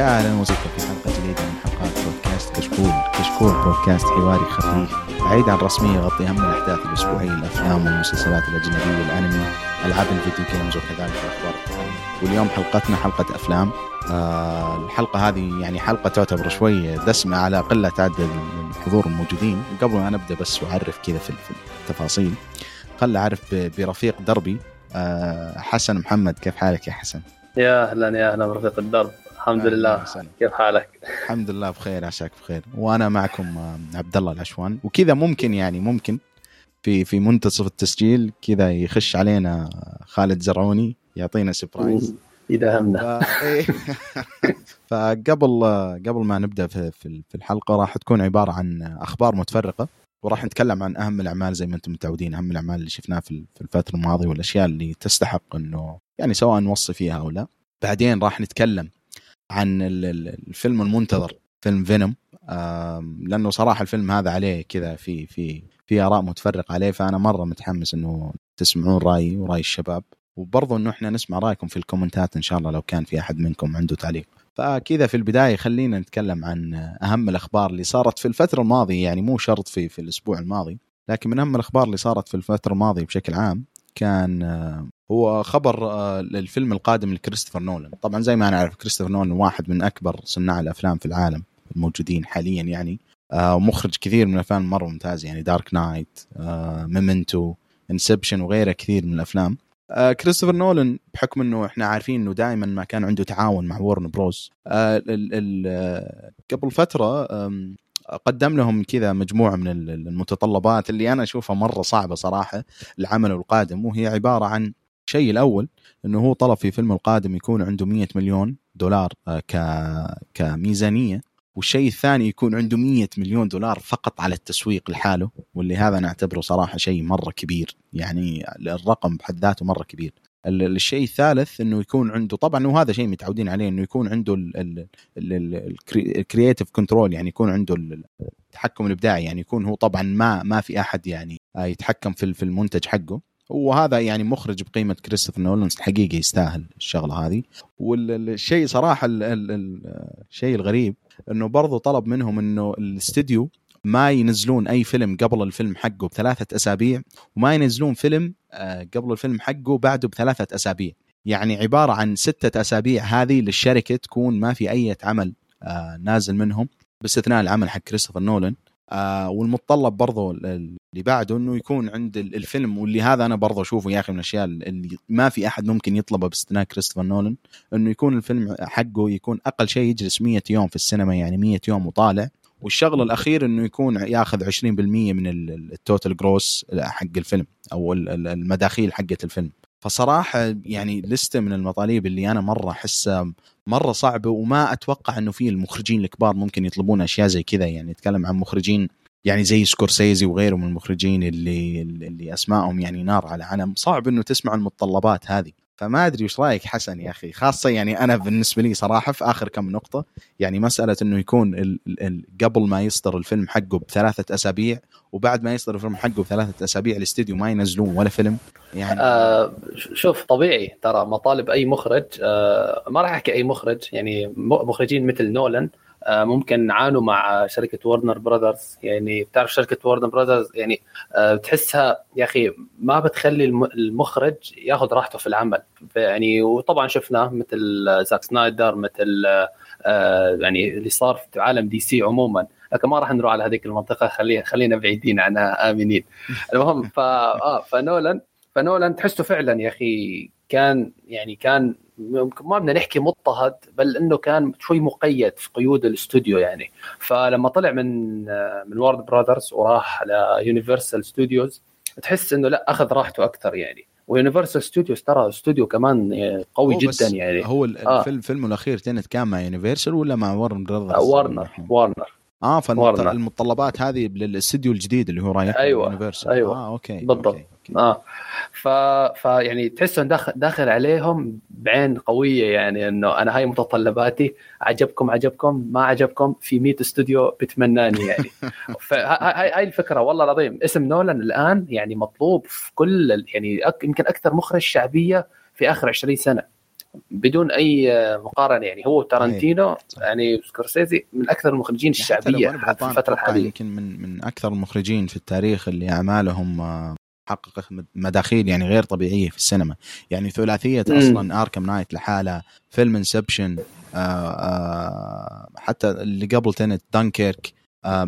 يا أهلا وسهلا في حلقة جديدة من حلقات بودكاست كشكول، كشكول بودكاست حواري خفيف بعيد عن الرسمية يغطي أهم الأحداث الأسبوعية الأفلام والمسلسلات الأجنبية والأنمي، ألعاب الفيديو جيمز وكذلك الأخبار واليوم حلقتنا حلقة أفلام. آه الحلقة هذه يعني حلقة تعتبر شوي دسمة على قلة عدد الحضور الموجودين، قبل ما نبدأ بس واعرف كذا في التفاصيل. خل أعرف برفيق دربي آه حسن محمد كيف حالك يا حسن؟ يا أهلا يا أهلا برفيق الدرب الحمد لله. كيف حالك؟ الحمد لله بخير عساك بخير وأنا معكم عبد الله العشوان وكذا ممكن يعني ممكن في في منتصف التسجيل كذا يخش علينا خالد زرعوني يعطينا سبرايز إذا همنا إيه. فقبل قبل ما نبدأ في في الحلقة راح تكون عبارة عن أخبار متفرقة وراح نتكلم عن أهم الأعمال زي ما أنتم متعودين أهم الأعمال اللي شفناها في الفترة الماضية والأشياء اللي تستحق إنه يعني سواء نوصي فيها أو لا بعدين راح نتكلم عن الفيلم المنتظر فيلم فينوم. لأنه صراحة الفيلم هذا عليه كذا في في في آراء متفرقة عليه فأنا مرة متحمس إنه تسمعون رأيي ورأي الشباب. وبرضه إنه إحنا نسمع رأيكم في الكومنتات إن شاء الله لو كان في أحد منكم عنده تعليق. فكذا في البداية خلينا نتكلم عن أهم الأخبار اللي صارت في الفترة الماضية يعني مو شرط في في الأسبوع الماضي لكن من أهم الأخبار اللي صارت في الفترة الماضية بشكل عام كان هو خبر الفيلم القادم لكريستوفر نولان. طبعا زي ما نعرف كريستوفر نولان واحد من أكبر صناع الأفلام في العالم الموجودين حاليا يعني. ومخرج كثير من الأفلام مرة ممتازه يعني. Dark Knight Memento Inception وغيرها كثير من الأفلام. كريستوفر نولان بحكم إنه إحنا عارفين إنه دائما ما كان عنده تعاون مع Warner Bros قبل فترة قدم لهم كذا مجموعة من المتطلبات اللي أنا أشوفها مرة صعبة صراحة العمل القادم وهي عبارة عن الشيء الأول إنه هو طلب في فيلم القادم يكون عنده 100 مليون دولار ك كميزانية والشيء الثاني يكون عنده 100 مليون دولار فقط على التسويق لحاله واللي هذا نعتبره صراحة شيء مرة كبير يعني الرقم بحد ذاته مرة كبير. الشيء الثالث إنه يكون عنده طبعا وهذا شيء متعودين عليه إنه يكون عنده ال creative control يعني يكون عنده التحكم الإبداعي يعني يكون هو طبعا ما ما في أحد يعني يتحكم في في المنتج حقه. وهذا يعني مخرج بقيمة كريستوفر نولان حقيقه يستاهل الشغلة هذه. والشيء صراحة الشيء الغريب إنه برضو طلب منهم إنه الاستديو ما ينزلون أي فيلم قبل الفيلم حقه بثلاثة أسابيع وما ينزلون فيلم قبل الفيلم حقه بعده بثلاثة أسابيع. يعني عبارة عن ستة أسابيع هذه للشركة تكون ما في أي عمل نازل منهم باستثناء العمل حق كريستوفر نولان. والمتطلب برضو اللي بعده إنه يكون عند الفيلم واللي هذا أنا برضو أشوفه يا أخي من الأشياء اللي ما في أحد ممكن يطلبه باستثناء كريستوفر نولان إنه يكون الفيلم حقه يكون أقل شيء يجلس 100 يوم في السينما يعني 100 يوم وطالع. والشغله الأخير إنه يكون ياخذ 20% من ال total gross حق الفيلم أو المداخيل حقه الفيلم. فصراحة يعني لسته من المطالب اللي أنا مرة أحسها مرة صعبة وما أتوقع إنه في المخرجين الكبار ممكن يطلبون أشياء زي كذا. يعني نتكلم عن مخرجين يعني زي سكورسيزي وغيره من المخرجين اللي اللي أسمائهم يعني نار على علم. صعب إنه تسمع المتطلبات هذه. فما أدري وش رأيك حسن يا أخي. خاصة يعني أنا بالنسبة لي صراحة في آخر كم نقطة يعني مسألة إنه يكون ال ال قبل ما يصدر الفيلم حقه بثلاثة أسابيع وبعد ما يصدر الفيلم حقه بثلاثة أسابيع الاستديو ما ينزلون ولا فيلم يعني آه شوف طبيعي ترى مطالب أي مخرج آه ما راح أحكي أي مخرج يعني مخرجين مثل نولان آه ممكن عانوا مع شركة ورنر براذرز يعني بتعرف شركة ورنر براذرز يعني آه تحسها يا أخي ما بتخلي المخرج ياخذ راحته في العمل. يعني وطبعا شفناه مثل زاك سنايدر مثل آه يعني اللي صار في عالم دي سي عموما. لكن ما راح نروح على هذيك المنطقة. خلينا خلينا بعيدين عنها آمنين. المهم ف آه فنولان فنولان تحسه فعلا يا أخي كان يعني كان ما بدنا نحكي مضطهد بل إنه كان شوي مقيد في قيود الاستوديو يعني. فلما طلع من من ورنر براذرز وراح ليونيفرسال ستوديوز تحس إنه لا أخذ راحته أكثر يعني. ويونيفرسال ستوديوز ترى استوديو كمان قوي جدا يعني. هو الفيلم آه. الفيلم الأخير تينيت كان مع يونيفرسال ولا مع ورنر براذرز؟ وارنر وارنر آه فالمتطلبات هذه للاستديو الجديد اللي هو رايح أيوه يونيفرسال أيوه. آه okay بالضبط. okay. آه. ف... ف يعني تحس انه داخل داخل عليهم بعين قوية يعني إنه أنا هاي متطلباتي عجبكم عجبكم ما عجبكم في 100 استوديو بتمناني يعني. فهاي هاي الفكرة والله العظيم. اسم نولان الآن يعني مطلوب في كل يعني يمكن أكثر مخرج شعبية في آخر 20 سنة. بدون أي مقارنة يعني. هو تارانتينو يعني سكورسيزي من أكثر المخرجين الشعبية في الفترة الحالية. يمكن من من أكثر المخرجين في التاريخ اللي أعمالهم حقق مداخيل يعني غير طبيعية في السينما. يعني ثلاثية أصلا دارك نايت لحالها فيلم انسبشن آه، آه، حتى اللي قبل تينيت دانكيرك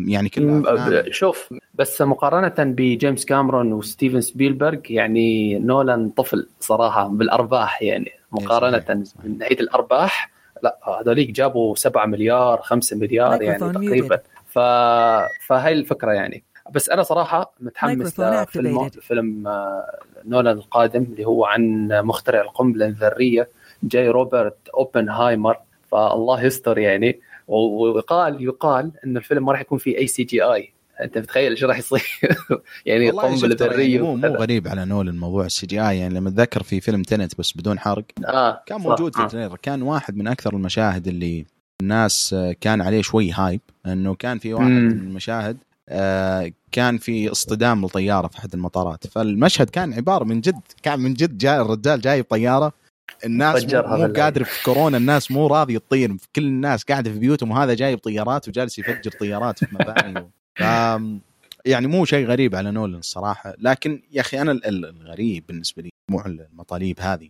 يعني كل شوف بس مقارنة بجيمس كامرون وستيفن سبيلبرغ يعني نولان طفل صراحة بالأرباح يعني. مقارنة من ناحية الأرباح لا هذوليك جابوا 7 مليار 5 مليار يعني تقريبا. ف... فهي الفكرة يعني. بس أنا صراحة متحمس لفيلم فيلم آه، نولان القادم اللي هو عن مخترع القنبلة الذرية جي روبرت أوبنهايمر. فالله يستر يعني. ويقال يقال انه الفيلم ما راح يكون فيه اي سي جي اي أنت متخيل إيش راح يصير؟ يعني قنبلة ذريه يعني مو مو غريب على نولان موضوع ال CGI يعني لما أتذكر في فيلم تينيت بس بدون حرق آه كان موجود في آه. ال trailer. كان واحد من أكثر المشاهد اللي الناس كان عليه شوي هايب إنه كان في واحد مم. من المشاهد آه، كان في اصطدام لطيارة في أحد المطارات. فالمشهد كان عبارة من جد كان من جد جاء الرجال جاي بطيارة الناس مو, مو قادر في كورونا الناس مو راضي تطير كل الناس قاعدة في بيوتهم وهذا جايب طيارات وجالس يفجر طيارات في مباني. يعني مو شيء غريب على نولن الصراحه لكن يا أخي أنا الغريب بالنسبة لي مو المطالب هذه.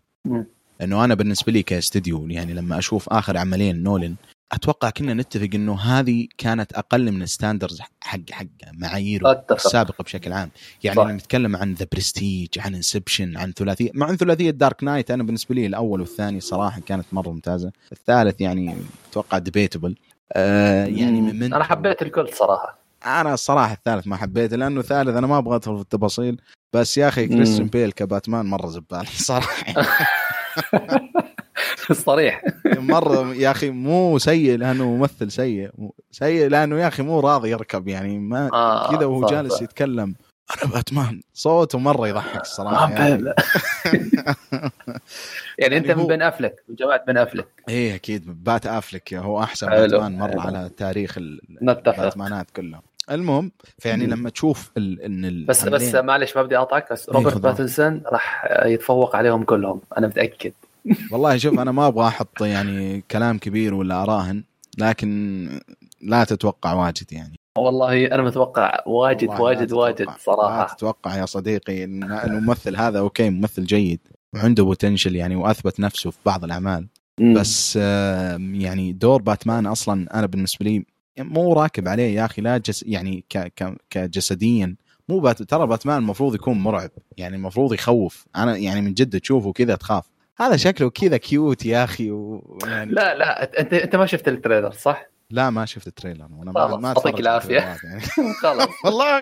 انه أنا بالنسبة لي كاستديو يعني لما أشوف آخر عملين نولان أتوقع كنا نتفق إنه هذه كانت أقل من ال standards حق حق معاييره السابقة بشكل عام. يعني صح. نتكلم عن ذا برستيج عن انسبشن عن ثلاثية. مع إن ثلاثية دارك نايت أنا بالنسبة لي الأول والثاني صراحة كانت مرة ممتازة. الثالث يعني أتوقع debatable آه يعني من أنا حبيت الكل صراحة. أنا الصراحة الثالث ما حبيته لأنه الثالث أنا ما أبغى أدخل في التفاصيل بس يا أخي كريستيان بيل كباتمان مرة زبال صراحة. صريح. مرة يا أخي مو سيء لأنه ممثل سيء سيء لأنه يا أخي مو راضي يركب يعني ما آه كذا وهو جالس. يتكلم. أنا باتمان صوته مرة يضحك الصراحه يعني. يعني أنت من بن أفلك من جماعة بن أفلك. إيه أكيد. بات أفلك هو أحسن باتمان مرة على تاريخ الباتمانات كلها المهم فيعني لما تشوف ال إن ال بس بس معلش ما بدي أقاطعك بس إيه، روبرت باتنسون راح يتفوق عليهم كلهم أنا متأكد. والله شوف أنا ما أبغى أحط يعني كلام كبير ولا أراهن لكن لا تتوقع واجد يعني. والله أنا متوقع واجد واجد واجد صراحة لا تتوقع يا صديقي إن الممثل هذا okay ممثل جيد وعنده potential يعني وأثبت نفسه في بعض الأعمال. مم. بس يعني دور باتمان أصلا أنا بالنسبة لي مو راكب عليه يا أخي لا جس يعني ك ك كجسديا. مو بات ترى باتمان المفروض يكون مرعب يعني المفروض يخوف. أنا يعني من جد تشوفه كذا تخاف. هذا شكله كذا cute يا أخي ويعني لا لا انت أنت ما شفت ال trailer صح؟ لا ما شفت ال trailer. وأنا ما ما يعطيك العافية. يعني. خلاص. والله.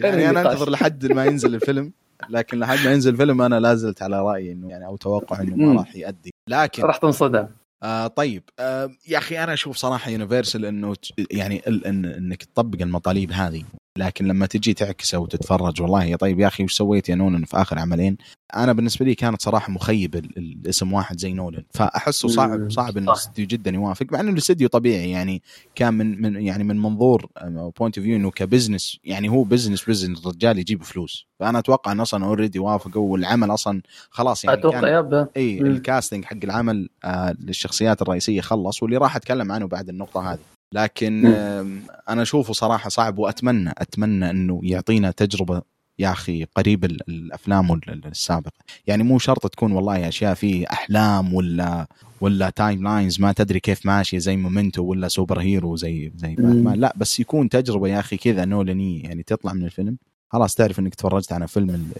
يعني أنا أنتظر لحد ما ينزل الفيلم. لكن لحد ما ينزل الفيلم أنا لا زلت على رأيي إنه يعني أو توقع إنه ما راح يؤدي لكن راح تنصدم. آه طيب آه يا أخي أنا أشوف صراحة يونيفرسال إنه يعني إنك تطبق المطالب هذه. لكن لما تجي تعكسه وتتفرج والله يا طيب يا أخي وش سويت يا نولان في آخر عملين؟ أنا بالنسبة لي كانت صراحة مخيب الاسم واحد زي نولن فأحسه صعب صعب إن الاستديو جدا يوافق مع إنه الاستديو طبيعي يعني كان من من يعني من منظور point of view إنه ك business يعني هو business business الرجال يجيب فلوس. فأنا أتوقع انه أصلا already وافقوا والعمل أصلا خلاص يعني أتوقع كان إي ال casting حق العمل آه للشخصيات الرئيسية خلص واللي راح أتكلم عنه بعد النقطة هذه. لكن أنا أشوفه صراحة صعب وأتمنى أتمنى إنه يعطينا تجربة يا أخي قريب الأفلام السابقة. يعني مو شرط تكون والله أشياء في أحلام ولا ولا timelines ما تدري كيف ماشية زي مومنتو ولا superhero زي زي باتمان. لا بس يكون تجربة يا أخي كذا نولانيه يعني تطلع من الفيلم. خلاص تعرف إنك تفرجت على فيلم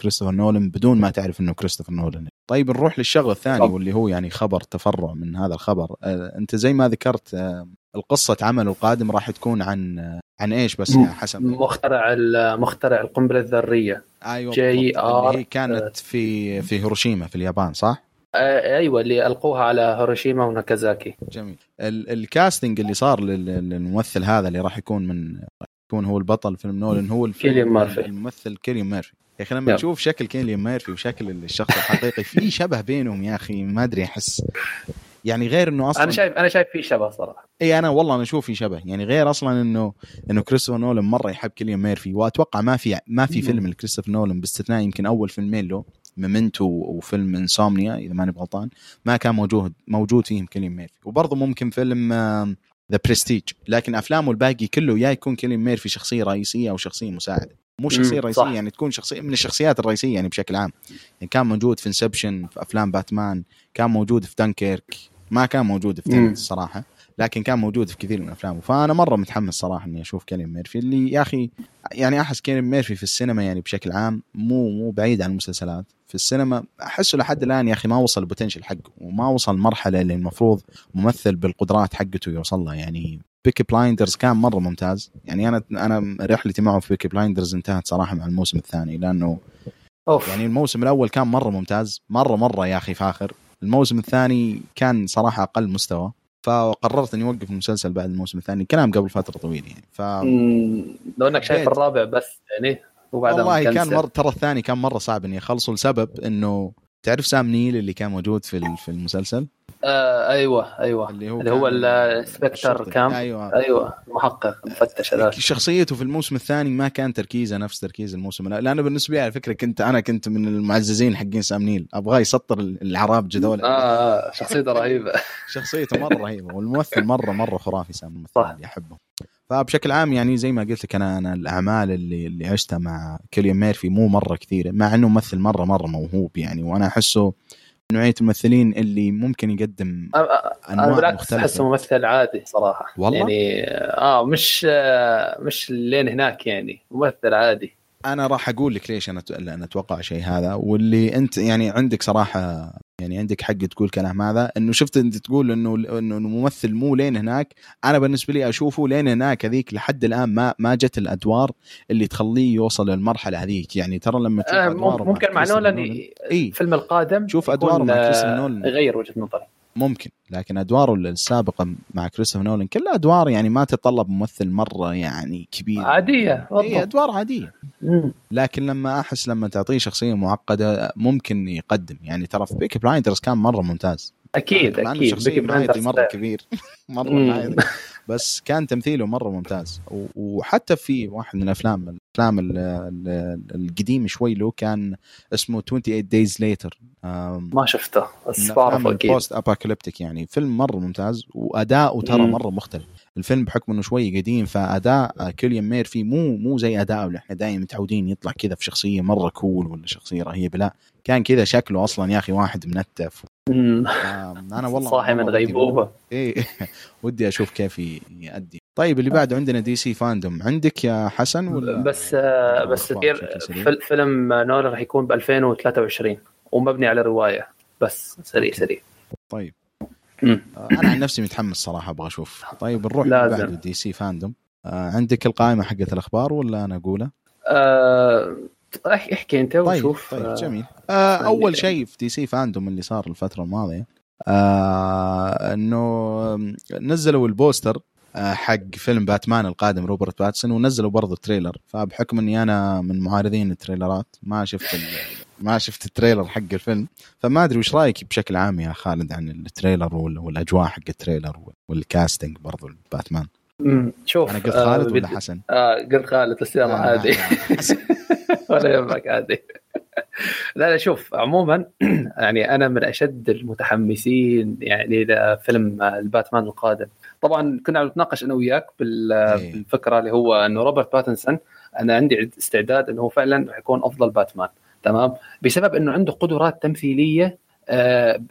كريستوفر نولن بدون ما تعرف إنه كريستوفر نولن. طيب نروح للشغله الثاني واللي هو يعني خبر تفرع من هذا الخبر. آه أنت زي ما ذكرت آه القصة عمله القادم راح تكون عن عن إيش بس؟ يعني حسب. مخترع مخترع القنبلة الذرية. أيوه جي ار هي كانت في في هيروشيما في اليابان صح؟ أيوه اللي ألقوها على هيروشيما وناكازاكي. جميل. ال casting اللي صار للممثل هذا اللي راح يكون من يكون هو البطل فيلم نولن هو كيليان مارفي الممثل كيليان مارفي يا أخي لما تشوف شكل كيليان مارفي وشكل الشخص الحقيقي في شبه بينهم يا أخي ما أدري أحس يعني غير إنه أصلا أنا شايف أنا شايف في شبه صراحة. إي أنا والله أنا أشوف في شبه. يعني غير أصلا انه إنه كريستوفر نولن مرة يحب كيليان ميرفي وأتوقع ما في ما في فيلم لكريستوفر نولن باستثناء يمكن أول فيلمين له ميمنتو وفيلم إنسومنيا إذا ماني غلطان ما كان موجود موجود فيهم كيليان ميرفي. وبرضه ممكن فيلم The Prestige لكن أفلامه الباقي كله يا يكون كيليان ميرفي شخصية رئيسية أو شخصية مساعدة. مو شخصية رئيسية صح. يعني تكون شخصيه من الشخصيات الرئيسية يعني بشكل عام. يعني كان موجود في Inception في أفلام باتمان كان موجود في دنكيرك ما كان موجود في. Tenet الصراحة لكن كان موجود في كثير من افلامه فأنا مرة متحمس صراحة إني أشوف كيليان ميرفي اللي يا أخي يعني أحس كيليان ميرفي في السينما يعني بشكل عام مو مو بعيد عن المسلسلات. في السينما أحسه لحد الآن يا أخي ما وصل ال potential حقه وما وصل المرحله اللي المفروض ممثل بالقدرات حقته يوصل لها يعني Peaky Blinders كان مرة ممتاز. يعني أنا أنا رحلتي معه في Peaky Blinders انتهت صراحة مع الموسم الثاني لأنه أوف. يعني الموسم الأول كان مرة ممتاز مرة مرة يا أخي فاخر. الموسم الثاني كان صراحة أقل مستوى فقررت إني أوقف المسلسل بعد الموسم الثاني كلام قبل فترة طويلة يعني ف لو إنك شايف. الرابع بس يعني وبعدها والله كان. مره ترى الثاني كان مرة صعب إني أخلصه لسبب إنه تعرف سام نيل اللي كان موجود في ال- في المسلسل آه أيوه أيوه. اللي هو اللي هو ال inspector الشرطي. كام أيوه. أيوه المحقق المفتش هذا. شخصيته في الموسم الثاني ما كان تركيزه نفس تركيز الموسم الأول لأنه بالنسبة لي على فكرة كنت أنا كنت من المعززين حقين سام نيل. أبغاه يسطر العراب جدول آه آه، شخصيته رهيبة. شخصيته مرة رهيبة والممثل مرة مرة خرافي سام الممثل صح. اللي أحبه. فبشكل عام يعني زي ما قلت لك أنا أنا الأعمال اللي اللي عشتها مع كيليان ميرفي مو مرة كثيرة مع إنه ممثل مرة مرة موهوب يعني وأنا أحسه نوعية الممثلين اللي ممكن يقدم آه، آه، أنا أنواع بالعكس أحسه مختلفه ممثل عادي صراحة. والله؟ يعني آه مش آه مش لين هناك يعني. ممثل عادي. أنا راح أقول لك ليش أنا أنا أتوقع شيء هذا واللي أنت يعني عندك صراحة يعني عندك حق تقول كلام هذا إنه شفت أنت تقول إنه إنه الممثل مو لين هناك. أنا بالنسبة لي أشوفه لين هناك هذيك لحد الآن ما ما جت الأدوار اللي تخليه يوصل للمرحلة هذيك. يعني ترى لما تشوف آه أدواره ممكن مع نولان اي الفيلم القادم شوف أدواره مع آه، كريستوفر نولان. يغير وجهة نظري. ممكن لكن أدواره السابقة مع كريستوفر نولان كلها أدوار يعني ما تتطلب ممثل مرة يعني كبير. عادية اي أدوار عادية. لكن لما أحس لما تعطيه شخصية معقدة ممكن يقدم. يعني ترى في Peaky Blinders كان مرة ممتاز. أكيد مع أكيد شخصيه Peaky مره كبير. مرة. بس كان تمثيله مرة ممتاز. وحتى في واحد من الافلام الأفلام ال- ال- القديم شوي له كان اسمه 28 Days Later ما شفته بس بعرفه أكيد. Post apocalyptic يعني. فيلم مرة ممتاز وأداؤه ترى. مرة مختلف. الفيلم بحكم إنه شوي قديم فأداء كيليان ميرفي مو مو زي أداءه. اللي إحنا دائما متعودين يطلع كذا في شخصية مرة cool ولا شخصية رهيبة. لا كان كذا شكله أصلا يا أخي واحد منتف. أنا والله صاحي من غيبوبة. إيه ودي أشوف كيف يأدي. طيب اللي بعده عندنا DC FanDome. عندك يا حسن ولا؟ بس آه، بس كثير سريع؟ فيلم نولان راح يكون ب 2023 ومبني على رواية. بس سريع سريع. طيب. أنا عن نفسي متحمس صراحة أبغى أشوف. طيب نروح. بعده DC FanDome. آه، عندك القائمة حقت الأخبار ولا أنا اقولها آه، احكي أنت طيب وشوف طيب آه، جميل. آه عندي أول. شيء في DC FanDome اللي صار الفترة الماضية آه إنه نزلوا ال poster آه حق فيلم باتمان القادم روبرت باتسون ونزلوا برضه ال trailer. فبحكم إني أنا من معارضين ال trailerات ما شفت ال- ما شفت ال trailer حق الفيلم فما أدري وش رأيك بشكل عام يا خالد عن ال trailer وال- والأجواء حق ال trailer وال casting برضه باتمان مم، شوف أنا قلت آه، خالد ولا بدي- حسن؟ آه قلت خالد بس يلا آه، عادي. ولا يهمك عادي لا لا شوف عموما يعني أنا من أشد المتحمسين يعني لفيلم الباتمان القادم طبعا كنا عم نتناقش أنا وياك إيه. بالفكرة اللي هو إنه روبرت باتنسون أنا عندي استعداد إنه هو فعلا رح يكون أفضل باتمان تمام بسبب إنه عنده قدرات تمثيلية آه،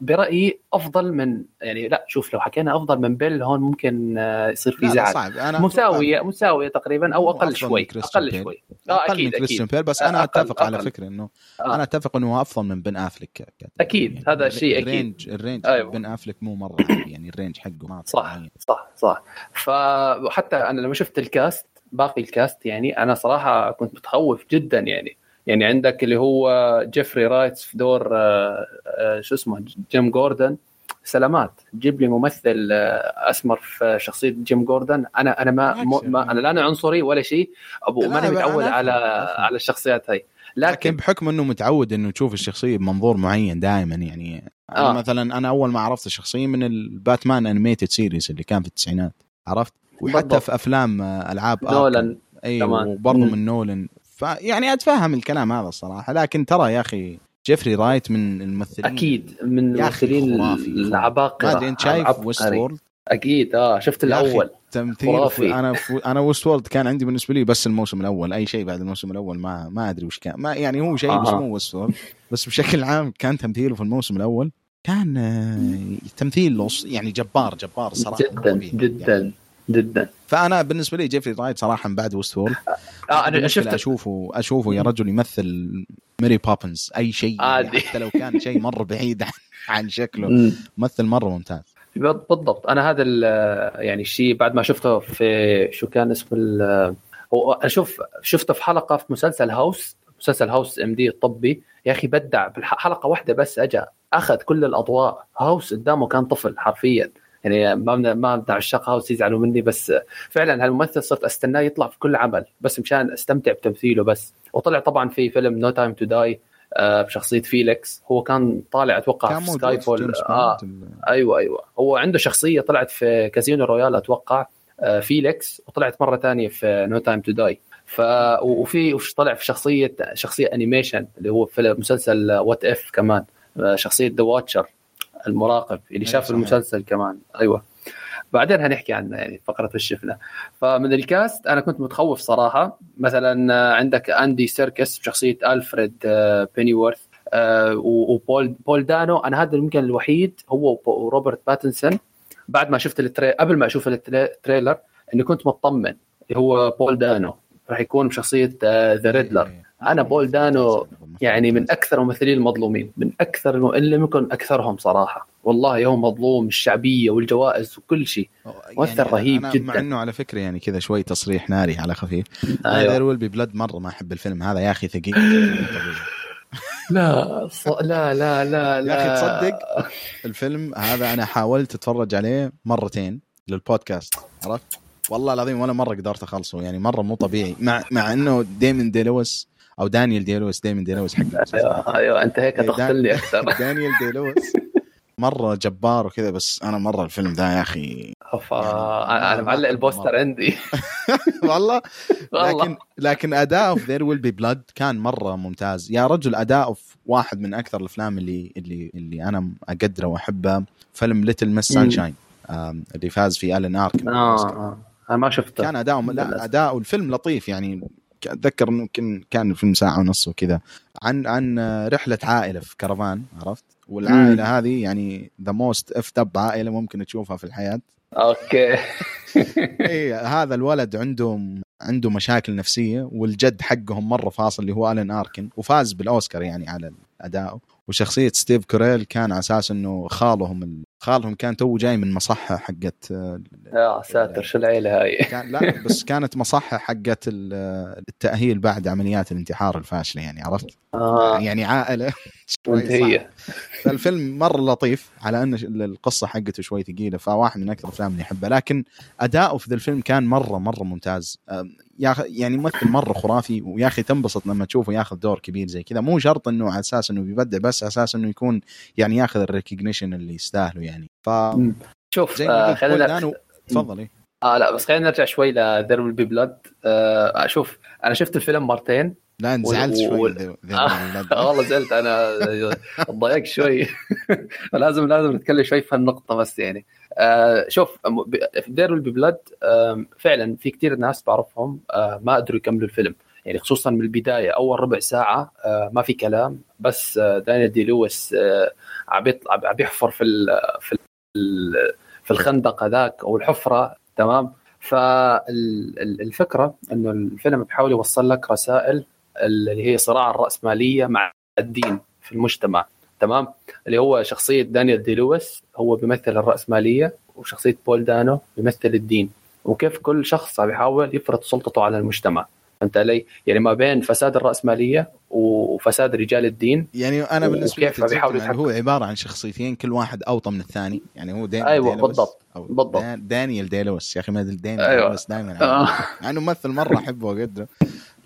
برأيي أفضل من يعني لا شوف لو حكينا أفضل من بيل هون ممكن آه، يصير في زعل صعب أنا مساوية مساوية تقريبا أو أقل شوي أقل بيل. شوي آه أقل من أكيد كريستيان أكيد بيل بس أنا أقل- أتفق على أقل. فكرة إنه آه. أنا أتفق إنه هو أفضل من بن أفلك ك- أكيد، يعني هذا شيء أكيد. ال range ال range أيوة. بن أفلك مو مرة يعني ال range حقه ما صح. صح صح فحتى أنا لما شفت ال cast باقي ال cast يعني أنا صراحة كنت متخوف جدا يعني يعني عندك اللي هو جيفري رايت في دور آه، آه، شو اسمه جيم جوردن سلامات جيب لي ممثل آه، أسمر في شخصية جيم جوردن أنا أنا ما, بالعكس ما. أنا لا أنا عنصري ولا شيء أبو لا، ماني متعود على. على الشخصيات هاي لكن لكن بحكم إنه متعود إنه تشوف الشخصية بمنظور معين دائما يعني أنا آه. مثلا أنا أول ما عرفت الشخصية من ال Batman animated series اللي كان في التسعينات عرفت وحتى بالضبط. في أفلام أفلام نولان اي. وبرضه. من نولن فيعني أتفهم الكلام هذا الصراحة لكن ترى يا أخي جيفري رايت من الممثلين أكيد من الممثلين. العباقرة ما أدري أنت شايف. Westworld أكيد آه شفت الأول تمثيل خرافي. في أنا في أنا Westworld كان عندي بالنسبة لي بس الموسم الأول أي شيء بعد الموسم الأول ما ما أدري وش كان ما يعني هو شيء بس أها. مو Westworld بس بشكل عام كان تمثيله في الموسم الأول كان آه، تمثيل يعني جبار جبار صراحة جدا. جدا يعني جدا. فأنا بالنسبة لي جيفري رايت صراحة بعد ويست وورلد. آه أنا شفت اشوفه أشوفه يا رجل يمثل ماري بوبنز أي شيء يعني عادي. حتى لو كان شيء مرة بعيد عن, عن شكله. مم. ممثل مرة ممتاز. بالضبط. أنا هذا يعني الشيء بعد ما شفته في شو كان اسم ال- هو أشوف شفته في حلقة في مسلسل هاوس. مسلسل هاوس إم دي الطبي. يا أخي بدع. بحلقه واحدة بس اجى أخذ كل الأضواء. هاوس قدامه كان طفل حرفيا. يعني ما من- ما هاوس يزعلوا مني بس فعلا هالممثل صرت أستناه يطلع في كل عمل بس مشان أستمتع بتمثيله بس. وطلع طبعا في فيلم نو تايم تو داي بشخصية فيليكس. هو كان طالع أتوقع كان في سكاي فول بوند. أيوه أيوه. هو عنده شخصية طلعت في كازينو رويال أتوقع آه، فيليكس وطلعت مرة ثانية في نو تايم تو داي ف وفي طلع في شخصيه شخصية animation اللي هو في مسلسل وات اف كمان آه، شخصية ذا واتشر المراقب اللي أيوة شاف. المسلسل كمان. أيوه. بعدين هنحكي عنه يعني فقرة وش شفنا فمن الكاست أنا كنت متخوف صراحة. مثلا آه، عندك أندي سيركس بشخصية ألفريد آه، بينيورث آه، وبول بول دانو. أنا هذا يمكن الوحيد هو وب- وروبرت باتنسون. بعد ما شفت ال trai... قبل ما أشوف ال trai- ال trailer إني كنت مطمن اللي هو بول دانو. راح يكون بشخصية ذا ريدلر أنا بول دانو. يعني من أكثر الممثلين المظلومين من أكثر الم- اللي ممكن أكثرهم صراحة. والله هو مظلوم الشعبية والجوائز وكل شيء. مؤثر رهيب أنا جداً. مع إنه على فكرة يعني كذا شوي تصريح ناري على خفيف. There Will Be Blood مرة ما أحب الفيلم هذا. يا أخي ثقيل. لا ص... لا لا لا لا يا أخي تصدق الفيلم هذا أنا حاولت أتفرج عليه مرتين للبودكاست عرفت؟ والله العظيم ولا مرة قدرت أخلصه. يعني مرة مو طبيعي. مع مع إنه ديمن داي لويس أو دانيال داي لويس ديمن داي لويس حق. أيوه أيوه أنت هيك إيه، هتقتلني أكثر. دانيال داي لويس مرة جبار وكذا بس أنا مرة الفيلم ده يا أخي ف... يعني أنا معلق ال poster عندي. والله. والله. لكن لكن اداؤه في There Will Be Blood كان مرة ممتاز. يا رجل اداؤه في واحد من أكثر الأفلام اللي اللي اللي أنا اقدره وأحبه. فيلم Little Miss Sunshine اللي فاز في الن ارك آه آه. أنا ما شفته. كان أداؤه لا. أداؤه الفيلم لطيف يعني. أتذكر انه كان كان الفيلم ساعة ونص وكذا عن عن رحلة عائلة في كرفان عرفت؟ والعائلة هذه يعني the most effed up عائلة ممكن تشوفها في الحياة. okay. اي هذا الولد عنده عنده مشاكل نفسية والجد حقهم مرة فاصل اللي هو ألين آركن وفاز بالأوسكار يعني على اداؤه وشخصية ستيف كوريل كان على أساس إنه خالهم ال... خالهم كان تو جاي من مصحة حقت يا ساتر شو العيلة هاي؟ كان لا بس كانت مصحة حقت ال- التأهيل بعد عمليات الانتحار الفاشله يعني عرفت؟ آه. يعني عائلة. منتهية. فالفيلم مره لطيف على أن القصة حقته شوي ثقيلة فواحد من أكثر الأفلام اللي أحبها. لكن أداؤه في ذا الفيلم كان مرة مرة ممتاز. يعني ممثل مرة خرافي ويا أخي تنبسط لما تشوفه ياخذ دور كبير زي كذا. مو شرط إنه على أساس إنه بيبدع بس على أساس إنه يكون يعني ياخذ ال recognition اللي يستاهله يعني. ف شوف زي آه ما خلينا تفضل إيه. آه لا بس خلينا نرجع شوي ل There Will Be Blood آه شوف أنا شفت الفيلم مرتين. لا انزعلت شوي. والله زعلت أنا ضايقت شوي. لازم لازم نتكلم شوي في هالنقطة بس يعني. آه شوف في There Will Be Blood فعلا في كثير ناس بعرفهم آه ما قدروا يكملوا الفيلم يعني خصوصا من البداية أول ربع ساعة آه ما في كلام بس آه دانيال داي لويس آه عم بيحفر في في في الخندق هذاك أو الحفرة تمام؟ فالفكرة إنه الفيلم بيحاول يوصل لك رسائل اللي هي صراع الرأسمالية مع الدين في المجتمع. تمام اللي هو شخصية دانيال دي لويس هو بيمثل الرأسمالية وشخصية بول دانو بيمثل الدين وكيف كل شخص عم يحاول يفرض سلطته على المجتمع فهمت علي؟ يعني ما بين فساد الرأسمالية وفساد رجال الدين يعني أنا بالنسبة لي يتحكم. هو عبارة عن شخصيتين كل واحد أوطى من الثاني يعني هو دانيال أيوة، ديلويس بالضبط، بالضبط. دان- دانيال ديلوس يا أخي ما دانيال أيوة. ديلوس دائما. مع إنه ممثل مرة أحبه واقدره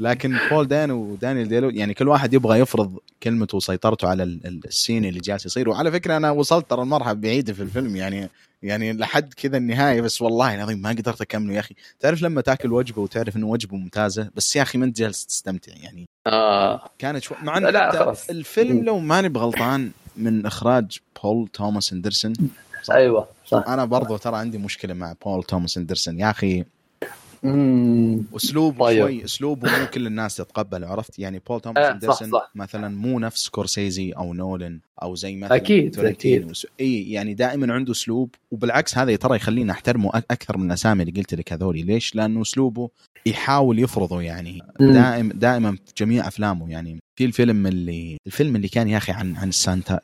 لكن بول دان ودانيال ديلو يعني كل واحد يبغى يفرض كلمته وسيطرته على السين اللي جالس يصير. وعلى فكرة أنا وصلت ترى المرحلة بعيدة في الفيلم يعني يعني لحد كذا النهاية بس والله العظيم ما قدرت أكمله يا أخي. تعرف لما تاكل وجبه وتعرف إنه وجبه ممتازة بس يا أخي ما أنت جالس تستمتع يعني. آه. كانت شو... مع ان الفيلم لو ماني بغلطان من إخراج بول توماس أندرسون صح. أيوه صح. أنا برضو ترى عندي مشكلة مع بول توماس أندرسون. يا أخي اسلوبه طيب. شوي أسلوبه مو كل الناس تتقبله عرفت؟ يعني بول توماس آه اندرسون مثلا مو نفس سكورسيزي أو نولن أو زي مثلا أكيد أكيد. إي يعني دائما عنده أسلوب وبالعكس هذا ترى يخليني أحترمه أكثر من الأسامي اللي قلت لك هذولي. ليش؟ لأنه أسلوبه يحاول يفرضه يعني. دائما دائما في جميع أفلامه يعني. في الفيلم اللي الفيلم اللي كان يا أخي عن عن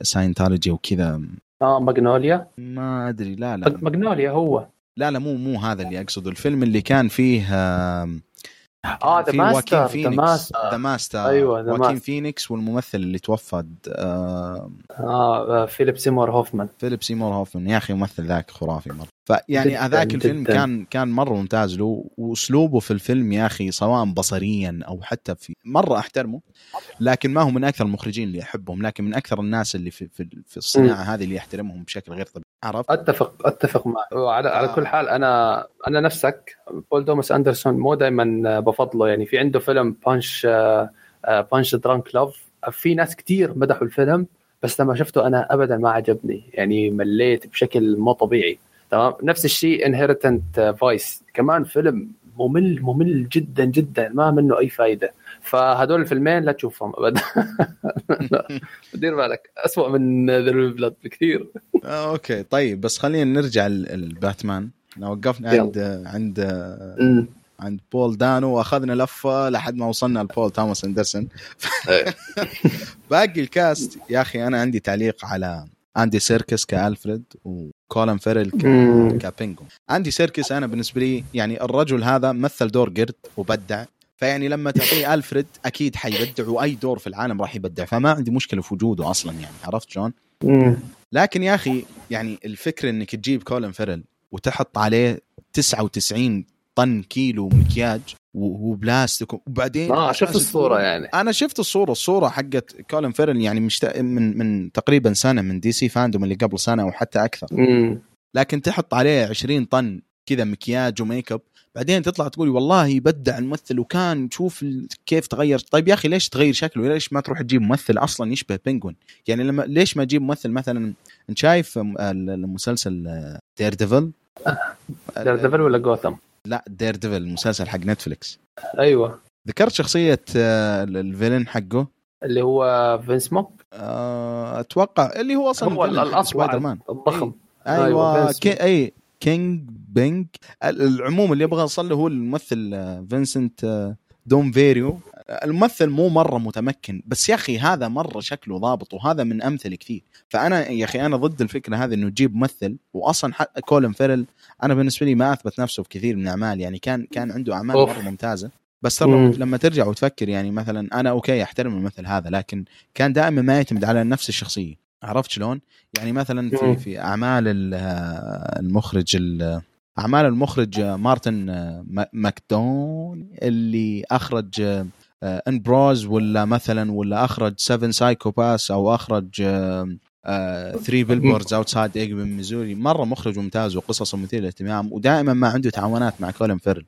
ال Scientology وكذا. آه ماجنوليا ما أدري لا لا. ماجنوليا هو. لا لا مو مو هذا اللي أقصده. الفيلم اللي كان فيه آه The Master The Master The Master أيوه ذا خواكين فينيكس والممثل اللي توفى آه, آه فيليب سيمور هوفمان. فيليب سيمور هوفمان. يا أخي الممثل ذاك خرافي مرة. فيعني هذاك الفيلم جداً. كان كان مرة ممتاز. له وأسلوبه في الفيلم يا أخي سواء بصريا أو حتى في مرة أحترمه لكن ما هو من أكثر المخرجين اللي أحبهم لكن من أكثر الناس اللي في في, في الصناعة م. هذه اللي يحترمهم بشكل غير طبيعي. عرفت؟ اتفق أتفق معك. وعلى على كل حال أنا أنا نفسك بول توماس أندرسون مو دائما بفضله. يعني في عنده فيلم Punch Punch-Drunk Love في ناس كثير مدحوا الفيلم بس لما شفته أنا ابدا ما عجبني. يعني مليت بشكل مو طبيعي. تمام؟ نفس الشيء Inherent Vice كمان فيلم ممل ممل جدا جدا. ما منه أي فائده فهدول الفيلمين لا تشوفهم ابدا. دير بالك. اسوء من There Will Be Blood بكثير. آه، okay. طيب بس خلينا نرجع لباتمان. لو وقفنا عند عند عند بول دانو وأخذنا لفة لحد ما وصلنا لبول توماس أندرسون. إيه. باقي الكاست. يا أخي أنا عندي تعليق على اندي سيركس كألفريد وكولن فيرل ك Penguin. اندي سيركس أنا بالنسبة لي يعني الرجل هذا مثل دور قرد وبدع. فيعني لما تعطيه ألفريد أكيد حيبدع واي دور في العالم راح يبدع. فما عندي مشكلة في وجوده أصلا يعني. عرفت شلون؟ لكن يا أخي يعني الفكرة إنك تجيب كولن فيرل وتحط عليه 99 طن كيلو مكياج وبلاستيك وبعدين آه شفت الصورة يعني. أنا شفت الصورة الصورة حقت كولن فيرل يعني مشت... من من تقريبا سنة من DC FanDome اللي قبل سنة أو حتى أكثر. مم. لكن تحط عليه 20 طن كذا مكياج وميك أب. بعدين تطلع تقول والله يبدع الممثل وكان شوف كيف تغير. طيب يا أخي ليش تغير شكله؟ ليش ما تروح تجيب ممثل أصلا يشبه Penguin؟ يعني لما ليش ما تجيب ممثل مثلا أنت شايف المسلسل دير ديفل دير ديفل ولا جوثم لا Daredevil المسلسل حق نتفلكس أيوه. ذكرت شخصية آه، ال villain حقه؟ اللي هو فينس موك آه، أتوقع اللي هو أصلا هو الاصفر الضخم. أيوه, أيوة كي اي Kingpin. العموم اللي أبغى اوصل له هو الممثل آه، فينسنت دونوفريو. الممثل مو مرة متمكن بس يا أخي هذا مرة شكله ضابط وهذا من أمثل كثير. فأنا يا أخي أنا ضد الفكرة هذه إنه تجيب ممثل واصلا كولن فيرل أنا بالنسبة لي ما أثبت نفسه في كثير من الاعمال يعني كان كان عنده أعمال مرة ممتازة. بس ترى لما ترجع وتفكر يعني مثلا أنا okay أحترم الممثل هذا لكن كان دائما ما يعتمد على نفس الشخصية. عرفت شلون؟ يعني مثلا في في أعمال المخرج أعمال المخرج مارتن ماكدونا اللي أخرج In Bruges ولا مثلا ولا أخرج 7 Psychopaths أو أخرج 3 Billboards Outside Ebbing, Missouri مرة مخرج ممتاز وقصصه مثيرة للاهتمام ودائما ما عنده تعاونات مع كولين فيرل.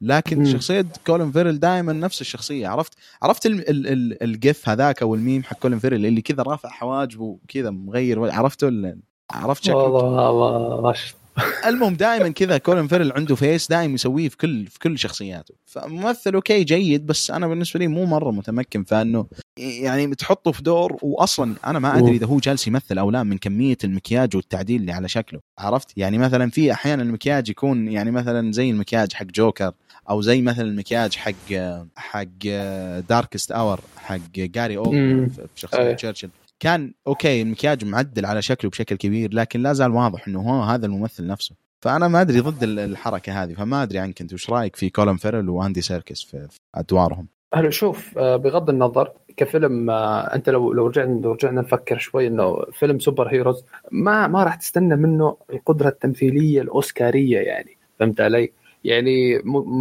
لكن مم. شخصية كولين فيرل دائما نفس الشخصية. عرفت؟ عرفت ال ال ال ال GIF هذاك أو الميم حق كولين فيرل اللي كذا رافع حواجبه وكذا مغير؟ عرفته عرفت شكله؟ والله ما المهم دائما كذا كولين فيرل عنده face دائما يسويه في كل في كل شخصياته. فممثل okay جيد بس أنا بالنسبة لي مو مرة متمكن فانه يعني تحطه في دور. واصلا أنا ما أدري إذا هو جالس يمثل أو لا من كمية المكياج والتعديل اللي على شكله. عرفت؟ يعني مثلا في أحيانا المكياج يكون يعني مثلا زي المكياج حق جوكر أو زي مثلا المكياج حق حق Darkest Hour حق جاري أولد في شخصية تشرشل كان okay المكياج معدل على شكله بشكل كبير لكن لا زال واضح إنه هو هذا الممثل نفسه. فأنا ما أدري ضد الحركة هذه فما أدري عنك أنت وش رأيك في كولن فيرل وأندي سيركس في, أدوارهم؟ هلا شوف آه، بغض النظر كفيلم آه، أنت لو لو رجعنا لو رجعنا نفكر شوي إنه فيلم superheroes ما ما راح تستنى منه القدرة التمثيلية الأوسكارية يعني فهمت علي؟ يعني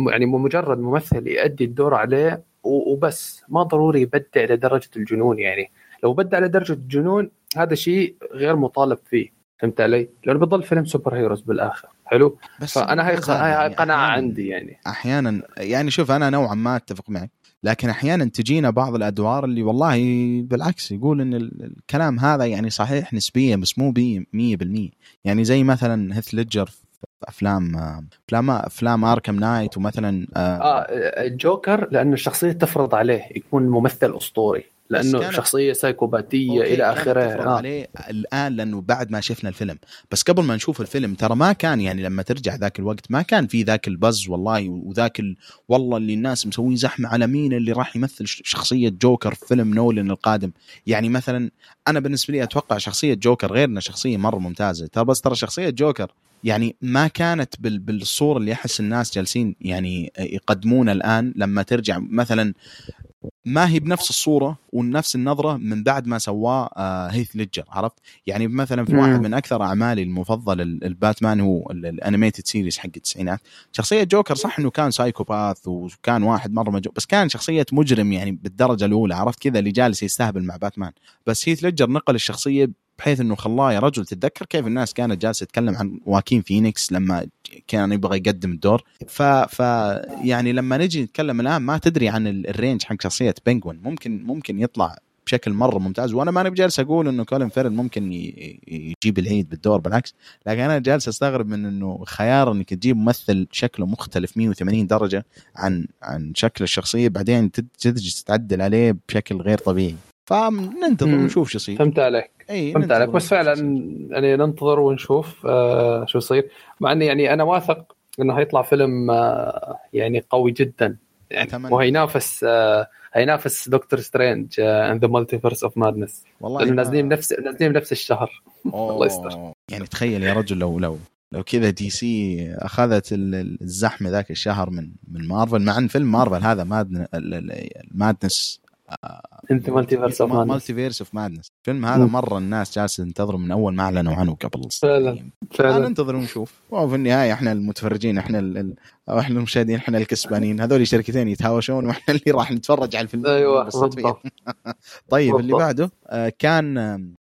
يعني مجرد ممثل يؤدي الدور عليه وبس ما ضروري يبدع لدرجة الجنون يعني. لو بدع لدرجه الجنون هذا شيء غير مطالب فيه. فهمت علي؟ لأنه بيضل فيلم سوبر هيروز بالآخر. حلو؟ بس فأنا هاي هاي قناعة عندي يعني. أحيانا يعني شوف أنا نوعا ما أتفق معك. لكن أحيانا تجينا بعض الأدوار اللي والله بالعكس يقول إن الكلام هذا يعني صحيح نسبيا بس مو 100% يعني زي مثلا هيث ليدجر افلام افلام أفلام Arkham Knight ومثلا آه, آه الجوكر لأنه الشخصية تفرض عليه يكون ممثل أسطوري. لأنه شخصية سايكوباتية إلى اخره آه. عليه الآن لأنه بعد ما شفنا الفيلم. بس قبل ما نشوف الفيلم ترى ما كان يعني لما ترجع ذاك الوقت ما كان في ذاك ال buzz والله وذاك ال... والله اللي الناس مسوين زحمة على مين اللي راح يمثل شخصية جوكر في فيلم نولن القادم. يعني مثلا أنا بالنسبة لي أتوقع شخصية جوكر غير انها شخصية مرة ممتازة. ترى بس ترى شخصية جوكر يعني ما كانت بالصورة اللي أحس الناس جالسين يعني يقدمونها الآن لما ترجع. مثلا ما هي بنفس الصورة ونفس النظرة من بعد ما سواه آه هيث ليدجر عرفت؟ يعني مثلا في واحد من أكثر أعمالي المفضلة الباتمان هو ال animated series حق التسعينات. شخصية جوكر صح إنه كان psychopath وكان واحد مرة مجنون بس كان شخصية مجرم يعني بالدرجة الأولى عرفت؟ كذا اللي جالس يستهبل مع باتمان. بس هيث ليدجر نقل الشخصية بحيث إنه خلاه يا رجل تتذكر كيف الناس كانت جالسة تتكلم عن واكين فينيكس لما كان يبغى يقدم الدور. ف, ف يعني لما نجي نتكلم الآن ما تدري عن الرينج حق شخصية Penguin ممكن ممكن يطلع بشكل مرة ممتاز. وأنا ماني بجالس أقول إنه كولين فيرل ممكن يجيب العيد بالدور بالعكس. لكن أنا جالس أستغرب من إنه خيار إنك تجيب ممثل شكله مختلف 180 درجة عن عن شكل الشخصية بعدين تجي تتعدل عليه بشكل غير طبيعي. فننتظر ونشوف شو يصير. فهمت عليك. اي فهمت عليك. بس فعلا يعني ننتظر ونشوف آه شو يصير. مع إني يعني أنا واثق إنه هيطلع فيلم آه يعني قوي جدا. يعني وهينافس آه هينافس Doctor Strange in the Multiverse of Madness والله نازلين نفس نازلين بنفس الشهر. الله يستر. يعني تخيل يا رجل لو لو لو كذا DC أخذت الزحمة ذاك الشهر من من مارفل مع إن فيلم مارفل هذا Mad ال Madness انت Multiverse of Madness Multiverse of Madness الفيلم هذا مرة الناس جالسة تنتظره من أول ما أعلنوا عنه قبل فعلا فعلا. ننتظر ونشوف. وفي النهاية إحنا المتفرجين إحنا ال... أو إحنا المشاهدين إحنا الكسبانين. هذول شركتين يتهاوشون وإحنا اللي راح نتفرج على الفيلم. أيوه طيب اللي بعده آه، كان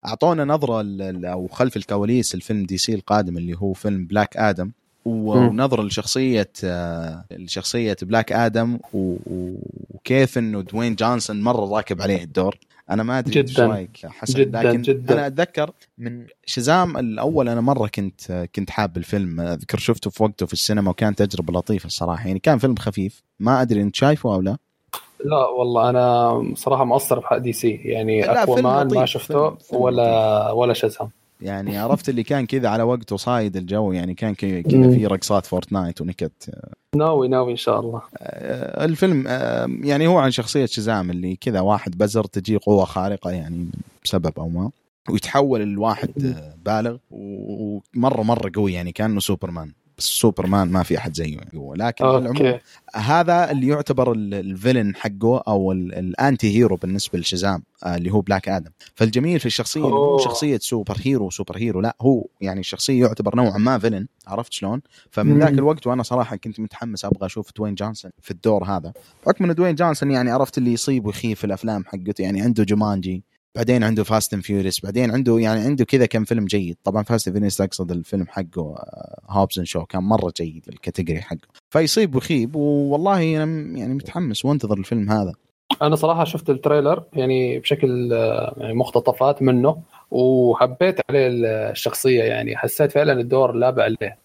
أعطونا نظرة أو خلف الكواليس الفيلم DC القادم اللي هو فيلم بلاك آدم ونظرة لشخصية آه، لشخصية بلاك آدم وكيف إنه دوين جونسون مرة راكب عليه الدور. أنا ما أدري إيش رأيك حسن جدا لكن جدا. أنا أتذكر من شزام الأول أنا مرة كنت كنت حاب الفيلم. أذكر شفته في وقته في السينما وكان تجربة لطيفة الصراحة. يعني كان فيلم خفيف. ما أدري أنت شايفه أو لا. لا والله أنا صراحة مقصر في حق دي سي. يعني اكوا مان ما شفته ولا ولا شزام. يعني عرفت اللي كان كذا على وقته صايد الجو يعني كان كذا في رقصات فورتنايت ونكت. ناوي ناوي إن شاء الله. آه، الفيلم آه، يعني هو عن شخصية شزام اللي كذا واحد بزر تجي قوة خارقة يعني بسبب أو ما ويتحول الواحد بالغ ومرة مرة قوي يعني كأنه سوبرمان. سوبرمان ما في أحد زيه يعني. لكن أوكي. العموم هذا اللي يعتبر ال villain حقه أو ال anti-hero بالنسبة لشزام آه، اللي هو بلاك آدم. فالجميل في الشخصية مو شخصيه superhero superhero لا هو يعني الشخصية يعتبر نوعا ما villain عرفت شلون؟ فمن ذاك الوقت وأنا صراحة كنت متحمس أبغى أشوف دوين جونسون في الدور هذا. بحكم ان دوين جونسون يعني عرفت اللي يصيب ويخيب في الأفلام حقته يعني عنده جومانجي بعدين عنده Fast and Furious بعدين عنده يعني عنده كذا كم فيلم جيد. طبعا Fast and Furious اقصد الفيلم حقه Hobbs and Shaw كان مرة جيد ال category حقه. فيصيب ويخيب والله أنا يعني متحمس وانتظر الفيلم هذا. أنا صراحة شفت ال trailer يعني بشكل يعني مقتطفات منه وحبيت عليه الشخصية يعني. حسيت فعلا الدور راكب عليه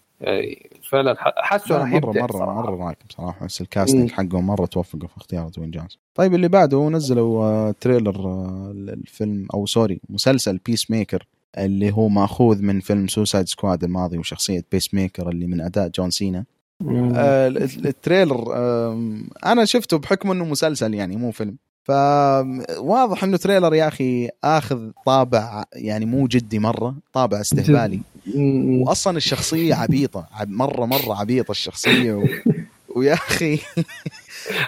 فعلا حاسه راح مرة مرة صراحة. مرة راكب صراحة. بس ال casting حقه مرة توفقوا في اختيار دوين جونسون. طيب اللي بعده نزلوا آه، trailer آه، الفيلم أو sorry مسلسل Peacemaker اللي هو مأخوذ من فيلم Suicide Squad الماضي وشخصية Peacemaker اللي من أداء جون سينا. آه ال trailer آه أنا شفته بحكم إنه مسلسل يعني مو فيلم. فواضح إنه trailer يا أخي آخذ طابع يعني مو جدي مرة طابع استهبالي. واصلا الشخصية عبيطة. مره مرة عبيطة الشخصية و... ويا أخي.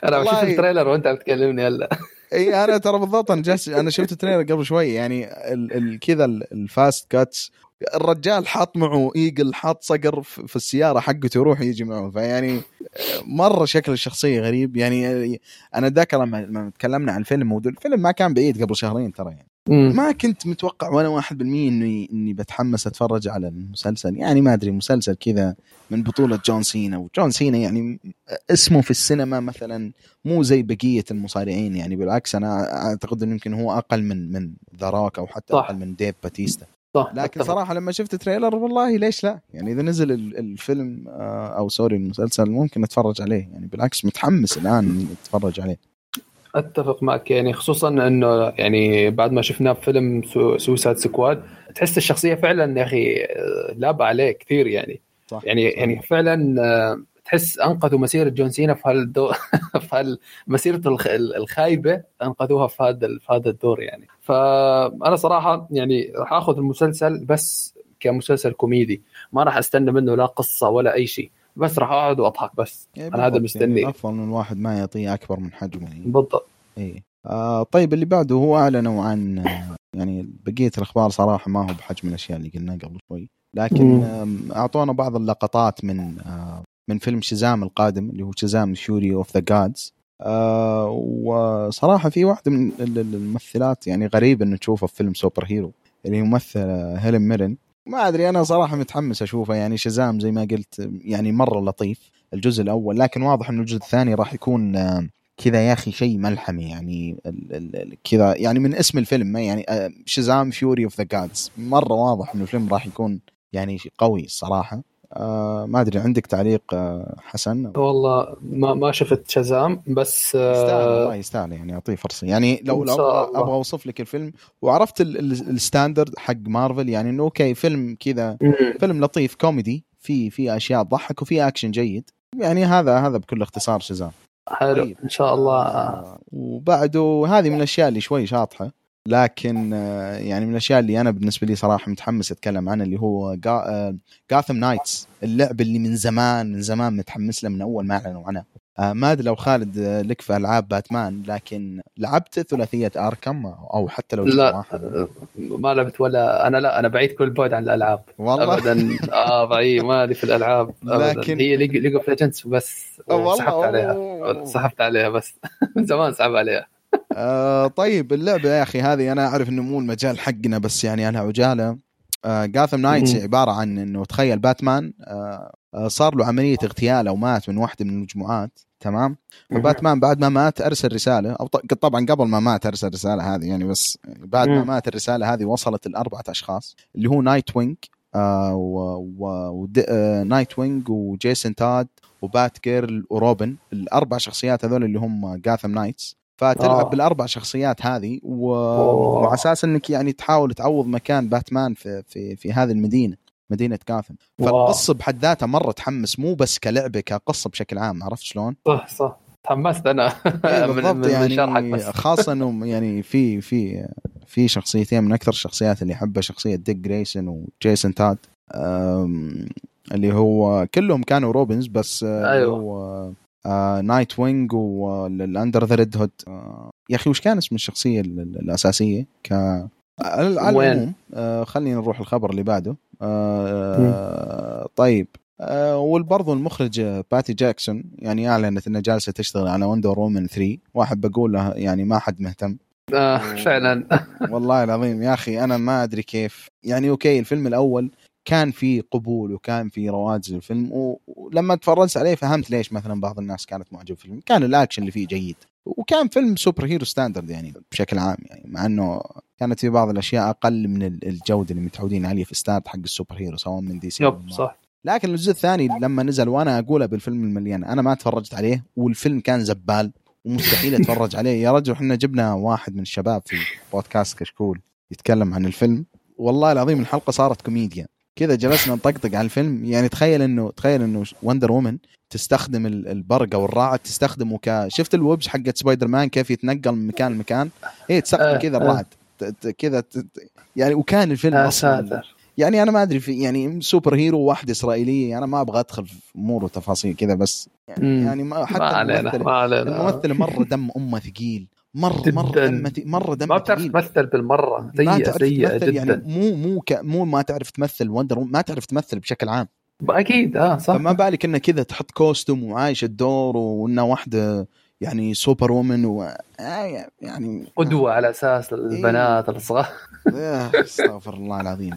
أنا شفت التريلر وأنت بتكلمني هلأ. إي أنا ترى بالضبط أنا جالس أنا شفت التريلر قبل شوي. يعني ال... ال... كذا الفاست كاتس الرجال حاط معه ايجل حاط صقر في السيارة حقته يروح يجي معه. فيعني مرة شكل الشخصية غريب. يعني أنا ذاكر لما تكلمنا عن الفيلم موضوع الفيلم ما كان بعيد قبل شهرين ترى يعني. ما كنت متوقع ولا واحد بالمية اني إني بتحمس أتفرج على المسلسل. يعني ما أدري مسلسل كذا من بطولة جون سينا. وجون سينا يعني اسمه في السينما مثلا مو زي بقية المصارعين. يعني بالعكس أنا أعتقد إنه يمكن هو أقل من من The Rock أو حتى صح. أقل من ديف باتيستا صح لكن أتفق. صراحة لما شفت trailer والله ليش لا؟ يعني إذا نزل الفيلم آه، أو sorry المسلسل ممكن أتفرج عليه. يعني بالعكس متحمس الآن أتفرج عليه. أتفق معك يعني خصوصا إنه يعني بعد ما شفناه في فيلم Suicide Squad تحس الشخصية فعلا يا أخي لابا عليه كثير يعني صح. يعني صح. يعني فعلا آه، تحس أنقذوا مسيرة جون سينا في هالدور في مسيرته الخايبة أنقذوها في هذا في هذا الدور يعني فأنا صراحة يعني راح آخذ المسلسل بس كمسلسل كوميدي ما راح أستنى منه لا قصة ولا أي شيء بس راح أقعد وأضحك بس. يعني أنا هذا مستني. يعني افضل من الواحد ما يعطيه أكبر من حجمه. يعني. بالضبط. اي آه طيب اللي بعده هو أعلنوا عن آه، يعني بقية الأخبار صراحة ما هو بحجم الأشياء اللي قلناها قبل شوي. لكن أعطونا بعض اللقطات من آه من فيلم شزام القادم اللي هو شزام Fury of the Gods وصراحة في واحدة من الممثلات يعني غريب إنه تشوفها في فيلم superhero اللي هي ممثله هيلين ميرن. ما أدري أنا صراحة متحمس أشوفه. يعني شزام زي ما قلت يعني مرة لطيف الجزء الأول لكن واضح إنه الجزء الثاني راح يكون آه، كذا يا أخي شيء ملحمي يعني كذا يعني من اسم الفيلم ما يعني شزام Fury of the Gods مرة واضح إنه الفيلم راح يكون يعني قوي الصراحه آه ما أدري عندك تعليق آه حسن؟ والله ما ما شفت شزام بس آه يستاهل والله يستاهل يعني أعطيه فرصة. يعني لو لو أبغى أوصف لك الفيلم وعرفت ال standard حق مارفل يعني إنه أوكي فيلم كذا فيلم لطيف كوميدي في في أشياء تضحك وفي أكشن جيد. يعني هذا هذا بكل اختصار شزام. حلو طيب. إن شاء الله. آه وبعده هذه من الأشياء اللي شوي شاطحة. لكن آه، يعني من الأشياء اللي أنا بالنسبة لي صراحة متحمس أتكلم عنها اللي هو Gotham Knights اللعبه اللي من زمان من زمان متحمس لها من أول ما أعلنوا عنها آه، ما أدري لو خالد آه، لك في ألعاب باتمان لكن لعبت ثلاثية أركام أو حتى لو لا واحد. ما لعبت ولا أنا لا أنا بعيد كل بعد عن الألعاب. والله. ابدا. آه بعيد ما لي في الألعاب أبداً. لكن هي League of Legends بس. سحبت عليها. سحبت عليها بس. من زمان سحب عليها. آه طيب اللعبة يا أخي هذه أنا أعرف إنه مو المجال حقنا بس يعني أنا عجاله آه Gotham Knights عبارة عن إنه تخيل باتمان آه, آه، صار له عملية اغتيال أو مات من واحدة من المجموعات تمام؟ فباتمان بعد ما مات أرسل رسالة أو طبعا قبل ما مات أرسل الرساله هذه يعني بس بعد ما مات الرسالة هذه وصلت لاربعه أشخاص اللي هو نايت وينج آه و, آه نايت وينج وجيسون تود وبات جيرل وروبن الأربع شخصيات هذول اللي هم Gotham Knights فتلعب آه. بالأربع شخصيات هذه و... وعلى أساس إنك يعني تحاول تعوض مكان باتمان في في في هذه المدينة مدينة جوثام فالقصة بحد ذاتها مرة تحمس مو بس كلعبة كقصه بشكل عام عرفت شلون؟ صح صح تحمست أنا إيه، من, من يعني. خاصة إنه يعني في في في شخصيتين من أكثر الشخصيات اللي احبها شخصية ديك جريسون وجيسون تود اللي هو كلهم كانوا Robins بس أيوه هو آه نايت وينج وال Under the Red Hood. يا أخي وش كان اسم الشخصية الأساسية؟ ك على العموم آه خلينا نروح الخبر اللي بعده. آه طيب. آه وبرضه المخرج باتي جنكنز يعني أعلنت إنها جالسة تشتغل على Wonder Woman 3 واحد بقول له يعني ما حد مهتم. آه فعلا. والله العظيم يا أخي أنا ما أدري كيف. يعني okay الفيلم الأول كان في قبول وكان في رواج للفيلم ولما تفرجت عليه فهمت ليش مثلا بعض الناس كانت معجبة في الفيلم كان الأكشن اللي فيه جيد وكان فيلم superhero standard يعني بشكل عام يعني مع إنه كانت في بعض الأشياء أقل من الجودة اللي متعودين عليها في standard حق ال superhero سواء من DC yep صح. لكن الجزء الثاني لما نزل وأنا اقولها بالفم المليان أنا ما تفرجت عليه والفيلم كان زبالة ومستحيل أتفرج عليه. يا رجل إحنا جبنا واحد من الشباب في بودكاست كشكول يتكلم عن الفيلم. والله العظيم الحلقة صارت كوميديا. كذا جلسنا نطقطق على الفيلم. يعني تخيل انه تخيل إنه Wonder Woman تستخدم البرق أو الرعد تستخدمه ك شفت ال webs حقت سبايدر مان كيف يتنقل من مكان لمكان؟ هي تستخدم كذا الرعد. كذا يعني وكان الفيلم آه أصلا يعني أنا ما أدري في يعني superhero واحدة اسرائيليه أنا ما أبغى أدخل في امور وتفاصيل كذا بس يعني, يعني ما حتى ما علينا الممثلة ما علينا. الممثلة مرة دمها ثقيل. مرة جداً. مره دمه مرة دمه ما بتعرف. تمثل بالمرة سيئة سيئه تمثل جدا يعني مو مو ك... مو ما تعرف تمثل Wonder ما تعرف تمثل بشكل عام. أكيد آه صح. فما بالك إنه كذا تحط costume وعايش الدور وإنه واحدة يعني superwoman و آه يعني قدوة على أساس البنات الصغار. آه، استغفر الله العظيم.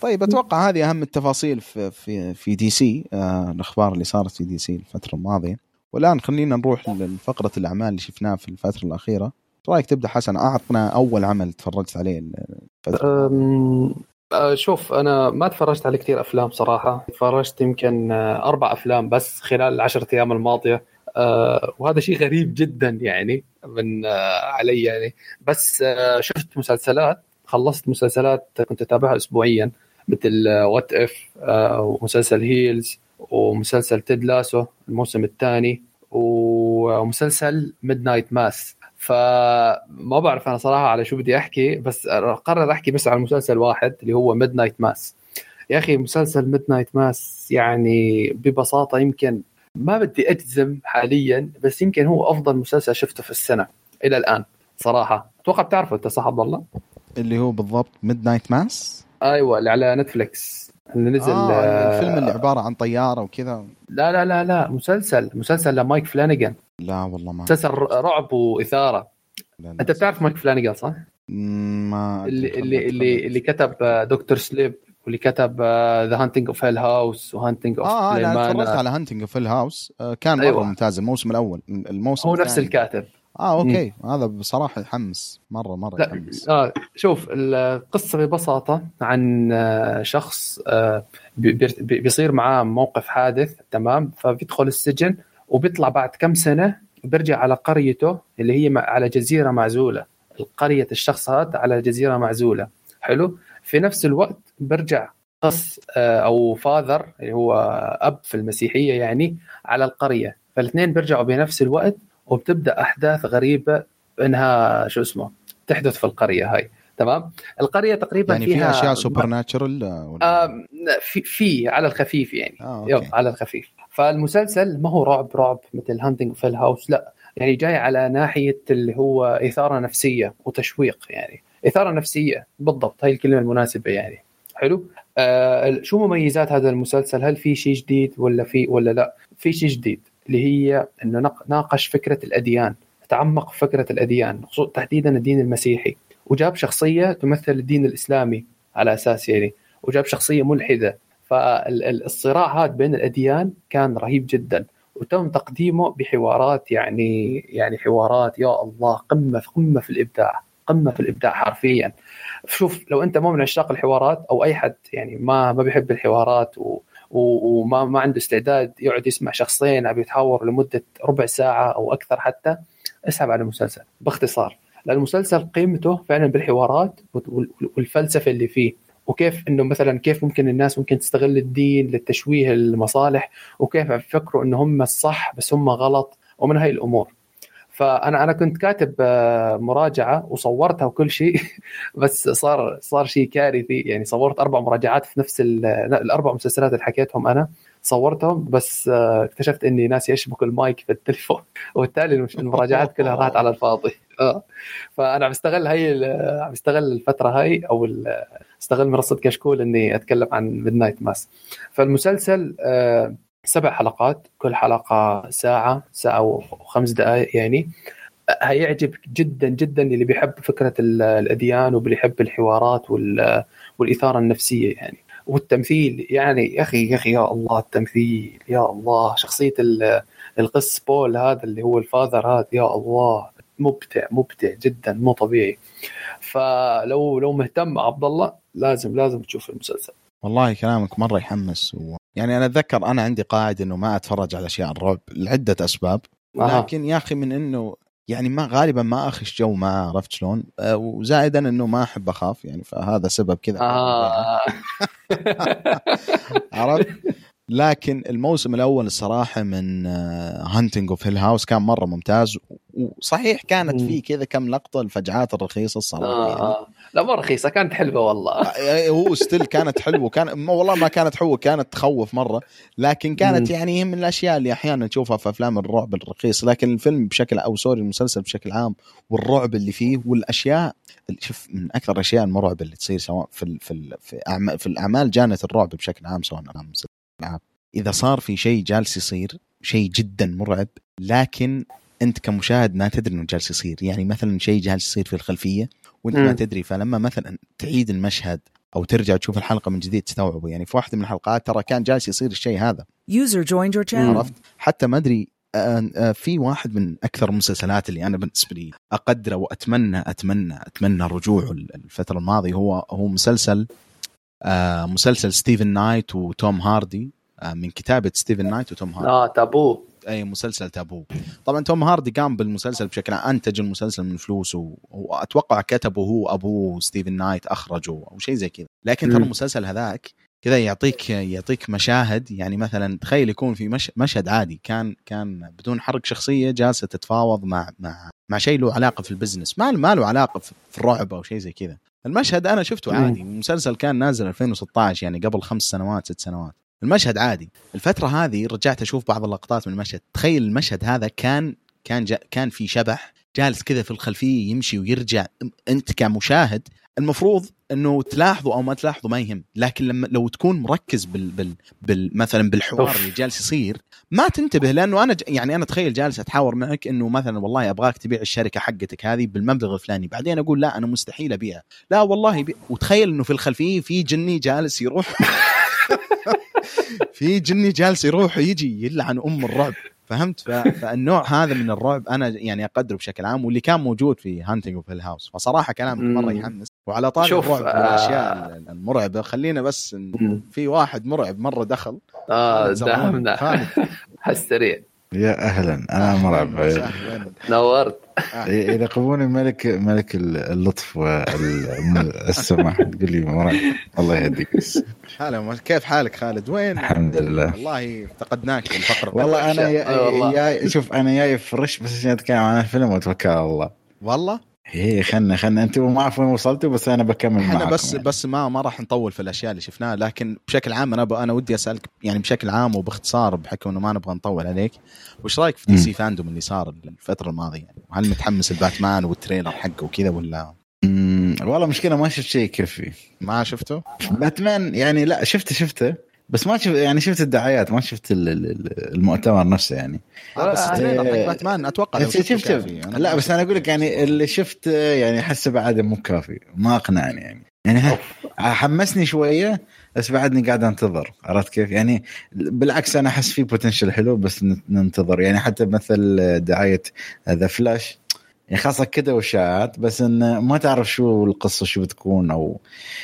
طيب أتوقع هذه أهم التفاصيل في في في DC آه الأخبار اللي صارت في DC الفترة الماضية. والآن خلينا نروح لفقرة الأعمال اللي شفناها في الفترة الأخيرة. رأيك تبدأ حسن؟ أعطنا أول عمل تفرجت عليه الفترة. أم، آه، شوف أنا ما تفرجت على كثير أفلام صراحة. تفرجت يمكن آه، أربع أفلام بس خلال العشرة أيام الماضية. آه، وهذا شيء غريب جدا يعني من علي يعني. بس شفت مسلسلات خلصت مسلسلات كنت أتابعها اسبوعيا مثل What If ومسلسل Heels ومسلسل Ted Lasso الموسم الثاني ومسلسل Midnight Mass فما بعرف أنا صراحة على شو بدي أحكي بس قرر أحكي بس عن مسلسل واحد اللي هو Midnight Mass يا أخي مسلسل Midnight Mass يعني ببساطة يمكن ما بدي أجزم حاليا بس يمكن هو أفضل مسلسل شفته في السنة إلى الآن صراحة. أتوقع بتعرفه أنت صح عبد الله؟ اللي هو بالضبط ميد نايت ماس أيوه اللي على نتفلكس اللي نزل آه آه، الفيلم اللي عبارة عن طيارة وكذا. لا لا لا لا مسلسل مسلسل لمايك فلانيجان لا والله ما مسلسل رعب وإثارة. لا لا. أنت بتعرف مايك فلانيجان صح؟ ما اللي اللي اللي. اللي كتب آه، Doctor Sleep واللي كتب The Haunting of Hill House و Haunting of آه أنا اتفرجت على Haunting في ال House آه كان مرة أيوة. ممتاز الموسم الأول. الموسم هو نفس الكاتب. آه okay. هذا بصراحة يحمس. مرة مرة لا يحمس. آه شوف القصة ببساطة عن آه، شخص آه، بي- بي- بيصير معاه موقف حادث تمام؟ فبيدخل السجن وبيطلع بعد كم سنة بيرجع على قريته اللي هي على جزيرة معزولة. القريه الشخص هذا على جزيرة معزولة. حلو؟ في نفس الوقت برجع قس آه، أو father اللي هو أب في المسيحية يعني على القرية. فالاثنين بيرجعوا بنفس الوقت وبتبدأ أحداث غريبة إنها شو اسمه تحدث في القرية هاي تمام؟ القرية تقريبا يعني في فيها أشياء super natural ولا؟ آه في في على الخفيف يعني. آه، يلا okay. على الخفيف. فالمسلسل ما هو رعب رعب مثل Haunting في ال House لا. يعني جاي على ناحية اللي هو إثارة نفسية وتشويق يعني. إثارة نفسية بالضبط هاي الكلمة المناسبة يعني. حلو؟ آه شو مميزات هذا المسلسل؟ هل في شيء جديد ولا في ولا لا؟ في شيء جديد. اللي هي إنه ناقش فكرة الأديان تعمق في فكرة الأديان تحديدا الدين المسيحي. وجاب شخصية تمثل الدين الإسلامي على أساس يعني وجاب شخصية ملحدة. فالصراع هذا بين الأديان كان رهيب جدا. وتم تقديمه بحوارات يعني يعني حوارات يا الله قمة قمة في الإبداع قمة في الإبداع حرفيا. شوف لو أنت مو من عشاق الحوارات أو أي حد يعني ما ما بيحب الحوارات و- وما ما عنده استعداد يقعد يسمع شخصين عم يتحاوروا لمدة ربع ساعة أو أكثر حتى أسحب على المسلسل باختصار. لأن المسلسل قيمته فعلا بالحوارات وال- والفلسفة اللي فيه وكيف إنه مثلا كيف ممكن الناس ممكن تستغل الدين للتشويه المصالح وكيف يفكروا إنه هم الصح بس هم غلط ومن هاي الأمور. فأنا أنا كنت كاتب آه، مراجعة وصورتها وكل شيء بس صار صار شيء كارثي. يعني صورت أربع مراجعات في نفس ال- الأربع مسلسلات اللي حكيتهم أنا صورتهم بس آه، اكتشفت إني ناسي اشبك المايك في التليفون. وبالتالي المراجعات كلها راحت على الفاضي. آه. فأنا عم بستغل هاي ال- عم بستغل الفترة هاي أو استغل منصه كشكول إني أتكلم عن Midnight Mass فالمسلسل آه، سبع حلقات كل حلقة ساعة ساعة وخمس دقائق يعني. هيعجب جدا جدا اللي بيحب فكرة ال- الأديان واللي يحب الحوارات وال- والإثارة النفسية يعني. والتمثيل يعني يا أخي يا أخي يا الله التمثيل يا الله. شخصية ال- القس بول هذا اللي هو الفاذر هذا يا الله. مبدع مبدع جدا مو طبيعي. فلو لو مهتم عبد الله لازم لازم تشوف المسلسل. والله كلامك مرة يحمس و... يعني أنا أتذكر أنا عندي قاعدة إنه ما أتفرج على أشياء الرعب لعدة أسباب أها. لكن يا أخي من إنه يعني ما غالبا ما أخش جو معاه عرفت شلون؟ آه، وزائدا إنه ما أحب أخاف يعني فهذا سبب كذا آه. عرفت؟ لكن الموسم الأول الصراحة من Haunting of Hill House كان مرة ممتاز وصحيح كانت. فيه كذا كم لقطة الفجعات الرخيصة الصراحة آه. يعني. آه. لا مو رخيصة كانت حلوة والله آه، هو still كانت حلوة كان ما والله ما كانت حلوة كانت تخوف مرة لكن كانت مم. يعني هي من الأشياء اللي أحيانا نشوفها في أفلام الرعب الرخيص لكن الفيلم بشكل أو sorry المسلسل بشكل عام والرعب اللي فيه والأشياء شوف من أكثر الأشياء المرعبة اللي تصير سواء في ال في ال في, أعمال في الأعمال جانت الرعب بشكل عام سواء العاب إذا صار في شيء جالس يصير شيء جدا مرعب لكن أنت كمشاهد ما تدري إنه جالس يصير يعني مثلا شيء جالس يصير في الخلفية وانت ما. تدري فلما مثلا تعيد المشهد أو ترجع تشوف الحلقة من جديد تستوعبه. يعني في واحدة من الحلقات ترى كان جالس يصير الشيء هذا. User joined your channel. عرفت؟ حتى ما أدري آه، آه، في واحد من أكثر المسلسلات اللي أنا بالنسبة لي أقدره وأتمنى أتمنى أتمنى رجوعه الفترة الماضية هو هو مسلسل آه، مسلسل ستيفن نايت وتوم هاردي من كتابة ستيفن نايت وتوم هاردي. آه تابو إي مسلسل تابو طبعا توم هاردي قام بالمسلسل بشكل عام أنتج المسلسل من فلوسه وأتوقع كتبه هو أبوه ستيفن نايت أخرجه أو شيء زي كذا. لكن ترى. المسلسل هذاك كذا يعطيك يعطيك مشاهد. يعني مثلا تخيل يكون في مش مشهد عادي كان كان بدون حرق شخصية جالسة تتفاوض مع مع مع شيء له علاقة في ال business. ما ما له علاقة في الرعب أو شيء زي كذا. المشهد أنا شفته. عادي. المسلسل كان نازل 2016 يعني قبل خمس سنوات ست سنوات. المشهد عادي. الفترة هذه رجعت أشوف بعض اللقطات من المشهد. تخيل المشهد هذا كان كان جا كان في شبح جالس كذا في الخلفية يمشي ويرجع. أنت كمشاهد المفروض إنه تلاحظه أو ما تلاحظه ما يهم. لكن لما لو تكون مركز بال, بال, بال مثلا بالحوار. اللي جالس يصير ما تنتبه. لأنه أنا ج- يعني أنا تخيل جالس أتحاور معك إنه مثلا والله أبغاك تبيع الشركة حقتك هذه بالمبلغ الفلاني. بعدين أقول لا أنا مستحيل أبيعها. لا والله بي... وتخيل إنه في الخلفية في جني جالس يروح في جني جالس يروح ويجي يلعن أم الرعب فهمت ف... فالنوع هذا من الرعب أنا يعني أقدره بشكل عام واللي كان موجود في Haunting of Hill House فصراحة كلامك مرة. يحمس وعلى طاري شوف، الرعب آه. والاشياء المرعبة خلينا بس. في واحد مرعب مرة دخل آه زرعوني. داهمنا خالد عالسريع يا أهلا أنا مرعب. نورت. يلقبوني ملك ملك اللطف والسماح تقول لي مرعب. الله يهديك. بس هلا كيف حالك خالد؟ وين؟ الحمد لله. والله افتقدناك في الفقرة. والله أنا. جاي شوف أنا جاي فرش بس عشان أتكلم عن الفيلم وأتوكل على الله. والله؟ هي خلنا خلنا أنتم ما أعرف وين وصلتوا بس أنا بكمل إحنا بس يعني. بس ما ما راح نطول في الأشياء اللي شفناها لكن بشكل عام أنا. أنا ودي أسألك يعني بشكل عام وباختصار بحكم إنه ما نبغى نطول عليك وش رأيك في DC FanDome اللي صار الفترة الماضية يعني هل متحمس الباتمان وال trailer حقه وكذا ولا والله مشكلة ما شفت شيء يكفي ما شفته؟ باتمان يعني لا شفته شفته بس ما شفت يعني شفت الدعايات ما شفت ال- ال- ال- المؤتمر نفسه يعني آه بس آه، إيه. باتمان أتوقع كافي. أنا لا بس أنا أقول لك يعني اللي شفته يعني احسه بعد مو كافي ما أقنعني يعني يعني حمسني شوية بس بعدني قاعد أنتظر عرفت كيف؟ يعني بالعكس أنا أحس في potential حلو بس ننتظر يعني حتى مثل دعاية The Flash يعني خاصة كده وإشاعات بس إن ما تعرف شو القصة شو بتكون أو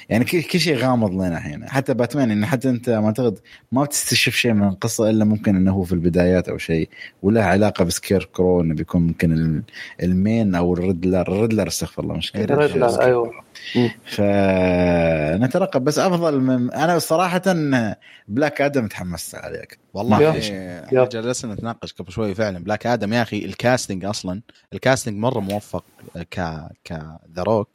يعني كل شيء غامض لنا الحين حتى باتمان يعني حتى أنت ما اعتقد ما بتستشف شيء من القصة إلا ممكن إنه هو في البدايات أو شيء وله علاقة ب Scarecrow إنه بيكون ممكن ال- ال main أو ال Riddler. ال Riddler استغفر الله مش Scare Riddler أيوه. فنترقب بس أفضل من أنا صراحة Black Adam تحمست عليك. والله. إحنا جلسنا نتناقش قبل شوي فعلا. Black Adam يا أخي ال casting أصلا ال casting مرة موفق ك ك The Rock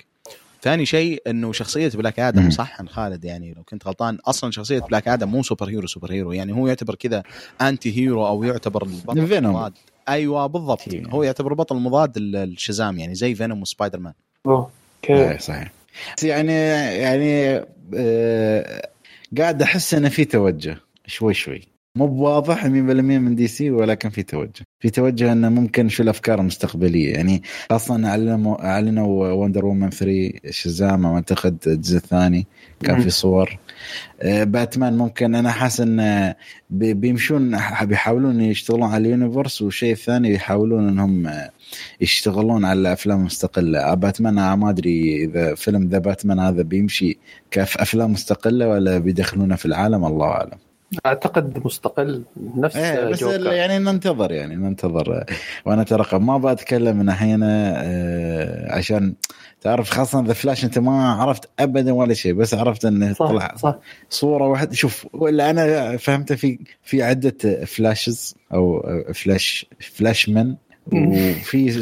ثاني شيء إنه شخصية Black Adam. صح عن خالد؟ يعني لو كنت غلطان أصلا شخصية Black Adam مو superhero superhero يعني هو يعتبر كذا anti-hero أو يعتبر البطل Venom. المضاد. أيوه بالضبط. هي. هو يعتبر البطل المضاد لل Shazam يعني زي Venom و Spider-Man okay. إيه، صحيح. يعني يعني آه قاعد أحس إنه في توجه. شوي شوي. مو بواضح 100% من DC ولكن في توجه. في توجه أنه ممكن شو الأفكار المستقبلية. يعني خاصة أعلنوا أعلنوا Wonder Woman 3 Shazam أعتقد الجزء الثاني كان في صور. آه، باتمان ممكن أنا حاسس إن بي- بيمشون بيحاولون يشتغلون على ال universe والشيء الثاني يحاولون إنهم آه، يشتغلون على أفلام مستقلة. باتمان أنا ما أدري إذا فيلم The Batman هذا بيمشي كافلام مستقلة ولا بيدخلونه في العالم الله أعلم. أعتقد مستقل نفس إيه بس جوكر. يعني ننتظر يعني ننتظر. وأنا ترقب ما بتكلم من الحين آه، عشان تعرف خاصة The Flash أنت ما عرفت ابدا ولا شيء بس عرفت إنه طلع صح. صح صورة واحدة شوف ولا أنا فهمت في في عدة Flashes أو Flash Flash من وفي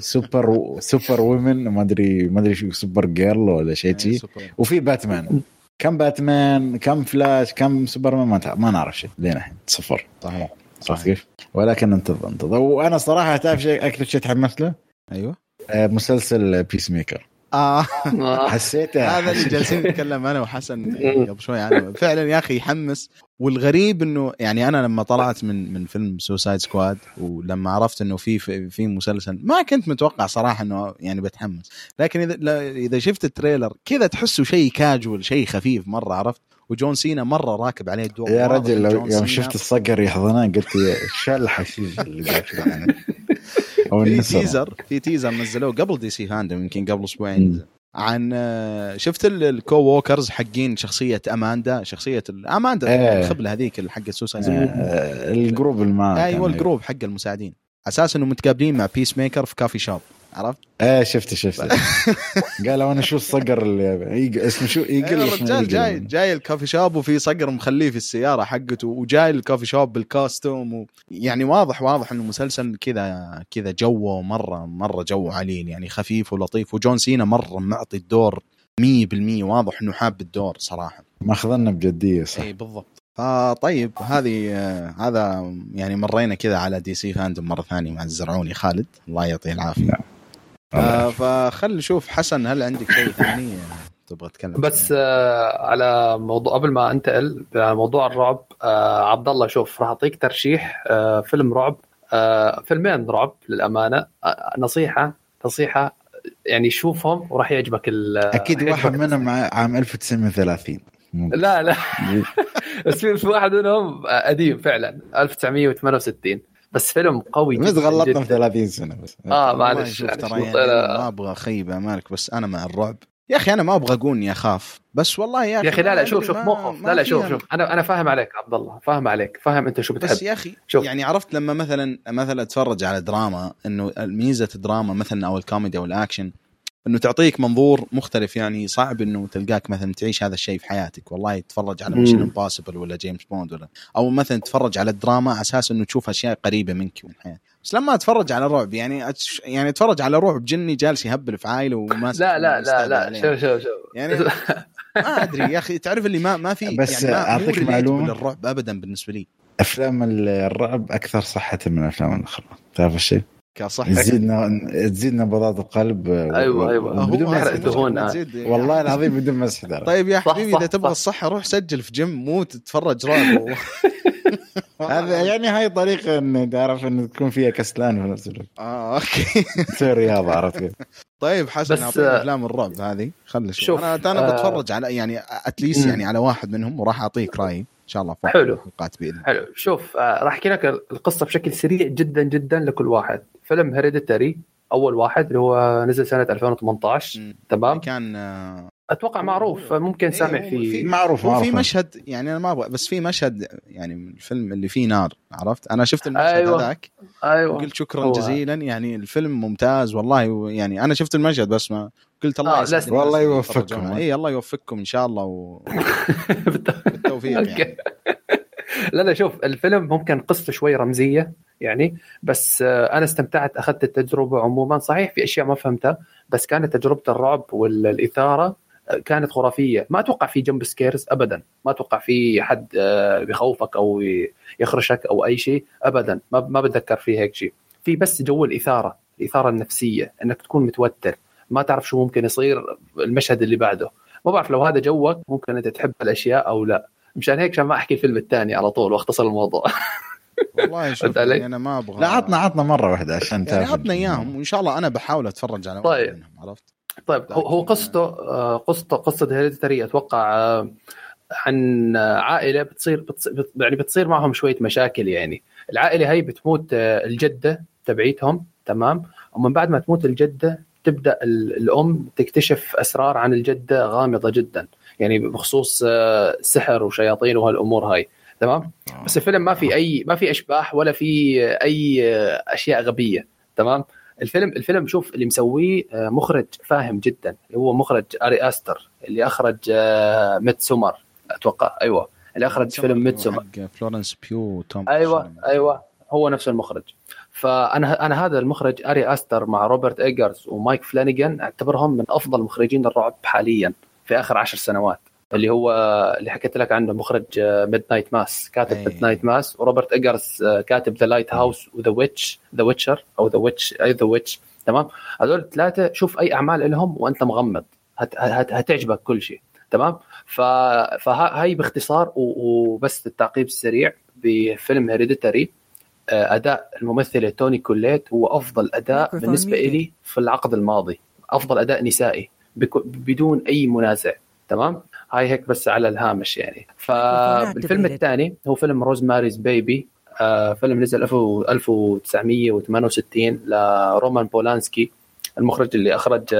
Super Superwoman ما أدري ما أدري شو Supergirl ولا شيء شي سوبر. وفي باتمان كم باتمان كم فلاش كم سوبرمان ما, ما نعرف شيء. لين الحين صفر. صحيح. عرفت كيف؟ ولكن انتظر انتظر. وأنا صراحة تعرف شيء؟ أكثر شيء تحمست له؟ أيوه. آه، مسلسل Peacemaker آه. آه. حسيته هذا اللي جالسين نتكلم أنا وحسن قبل شوي عنه. فعلا يا أخي يحمس. والغريب إنه يعني أنا لما طلعت من من فيلم Suicide Squad ولما عرفت إنه في في في مسلسل ما كنت متوقع صراحة إنه يعني بتحمس. لكن اذا إذا شفت ال trailer كذا تحسه شيء كاجوال شيء خفيف مرة عرفت؟ وجون سينا مرة راكب عليه الدور يا رجل لو يوم شفت الصقر يحضنه قلت شو الحشيش اللي يعني في تيزر في تيزر نزلوه قبل DC FanDome يمكن قبل أسبوعين. عن شفت ال- ال co-workers حقين شخصية أماندا؟ شخصية أماندا إيه. الخبلة هذيك اللي حق Suicide آه، ال group اللي معاه أيوه الجروب حق المساعدين. أساس إنه متقابلين مع Peacemaker في coffee shop عرفت؟ إيه شفت شفت قالوا أنا شو الصقر اللي اسمه شو؟ اسمه الرجال. جاي جاي ال coffee shop وفي صقر مخليه في السيارة حقته وجاي ال coffee shop بال costume و... يعني واضح واضح إنه مسلسل كذا كذا جوه مره مرة جو عليل يعني خفيف ولطيف وجون سينا مرة معطي الدور 100% واضح إنه حاب الدور صراحة. ماخذنا بجدية صح. إي بالضبط. فطيب هذه هذا يعني مرينا كذا على DC FanDome مرة ثانية مع الزرعوني خالد. الله يعطيه العافية. آه فخلنا نشوف. حسن هل عندك شيء ثاني آه، تبغى تتكلم بس آه على موضوع قبل ما انتقل على موضوع الرعب آه عبد الله شوف راح أعطيك ترشيح آه فيلم رعب آه فيلمين رعب للأمانة. آه نصيحة نصيحة يعني شوفهم وراح يعجبك أكيد واحد منهم عام 1930 ممكن. لا لا. بس في في واحد منهم آه، قديم فعلا 1968 بس فيلم قوي بس جداً غلطنا. في 30 سنة بس. آه معلش يعني لا- أنا ما أبغى أخيب أمالك بس أنا مع الرعب. يا أخي أنا ما أبغى أقول إني أخاف بس والله يا أخي يا أخي لا لا شوف شوف ما- مو خوف. ما لا لا شوف فيها- شوف. أنا أنا فاهم عليك عبد الله فاهم عليك فاهم أنت شو بس بتحب يا أخي شوف. يعني عرفت لما مثلا مثلا أتفرج على دراما إنه ميزة الدراما مثلا أو الكوميدي أو الأكشن إنه تعطيك منظور مختلف يعني صعب إنه تلقاك مثلا تعيش هذا الشيء في حياتك والله تتفرج على. Mission Impossible ولا جيمس بوند ولا أو مثلا تتفرج على الدراما على أساس إنه تشوف أشياء قريبة منك ومن حياتك بس لما أتفرج على رعب يعني أتش... يعني أتفرج على رعب جني جالس يهبل في عائلة وماسك لا لا لا لا. شوف شوف شوف يعني ما أدري يا أخي تعرف اللي ما ما في بس يعني ما relatable معلومة. للرعب ابدا بالنسبة لي أفلام الرعب أكثر صحة من الأفلام الأخرى تعرف الشيء؟ كصح تزيدنا تزيد نبضات القلب أيوة، أيوة. بدون يحرق دهون،. والله العظيم بدون مسح طيب يا حبيبي إذا تبغى صح. الصحة روح سجل في جيم مو تتفرج رعب و... هذا يعني هاي طريقة إن تعرف إن تكون فيها كسلان في نفس الوقت آه okay تسوي رياضه عرفت كيف؟ طيب حسن بس، أعطيني آه، افلام الرعب هذه خلي شوف أنا أنا آه، بتفرج على يعني at least. يعني على واحد منهم وراح أعطيك رأيي إن شاء الله في حلو. الحلقات بإذن حلو. شوف آه راح أحكي لك القصة بشكل سريع جدا جدا لكل واحد. فيلم Hereditary أول واحد اللي هو نزل سنة 2018 مم. تمام؟ كان آه، أتوقع معروف ممكن سامع إيه، فيه. في- معروف في مشهد يعني أنا ما أبغى بس في مشهد يعني من الفيلم اللي فيه نار عرفت؟ أنا شفت المشهد أيوة. هذاك أيوه. وقلت شكرا هو- جزيلا يعني الفيلم ممتاز والله يعني أنا شفت المشهد بس ما قلت الله آه، والله يوفقكم. اي الله يوفقكم إن شاء الله وبالتوفيق يعني. okay. لا لا شوف الفيلم ممكن قصته شوي رمزية يعني بس آه، أنا استمتعت أخذت التجربة عموما. صحيح في أشياء ما فهمتها بس كانت تجربة الرعب والإثارة آه، كانت خرافية. ما أتوقع في jump scares ابدا. ما أتوقع في حد آه، بيخوفك أو يخرشك أو أي شيء ابدا. ما ما بتذكر في هيك شيء. في بس جو الإثارة الإثارة النفسية إنك تكون متوتر. ما تعرف شو ممكن يصير المشهد اللي بعده. ما بعرف لو هذا جوك ممكن أنت تحب الأشياء أو لا. مشان هيك عشان ما أحكي الفيلم الثاني على طول واختصر الموضوع. والله شوف؟ يعني أنا ما أبغى لا عطنا عطنا مرة واحدة عشان يعني تعرف. عطنا إياهم وإن شاء الله أنا بحاول أتفرج على طيب. واحد منهم عرفت؟ طيب هو قصته آه، قصته قصة هيريديتري أتوقع آه، عن عائلة بتصير بتص- بت- يعني بتصير معهم شوية مشاكل يعني. العائلة هي بتموت آه، الجدة تبعيتهم تمام؟ ومن بعد ما تموت الجدة تبدأ ال- الأم تكتشف أسرار عن الجدة غامضة جدا. يعني بخصوص آه، سحر وشياطين وهالأمور هاي. تمام؟ بس الفيلم ما في أي ما في أشباح ولا في أي أشياء غبية. تمام؟ الفيلم الفيلم شوف اللي مسويه آه، مخرج فاهم جدا. اللي هو مخرج أري أستر اللي أخرج آه، Midsommar. أتوقع. أيوه. اللي أخرج فيلم Midsommar. فلورنس بيو وتوم أيوه. أيوه. هو نفس المخرج. فأنا أنا هذا المخرج أري أستر مع روبرت إيجرز ومايك فلانيجان أعتبرهم من أفضل مخرجين الرعب حاليا في آخر عشر سنوات اللي هو اللي حكيت لك عنه مخرج Midnight Mass كاتب. Midnight Mass وروبرت إيجرز آه، كاتب The Lighthouse و The Witch The Witcher أو The Witch أي The Witch تمام هذول الثلاثة شوف أي أعمال لهم وأنت مغمض هت هت هتعجبك كل شيء تمام. فهاي باختصار. وبس التعقيب السريع بفيلم Hereditary أداء الممثله توني كوليت هو أفضل أداء بالنسبة. لي في العقد الماضي أفضل أداء نسائي. بدون أي منازع تمام هاي هيك بس على الهامش يعني فالفيلم. الثاني هو فيلم Rosemary's Baby آه فيلم نزل 1968 لرومان بولانسكي المخرج اللي أخرج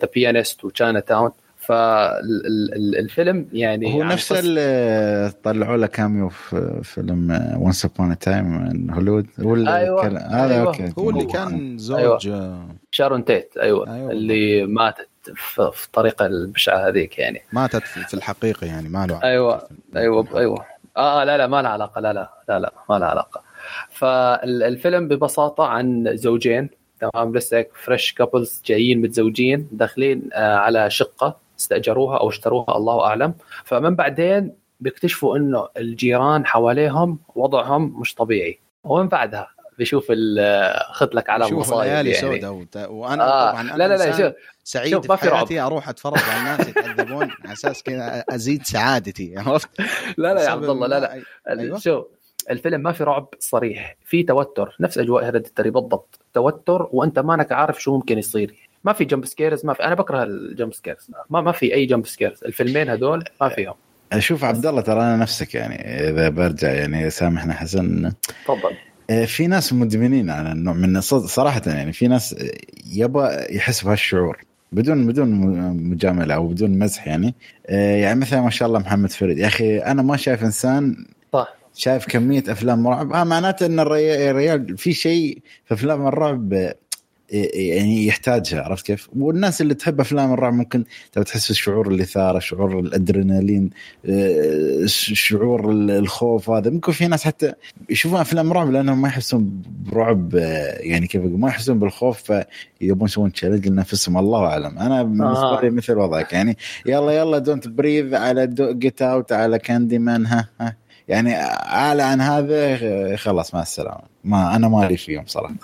The Pianist و Chinatown فالفيلم يعني هو عن نفس اللي طلعوا له cameo في فيلم Once Upon a Time in Hollywood ولا أيوة. كان- هذا أيوة. okay هو اللي هو. كان زوج آه، شارون تيت أيوه, أيوة. اللي ماتت في في الطريقة البشعة هذيك يعني ماتت في الحقيقة يعني ما له علاقة أيوه أيوه أيوه آه لا لا ما لها علاقة لا لا لا لا ما لها علاقة فالفيلم ببساطة عن زوجين تمام لسه هيك fresh couples جايين متزوجين داخلين آه على شقة استأجروها أو اشتروها الله أعلم فمن بعدين بيكتشفوا إنه الجيران حواليهم وضعهم مش طبيعي ومن بعدها بيشوف ال- خذ لك على شوف ليالي يعني. سوداء وأنا آه طبعا أنا لا لا لا شوف سعيد شوف، ما في في رعب. حياتي أروح أتفرج على الناس يتعذبون على أساس كذا أزيد سعادتي عرفت؟ لا لا يا عبد الله لا لا أيوة. شو الفيلم ما في رعب صريح في توتر نفس أجواء Hereditary بالضبط توتر وأنت مانك عارف شو ممكن يصير ما في jump scares ما في أنا بكره ال jump scares ما ما في أي jump scares الفيلمين هذول ما فيهم. شوف عبد الله ترى أنا نفسك يعني إذا برجع يعني سامحنا حسن تفضل. في ناس مدمنين على النوع من صراحة يعني في ناس يبى يحس بهالشعور. بدون بدون مجاملة أو بدون مزح يعني. يعني مثلا ما شاء الله محمد فريد. يا أخي أنا ما شايف إنسان صح. شايف كمية أفلام رعب. آه معناته إن الريال في شيء في أفلام الرعب يعني يحتاجها عرفت كيف؟ والناس اللي تحب أفلام الرعب ممكن تحس الشعور الإثارة، شعور الأدرينالين، آه، شعور الخوف هذا، ممكن في ناس حتى يشوفون أفلام رعب لأنهم ما يحسون برعب آه، يعني كيف أقول؟ ما يحسون بالخوف فيبون يسوون challenge لنفسهم. الله أعلم، أنا بالنسبة آه. لي مثل وضعك. يعني يلا يلا Don't Breathe على Get Out على Candyman ها ها. يعني اعلى عن هذا آه، خلاص مع السلامة. ما أنا مالي فيهم صراحة.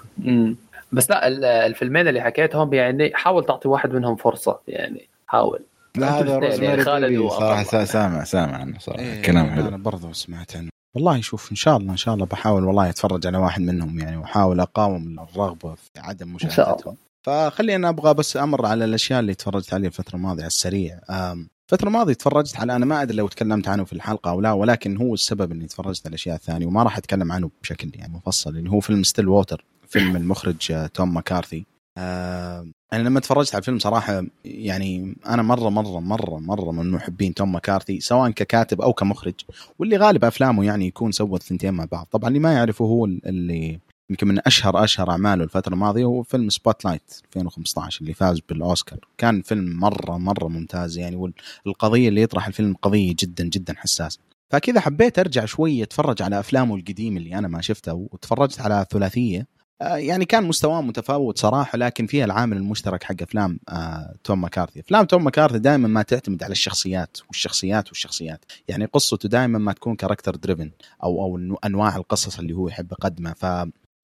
بس لا ال- الفيلمين اللي حكيتهم يعني حاول تعطي واحد منهم فرصة يعني حاول. لا هذا يعني روزماري خالد صراحة سامع سامع عنه صراحة. إيه كلام أنا حلو برضو سمعت عنه. والله شوف إن شاء الله إن شاء الله بحاول والله أتفرج على واحد منهم يعني وأحاول أقاوم الرغبة في عدم مشاهدتهم. فخلينا أبغى بس أمر على الأشياء اللي تفرجت عليها الفترة الماضية على السريع. أم، الفترة الماضية تفرجت على أنا ما أدري لو تكلمت عنه في الحلقة أو لا ولكن هو السبب إني تفرجت على الأشياء الثانية وما راح أتكلم عنه بشكل يعني مفصل اللي هو فيلم Stillwater فيلم المخرج توم ماكارثي. آه، أنا لما تفرجت على الفيلم صراحة يعني أنا مرة مرة مرة مرة من محبين توم ماكارثي سواء ككاتب أو كمخرج واللي غالب أفلامه يعني يكون سوى الثنتين مع بعض. طبعا اللي ما يعرفه هو اللي يمكن من أشهر أشهر أعماله الفترة الماضية هو فيلم Spotlight 2015 اللي فاز بالأوسكار. كان فيلم مرة مرة ممتاز يعني والقضية اللي يطرح الفيلم قضية جدا جدا حساسة. فكذا حبيت أرجع شوي أتفرج على أفلامه القديم اللي أنا ما شفتها وتفرجت على ثلاثيه آه، يعني كان مستواه متفاوت صراحة لكن فيها العامل المشترك حق أفلام آه، توم ماكارثي. أفلام توم ماكارثي دائما ما تعتمد على الشخصيات والشخصيات والشخصيات. يعني قصته دائما ما تكون character driven أو أو أنواع القصص اللي هو يحب يقدمها. ف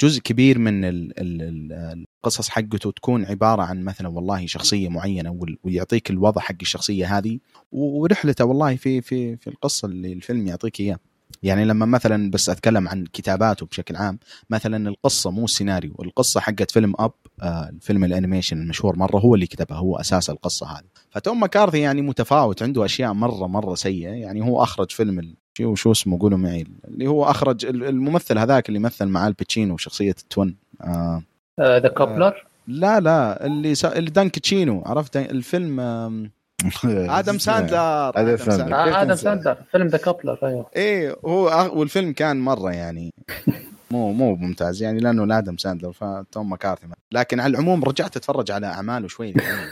جزء كبير من ال ال ال القصص حقته تكون عبارة عن مثلا والله شخصية معينة ويعطيك الوضع حق الشخصية هذه ورحلته والله في في في القصة اللي الفيلم يعطيك إياه. يعني لما مثلا بس أتكلم عن كتاباته بشكل عام مثلا القصة مو السيناريو القصة حقت فيلم أب آه الفيلم ال animation المشهور مرة هو اللي كتبها هو أساس القصة هذه. فتوم ماكارثي يعني متفاوت عنده أشياء مرة مرة سيئة. يعني هو أخرج فيلم شو شو اسمه قولوا معي اللي هو أخرج ال- الممثل هذاك اللي مثل مع آل باتشينو شخصيه التون آه ذا كوبلر لا لا اللي سا... اللي دانك تشينو عرفت الفيلم آم، آدم ساندلر آدم ساندلر. آه آدم؟ ساندر فيلم ذا كوبلر أيوه إيه هو والفيلم كان مرة يعني مو مو ممتاز يعني لأنه لا آدم ساندلر فتوم ماكارثي لكن على العموم رجعت أتفرج على أعماله شوي يعني.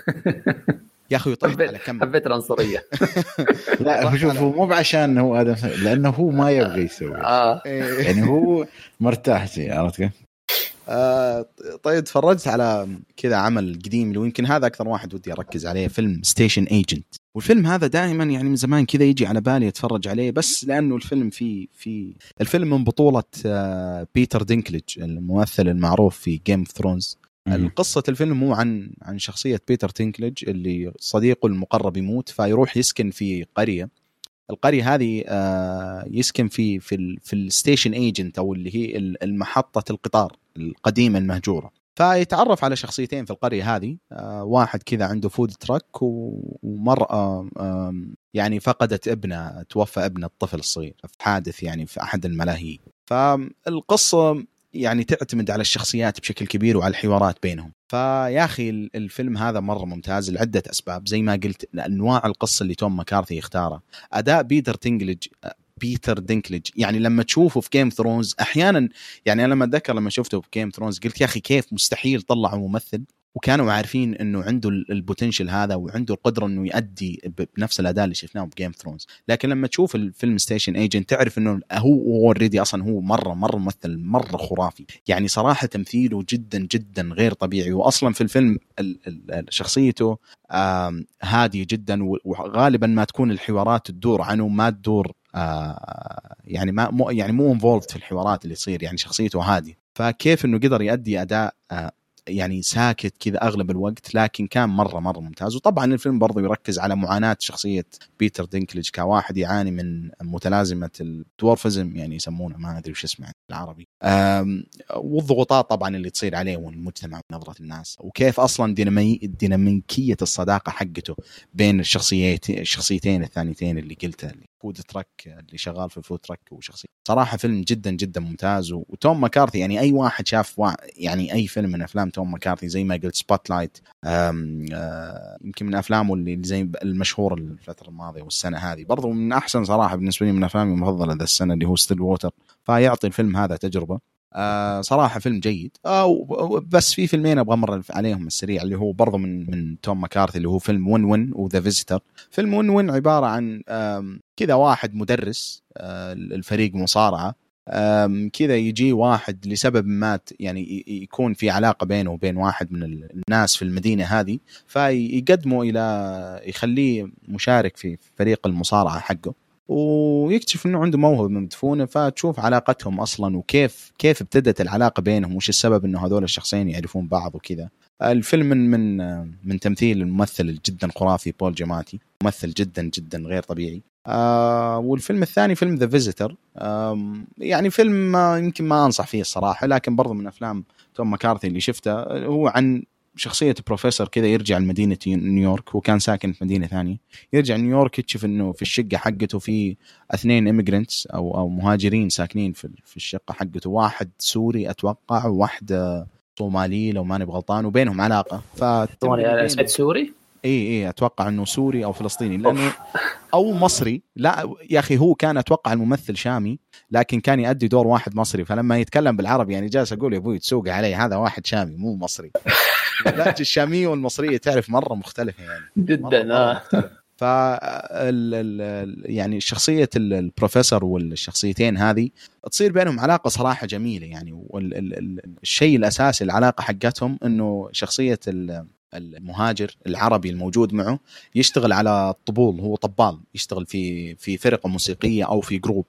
يا أخي طحت على كم. حبيت العنصرية. لا هو شوف هو مو بعشان هو آدم ساندلر، لأنه هو ما يبغى يسوي. آه. إيه. يعني هو مرتاح شيء عرفت كيف؟ آه طيب تفرجت على كذا عمل قديم اللي يمكن هذا أكثر واحد ودي أركز عليه فيلم Station Agent والفيلم هذا دائما يعني من زمان كذا يجي على بالي أتفرج عليه بس لأنه الفيلم في في الفيلم من بطولة آه بيتر دينكليج الممثل المعروف في Game of Thrones القصة الفيلم مو عن عن شخصية بيتر دينكليج اللي صديقه المقرب يموت فيروح يسكن في قرية. القرية هذه آه، يسكن في في ال في ال Station Agent أو اللي هي المحطة القطار القديمة المهجورة. فيتعرف على شخصيتين في القرية هذه آه، واحد كذا عنده food truck ومرة يعني فقدت ابنها توفى ابن الطفل الصغير في حادث يعني في أحد الملاهي. فالقصة يعني تعتمد على الشخصيات بشكل كبير وعلى الحوارات بينهم. فيا أخي الفيلم هذا مرة ممتاز لعدة أسباب. زي ما قلت أنواع القصة اللي توم مكارثي يختارها. أداء بيتر دينكليج بيتر دينكليج. يعني لما تشوفه في Game Thrones أحيانا يعني أنا لما أتذكر لما شفته في Game Thrones قلت يا أخي كيف مستحيل طلعوا ممثل. وكانوا عارفين إنه عنده ال potential هذا وعنده القدرة إنه يؤدي بنفس الأداء اللي شفناه ب Game Thrones لكن لما تشوف الفيلم Station Agent تعرف إنه هو already أصلا هو مرة مرة ممثل مرة خرافي. يعني صراحة تمثيله جدا جدا غير طبيعي. واصلا في الفيلم شخصيته هادية جدا وغالبا ما تكون الحوارات تدور عنه ما تدور آه يعني ما مو يعني مو involved في الحوارات اللي تصير. يعني شخصيته هادية. فكيف إنه قدر يؤدي أداء آه يعني ساكت كذا أغلب الوقت لكن كان مرة مرة ممتاز. وطبعا الفيلم برضه يركز على معاناة شخصية بيتر دينكليج كواحد يعاني من متلازمة ال dwarfism يعني يسمونه ما أدري وش اسمه بالعربي. والضغوطات طبعا اللي تصير عليه والمجتمع ونظرة الناس. وكيف أصلا دينامي ديناميكية الصداقة حقته بين الشخصيتين الثانيتين اللي قلتها food truck اللي شغال في ال food truck وشخصية. صراحة فيلم جدا جدا ممتاز وتوم ماكارثي يعني أي واحد شاف وا... يعني أي فيلم من أفلام توم ماكارثي زي ما قلت Spotlight يمكن من أفلامه اللي زي المشهوره الفترة الماضية والسنة هذه. برضو من أحسن صراحة بالنسبة لي من أفلامي المفضلة ذا السنة اللي هو Stillwater فيعطي الفيلم هذا تجربة. آه صراحة فيلم جيد. آه بس في فيلمين أبغى أمر عليهم السريع اللي هو برضه من من توم ماكارثي اللي هو فيلم Win Win و The Visitor فيلم Win Win عبارة عن كذا واحد مدرس آه الفريق مصارعة كذا يجي واحد لسبب ما يعني يكون في علاقة بينه وبين واحد من الناس في المدينة هذه فيقدمه إلى يخليه مشارك في فريق المصارعة حقه. ويكتشف إنه عنده موهبة مدفونة فتشوف علاقتهم أصلا وكيف كيف ابتدت العلاقة بينهم وش السبب إنه هذول الشخصين يعرفون بعض وكذا. الفيلم من من من تمثيل الممثل الجدا خرافي بول جماتي ممثل جدا جدا غير طبيعي. آه والفيلم الثاني فيلم The Visitor يعني فيلم ما يمكن ما أنصح فيه الصراحة لكن برضه من أفلام توم ماكارثي اللي شفته هو عن شخصية بروفيسور كذا يرجع لمدينة نيويورك هو كان ساكن في مدينة ثانية يرجع نيويورك يكتشف إنه في الشقة حقته في اثنين immigrants أو أو مهاجرين ساكنين في في الشقة حقته واحد سوري أتوقع وواحد صومالي لو ماني بغلطان وبينهم علاقة ف سوري؟ اي اي أتوقع إنه سوري أو فلسطيني. لأنه أو مصري. لا يا أخي هو كان أتوقع الممثل شامي لكن كان يؤدي دور واحد مصري. فلما يتكلم بالعربي يعني جالس أقول يا أبوي تسوق علي هذا واحد شامي مو مصري. اللهجه الشاميه والمصرية تعرف مرة مختلفة يعني. جدا آه. ف يعني شخصية البروفيسور والشخصيتين هذه تصير بينهم علاقة صراحة جميلة يعني. والشيء الأساسي العلاقة حقتهم إنه شخصية المهاجر العربي الموجود معه يشتغل على الطبول هو طبال يشتغل في في فرقة موسيقية أو في group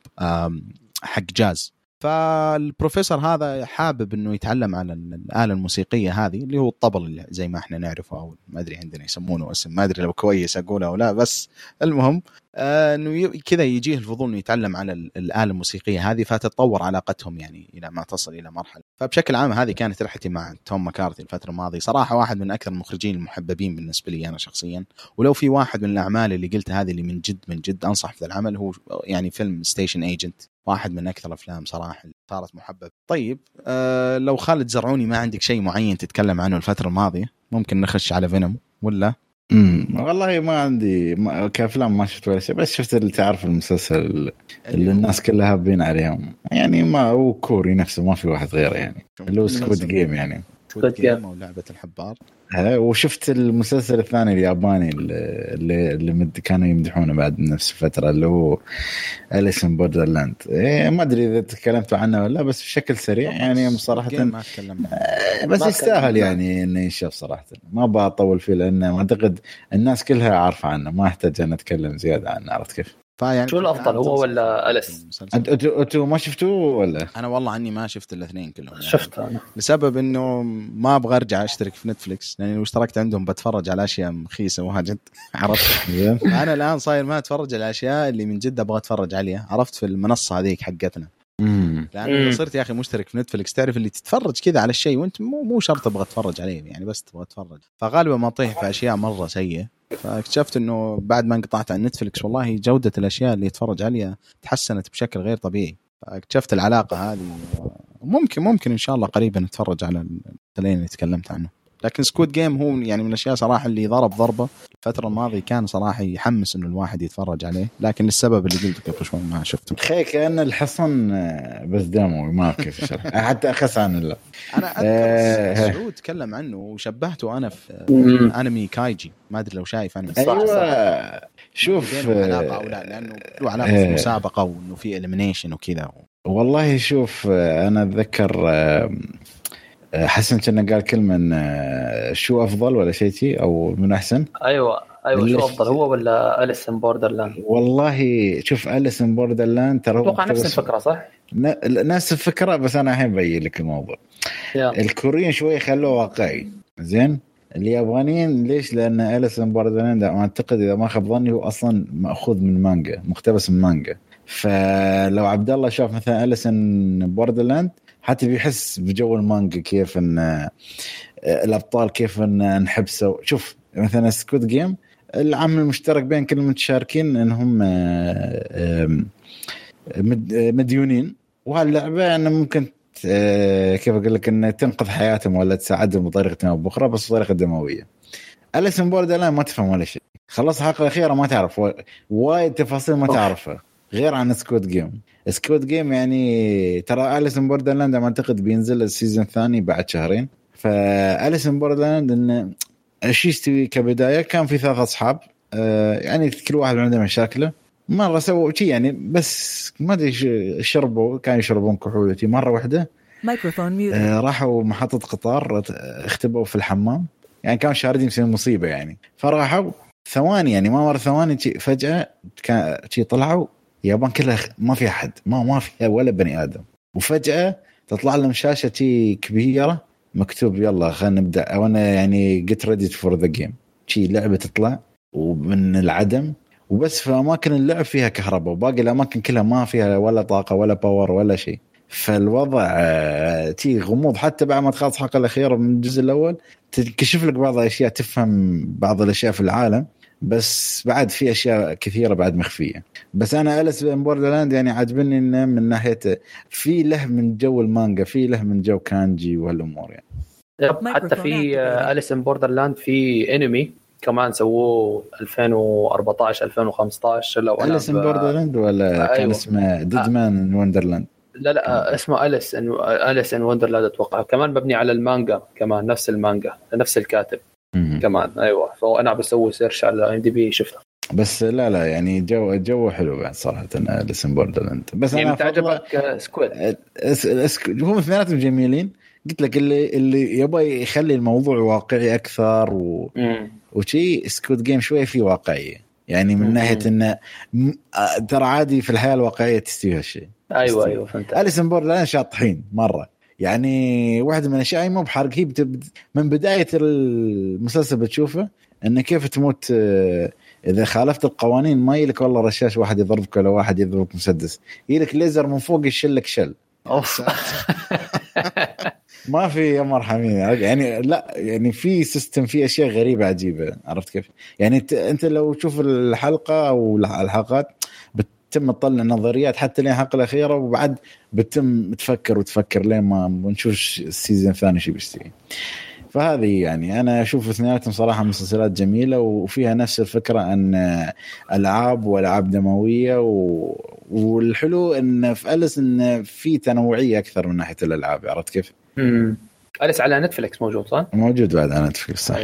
حق جاز. فالبروفيسور هذا حابب إنه يتعلم على الآلة الموسيقية هذه اللي هو الطبل زي ما إحنا نعرفه أو ما أدري عندنا يسمونه اسم ما أدري لو كويس أقوله أو لا بس المهم إنه كذا يجيه الفضول إنه يتعلم على الآلة الموسيقية هذه فتتطور علاقتهم يعني إلى ما تصل إلى مرحلة. فبشكل عام هذه كانت رحلتي مع توم ماكارثي الفترة الماضية. صراحة واحد من أكثر المخرجين المحببين بالنسبة لي أنا شخصيا. ولو في واحد من الأعمال اللي قلتها هذه اللي من جد من جد أنصح في العمل هو يعني فيلم Station Agent واحد من أكثر الافلام صراحة اللي صارت محبب طيب آه لو خالد زرعوني ما عندك شيء معين تتكلم عنه الفترة الماضية؟ ممكن نخش على Venom ولا؟ امم والله ما عندي ما كأفلام ما شفت ولا شيء بس شفت اللي تعرف المسلسل اللي الناس كلها هابين عليهم. يعني ما هو كوري نفسه ما في واحد غيره يعني. اللي هو Squid Game يعني. Game. Game أو لعبة الحبار وشفت المسلسل الثاني الياباني اللي اللي, كانوا يمدحونه بعد نفس الفترة اللي هو Alice in Borderland إيه ما أدري إذا تكلمتوا عنه ولا لا، بس بشكل سريع يعني صراحة ما تكلمنا عنه. بس يستاهل. يعني إنه ينشاف صراحة ما بطول فيه لأنه أعتقد الناس كلها عارفة عنه ما أحتاج أن أتكلم زيادة عنه عرفت كيف؟ فيعني شو الأفضل، هو ولا أليس؟ المسلسل. أنتوا ما شفتوه ولا؟ أنا والله عني ما شفت الاثنين كلهم يعني. شفت أنا لسبب إنه ما أبغى أرجع أشترك في نتفلكس لأني لو اشتركت عندهم بتفرج على أشياء مخيسة واجد عرفت أنا الآن صاير ما أتفرج على الاشياء اللي من جد أبغى أتفرج عليها عرفت في المنصة هذيك حقتنا أمم. لأن. إذا صرت يا أخي مشترك في نتفلكس تعرف اللي تتفرج كذا على الشيء وأنت مو مو شرط تبغى تتفرج عليه يعني بس تبغى تتفرج فغالبا ما اطيح في أشياء مرة سيئة فاكتشفت إنه بعد ما انقطعت عن Netflix والله جودة الأشياء اللي اتفرج عليها تحسنت بشكل غير طبيعي فاكتشفت العلاقة هذه وممكن ممكن إن شاء الله قريبا نتفرج على اللي تكلمت عنه لكن Squid Game هو يعني من الأشياء صراحة اللي ضرب ضربة. الفترة الماضية كان صراحة يحمس إنه الواحد يتفرج عليه لكن للسبب اللي قلته قبل شوي ما شفته. أخي كان الحصن آه، بس دموي ما أعرف كيف حتى أخس عن لا أنا آه. اذكر سعود تكلم عنه وشبهته أنا في. أنمي كايجي. ما أدري لو شايف أنمي. صح، أيوه. شوف بينهم علاقة أو آه، لا لأنه له علاقة في آه. المسابقة وإنه في elimination وكذا. والله شوف آه، أنا أتذكر آه، آه، حسن كان قال كلمة إن، آه، شو أفضل ولا شيء شي أو من أحسن أيوه أيوه شو أفضل هو ولا Alice in Borderland؟ والله شوف Alice in Borderland ترى هو أتوقع نفس الفكرة صح؟ ن- نفس الفكرة بس أنا الحين ببين لك الموضوع الكوريين شوي خلوه واقعي زين اليابانيين ليش؟ لأن Alice in Borderland أعتقد إذا ما خاب ظني هو أصلا مأخوذ من مانجا مقتبس من مانجا فلو عبد الله شاف مثلا Alice in Borderland حتى بيحس بجو المانجا كيف إن آه، الأبطال كيف إن انحبسوا شوف مثلا Squid Game العامل المشترك بين كل المتشاركين إنهم آه، آه، مديونين وهاللعبة انه ممكن كيف أقول لك انه تنقذ حياتهم ولا تساعدهم بطريقة أو بأخرى بس بطريقة دموية. Alice in Borderland ما تفهم ولا شيء خلص الحلقة الأخيرة ما تعرف وايد تفاصيل ما. تعرفها غير عن Squid Game، Squid Game يعني ترى Alice in Borderland ما أعتقد بينزل ال season الثاني بعد شهرين. ف Alice in Borderland انه إيش يستوي كبداية؟ كان في ثلاث أصحاب. آه، يعني كل واحد عنده مشاكله. مرة سووا شيء يعني بس ما أدري شربوا. كانوا يشربون كحول. مرة واحدة. Muted. آه، راحوا محطة قطار اختبوا في الحمام. يعني كانوا شاردين يصير مصيبة يعني. فراحوا ثواني يعني ما مر ثواني فجأة كان طلعوا. اليابان كلها ما في احد ما ما فيها ولا بني آدم. وفجأة تطلع لهم شاشة كبيرة مكتوب يلا خلينا نبدأ. أو أنا يعني get ready for the game شي لعبة تطلع ومن العدم. وبس في أماكن اللعب فيها كهرباء وباقي الأماكن كلها ما فيها ولا طاقة ولا power ولا شيء فالوضع آه، تي غموض. حتى بعد ما تخلص الحلقة الأخيرة من الجزء الأول تكشف لك بعض الاشياء تفهم بعض الأشياء في العالم. بس بعد في أشياء كثيرة بعد مخفية. بس أنا Alice in Borderland يعني عاجبني إنه من ناحية في له من جو المانجا في له من جو كايجي وهالأمور يعني. حتى في Alice in Borderland في أنمي كمان سووه 2014 2015 لو أنا Alice in Borderland ولا كان أيوة. اسمه Deadman Wonderland لا لا اسمه Alice in Alice in Wonderland أتوقع. كمان مبني على المانجا كمان نفس المانجا نفس الكاتب. كمان. أيوه. فانا بسوي search على IMDb شفته بس لا لا يعني جو جو حلو بعد صراحة Alice in Borderland. بس يعني أنا انت عجبك Squid هم اثنيناتهم جميلين. قلت لك اللي اللي يبغى يخلي الموضوع واقعي أكثر و... وشي Squid Game شوية في واقعية. يعني من مم. ناحية إنه آه، ترى عادي في الحياة الواقعية تستوي هالشيء أيوه أيوه فهمت Alice in Borderland شاطحين مرة. يعني واحدة من الأشياء مو بحرق هي. من بداية المسلسل بتشوفه إنه كيف تموت آه، إذا خالفت القوانين ما ييلك والله رشاش واحد يضربك ولا واحد يضربك مسدس ييلك ليزر من فوق يشلك شل أوف ما في يا مرحمين يعني لا يعني في system في أشياء غريبة عجيبة عرفت كيف؟ يعني أنت لو تشوف الحلقة أو الح- الحلقات بتتم تطلع نظريات حتى لين الحلقة الأخيرة وبعد بتتم تفكر وتفكر لين ما نشوف ال season الثاني شو بيستوي. فهذه يعني أنا أشوف اثنيناتهم صراحة مسلسلات جميلة وفيها نفس الفكرة أن ألعاب وألعاب دموية و... والحلو إن في Alice in في تنوعية أكثر من ناحية الألعاب عرفت كيف؟ مم. Alice على Netflix موجود صح؟ موجود بعد على Netflix صح.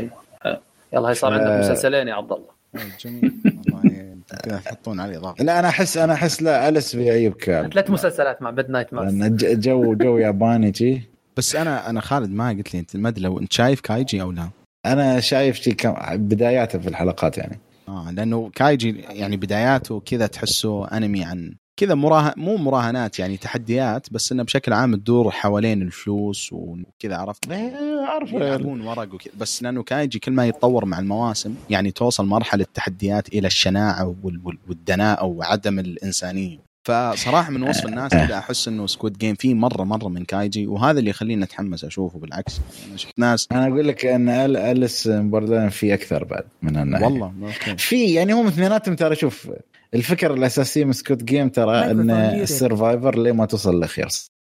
يلا هي صار عندك آه. مسلسلين يا عبد الله جميل والله كذا تحطون علي ضغط. لا أنا احس أنا أحس لا Alice بيعيبك ثلاث مسلسلات مع Midnight ج- جو جو ياباني جي بس أنا أنا خالد ما قلت لي أنت ما أدري لو أنت شايف كايجي أو لا. أنا شايف شي كم بداياته في الحلقات يعني. آه لأنه كايجي يعني بداياته كذا تحسه أنمي عن كذا مراه مو مراهنات يعني تحديات بس إنه بشكل عام تدور حوالين الفلوس وكذا عرفت؟ اعرف يلعبون ورق وكذا. بس لأنه كايجي كل ما يتطور مع المواسم يعني توصل مرحلة تحديات إلى الشناعة وال- وال- والدناءة وعدم الإنسانية. فصراحة من وصف الناس كذا أحس إنه سكوت جيم فيه مرة مرة من كايجي وهذا اللي يخليني أتحمس أشوفه بالعكس. أنا شفت ناس أنا أقول لك إن أل- Alice Borderland في أكثر بعد من الناحيه والله في يعني هم اثنيناتهم ترى شوف الفكرة الأساسية من Squid Game ترى إن. ال survivor ليه ما توصل للأخير؟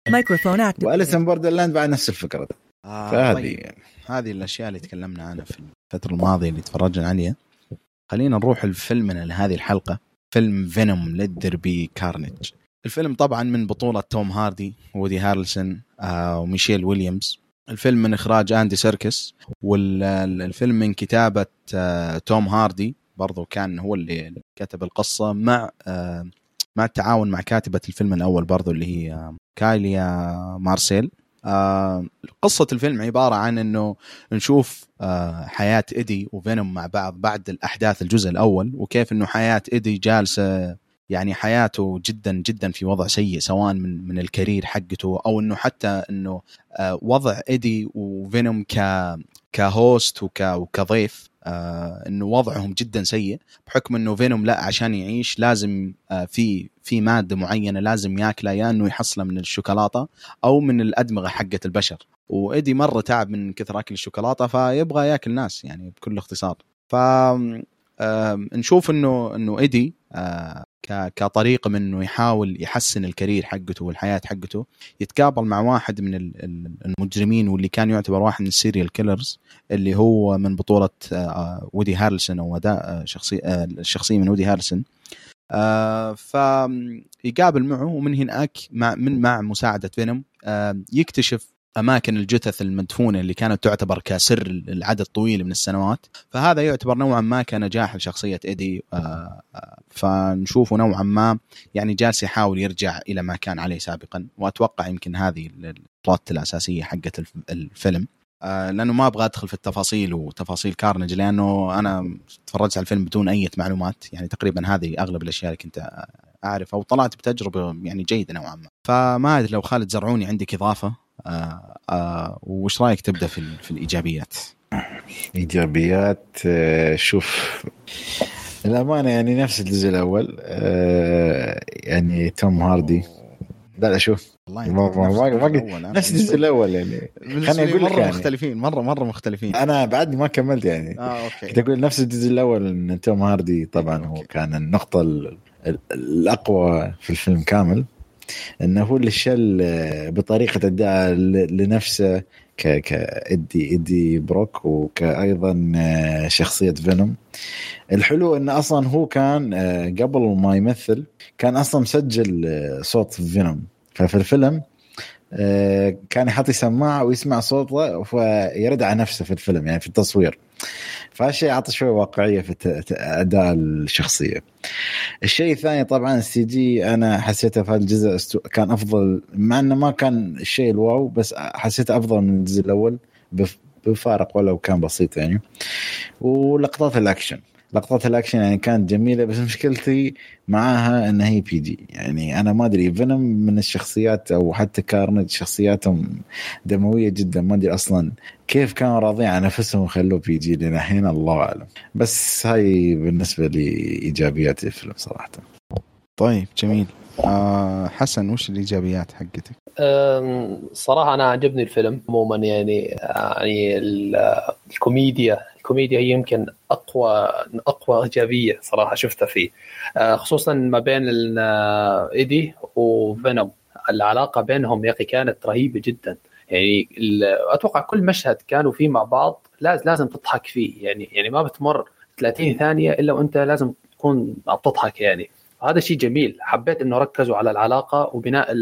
Microphone active. و Alice Borderland بعد نفس الفكرة. آه فهذه. طيب. هذه الأشياء اللي تكلمنا عنها في الفترة الماضية اللي تفرجنا عليها. خلينا نروح لفيلمنا لهذه الحلقة. فيلم Venom Let There Be Carnage الفيلم طبعا من بطولة توم هاردي وودي هارلسون آه وميشيل ويليامز. الفيلم من إخراج أندي سيركس والفيلم من كتابة آه توم هاردي. برضو كان هو اللي كتب القصة مع آه مع التعاون مع كاتبة الفيلم الأول برضو اللي هي آه كايليا مارسيل. آه قصة الفيلم عبارة عن إنه نشوف حياة إيدي وفينوم مع بعض بعد الأحداث الجزء الأول وكيف إنه حياة إيدي جالسة يعني حياته جدا جدا في وضع سيء سواء من من ال career حقته أو إنه حتى إنه وضع إيدي وفينوم ك كهوست وك وكضيف. آه إنه وضعهم جدا سيء بحكم إنه فينوم لا عشان يعيش لازم آه في في مادة معينة لازم ياكلها يا إنه يحصلها من الشوكولاتة أو من الأدمغة حقت البشر. وإيدي مرة تعب من كثر أكل الشوكولاتة فيبغى ياكل ناس يعني بكل اختصار. ف نشوف إنه إنه إيدي كطريقه من إنه يحاول يحسن الكارير حقته والحياة حقته يتقابل مع واحد من ال- ال- المجرمين واللي كان يعتبر واحد من ال serial killers اللي هو من بطولة آه، وودي هارلسون أو أداء آه، شخصي آه، الشخصية من وودي هارلسون. آه فيقابل معه ومن هناك مع من مع مساعدة فينوم آه يكتشف أماكن الجثث المدفونة اللي كانت تعتبر كسر لعدد طويل من السنوات فهذا يعتبر نوعا ما كنجاح لشخصيه إيدي آه آه، فنشوفه نوعا ما يعني جالس يحاول يرجع إلى ما كان عليه سابقا وأتوقع يمكن هذه البلوت الأساسية حقت الف- الفيلم. آه، لأنه ما أبغى أدخل في التفاصيل وتفاصيل كارنج لأنه أنا تفرجت على الفيلم بدون أي معلومات يعني تقريبا هذه أغلب الأشياء اللي كنت أعرفها وطلعت بتجربة يعني جيدة نوعا ما. فما أدري لو خالد زرعوني عندك إضافة؟ وش رأيك تبدأ في, في الإيجابيات؟ إيجابيات آه، شوف الامانه يعني نفس الجزء الأول آه، يعني توم هاردي. لا لا شوف والله ما- ما- نفس الجزء الأول يعني. خليني لي أقول لك مرة يعني. مختلفين مره مرة مختلفين. أنا بعد ما كملت يعني. آه okay. كنت أقول نفس الجزء الأول إن توم هاردي طبعا هو كان النقطة ال- ال- الأقوى في الفيلم كامل. أنه هو اللي شل آه، بطريقة اداء ل- لنفسه ك ك إدي بروك وكأيضا آه، شخصية فينوم. الحلو انه أصلا هو كان آه، قبل ما يمثل كان أصلا مسجل صوت فينوم. ففي الفيلم كان يحط سماعه ويسمع صوته فيرد على نفسه في الفيلم يعني في التصوير فهالشيء أعطى شوي واقعية في أداء الشخصية. الشيء الثاني طبعا ال CG أنا حسيته في هذا الجزء كان أفضل مع إنه ما كان الشيء ال wow بس حسيته أفضل من الجزء الأول بف- بفارق ولو كان بسيط يعني. ولقطات الأكشن لقطات الأكشن يعني كانت جميلة بس مشكلتي معاها انها هي PG يعني أنا ما أدري فينوم من الشخصيات أو حتى Carnage شخصياتهم دموية جدا. ما أدري أصلا كيف كانوا راضيين عن نفسهم وخلوه PG لنا الحين الله أعلم. بس هاي بالنسبة لي ايجابيات الفيلم صراحة. طيب جميل. آه حسن وش الإيجابيات حقتك؟ أم، صراحة أنا عجبني الفيلم. عموما يعني يعني ال- الكوميديا الكوميديا هي يمكن أقوى أقوى إيجابية صراحة شفتها فيه. أه، خصوصا ما بين آه، إيدي وفينوم. العلاقة بينهم يا أخي كانت رهيبة جدا. يعني أتوقع كل مشهد كانوا فيه مع بعض لازم لازم تضحك فيه. يعني يعني ما بتمر 30 ثانية إلا وأنت لازم تكون عم تضحك يعني. هذا شيء جميل. حبيت إنه ركزوا على العلاقة وبناء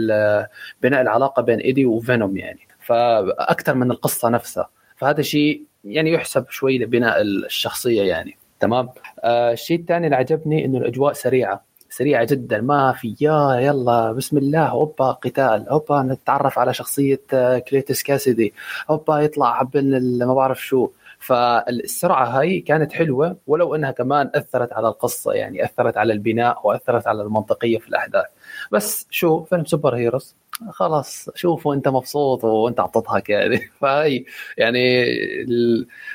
بناء العلاقة بين إيدي وفينوم يعني. فأكثر من القصة نفسها. فهذا شيء يعني يحسب شوي لبناء الشخصية يعني. تمام؟ آه الشيء الثاني اللي عجبني إنه الأجواء سريعة سريعة جدا. ما في يا يلا بسم الله أوبا قتال أوبا نتعرف على شخصية آه، كليتس كاسيدي. أوبا يطلع بين ما بعرف شو. فالسرعة هاي كانت حلوة ولو إنها كمان أثرت على القصة يعني أثرت على البناء وأثرت على المنطقية في الأحداث. بس شو فيلم superheroes. خلاص شوف وانت مبسوط وأنت عم تضحك يعني. فهي يعني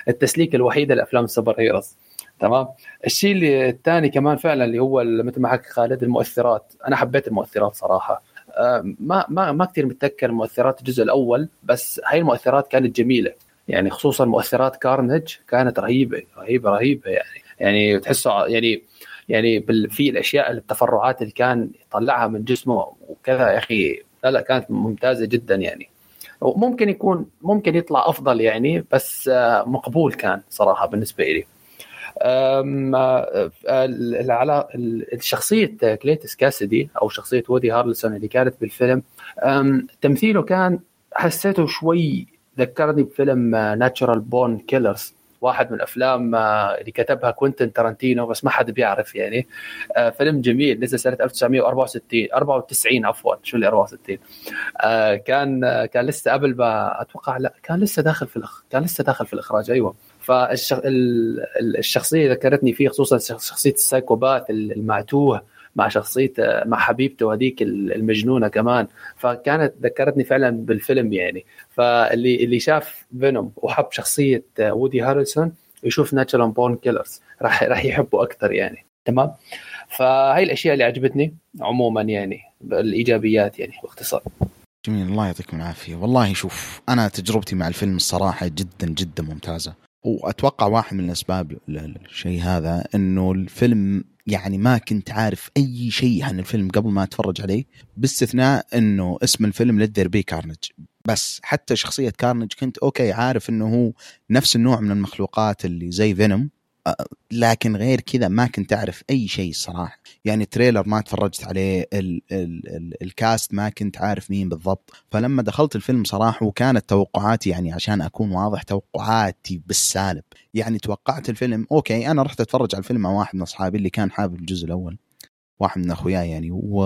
التسليك الوحيده لأفلام ال superheroes. تمام؟ الشيء اللي الثاني كمان فعلا اللي هو مثل ما حكى خالد المؤثرات. أنا حبيت المؤثرات صراحة. آه، ما ما ما كثير متذكر مؤثرات الجزء الأول بس هاي المؤثرات كانت جميلة. يعني خصوصا مؤثرات Carnage كانت رهيبة رهيبة رهيبة يعني. يعني تحسه يعني يعني في الأشياء التفرعات اللي كان يطلعها من جسمه وكذا يا أخي. لا لا كانت ممتازة جدا يعني. وممكن يكون ممكن يطلع أفضل يعني بس آه، مقبول كان صراحة بالنسبة لي الشخصية كليتس كاسيدي أو شخصية وودي هارلسون اللي كانت بالفيلم تمثيله كان حسيته شوي ذكرني بفيلم Natural Born Killers واحد من الأفلام آه، اللي كتبها كوينتن تارانتينو بس ما حد بيعرف يعني. آه، فيلم جميل نزل سنة 1964 94 عفوا شو اللي 64 آه، كان كان لسه قبل ما أتوقع لا كان لسه داخل في الأخ... كان لسه داخل في الإخراج أيوه. فالشخصيه ذكرتني فيه خصوصا شخصية ال psychopath المعتوه مع شخصية مع حبيبته هذيك المجنونة كمان. فكانت ذكرتني فعلا بالفيلم يعني. فاللي اللي شاف فينوم وحب شخصية وودي هارلسون يشوف Natural Born Killers راح راح يحبه أكثر يعني. تمام؟ فهي الأشياء اللي عجبتني عموما يعني الإيجابيات يعني باختصار. جميل الله يعطيكم العافية. والله شوف أنا تجربتي مع الفيلم الصراحة جدا جدا ممتازة. وأتوقع واحد من الأسباب للشيء هذا إنه الفيلم يعني ما كنت عارف أي شيء عن الفيلم قبل ما أتفرج عليه باستثناء إنه اسم الفيلم Let Be Carnage بس حتى شخصية Carnage كنت okay عارف إنه هو نفس النوع من المخلوقات اللي زي فينوم لكن غير كذا ما كنت أعرف أي شيء الصراحه يعني trailer ما تفرجت عليه ال ال ال ال cast ما كنت عارف مين بالضبط. فلما دخلت الفيلم صراحة وكانت توقعاتي يعني عشان أكون واضح توقعاتي بالسالب. يعني توقعت الفيلم okay أنا رحت أتفرج على الفيلم مع واحد من أصحابي اللي كان حابب الجزء الأول. واحد من أخوياي يعني. و...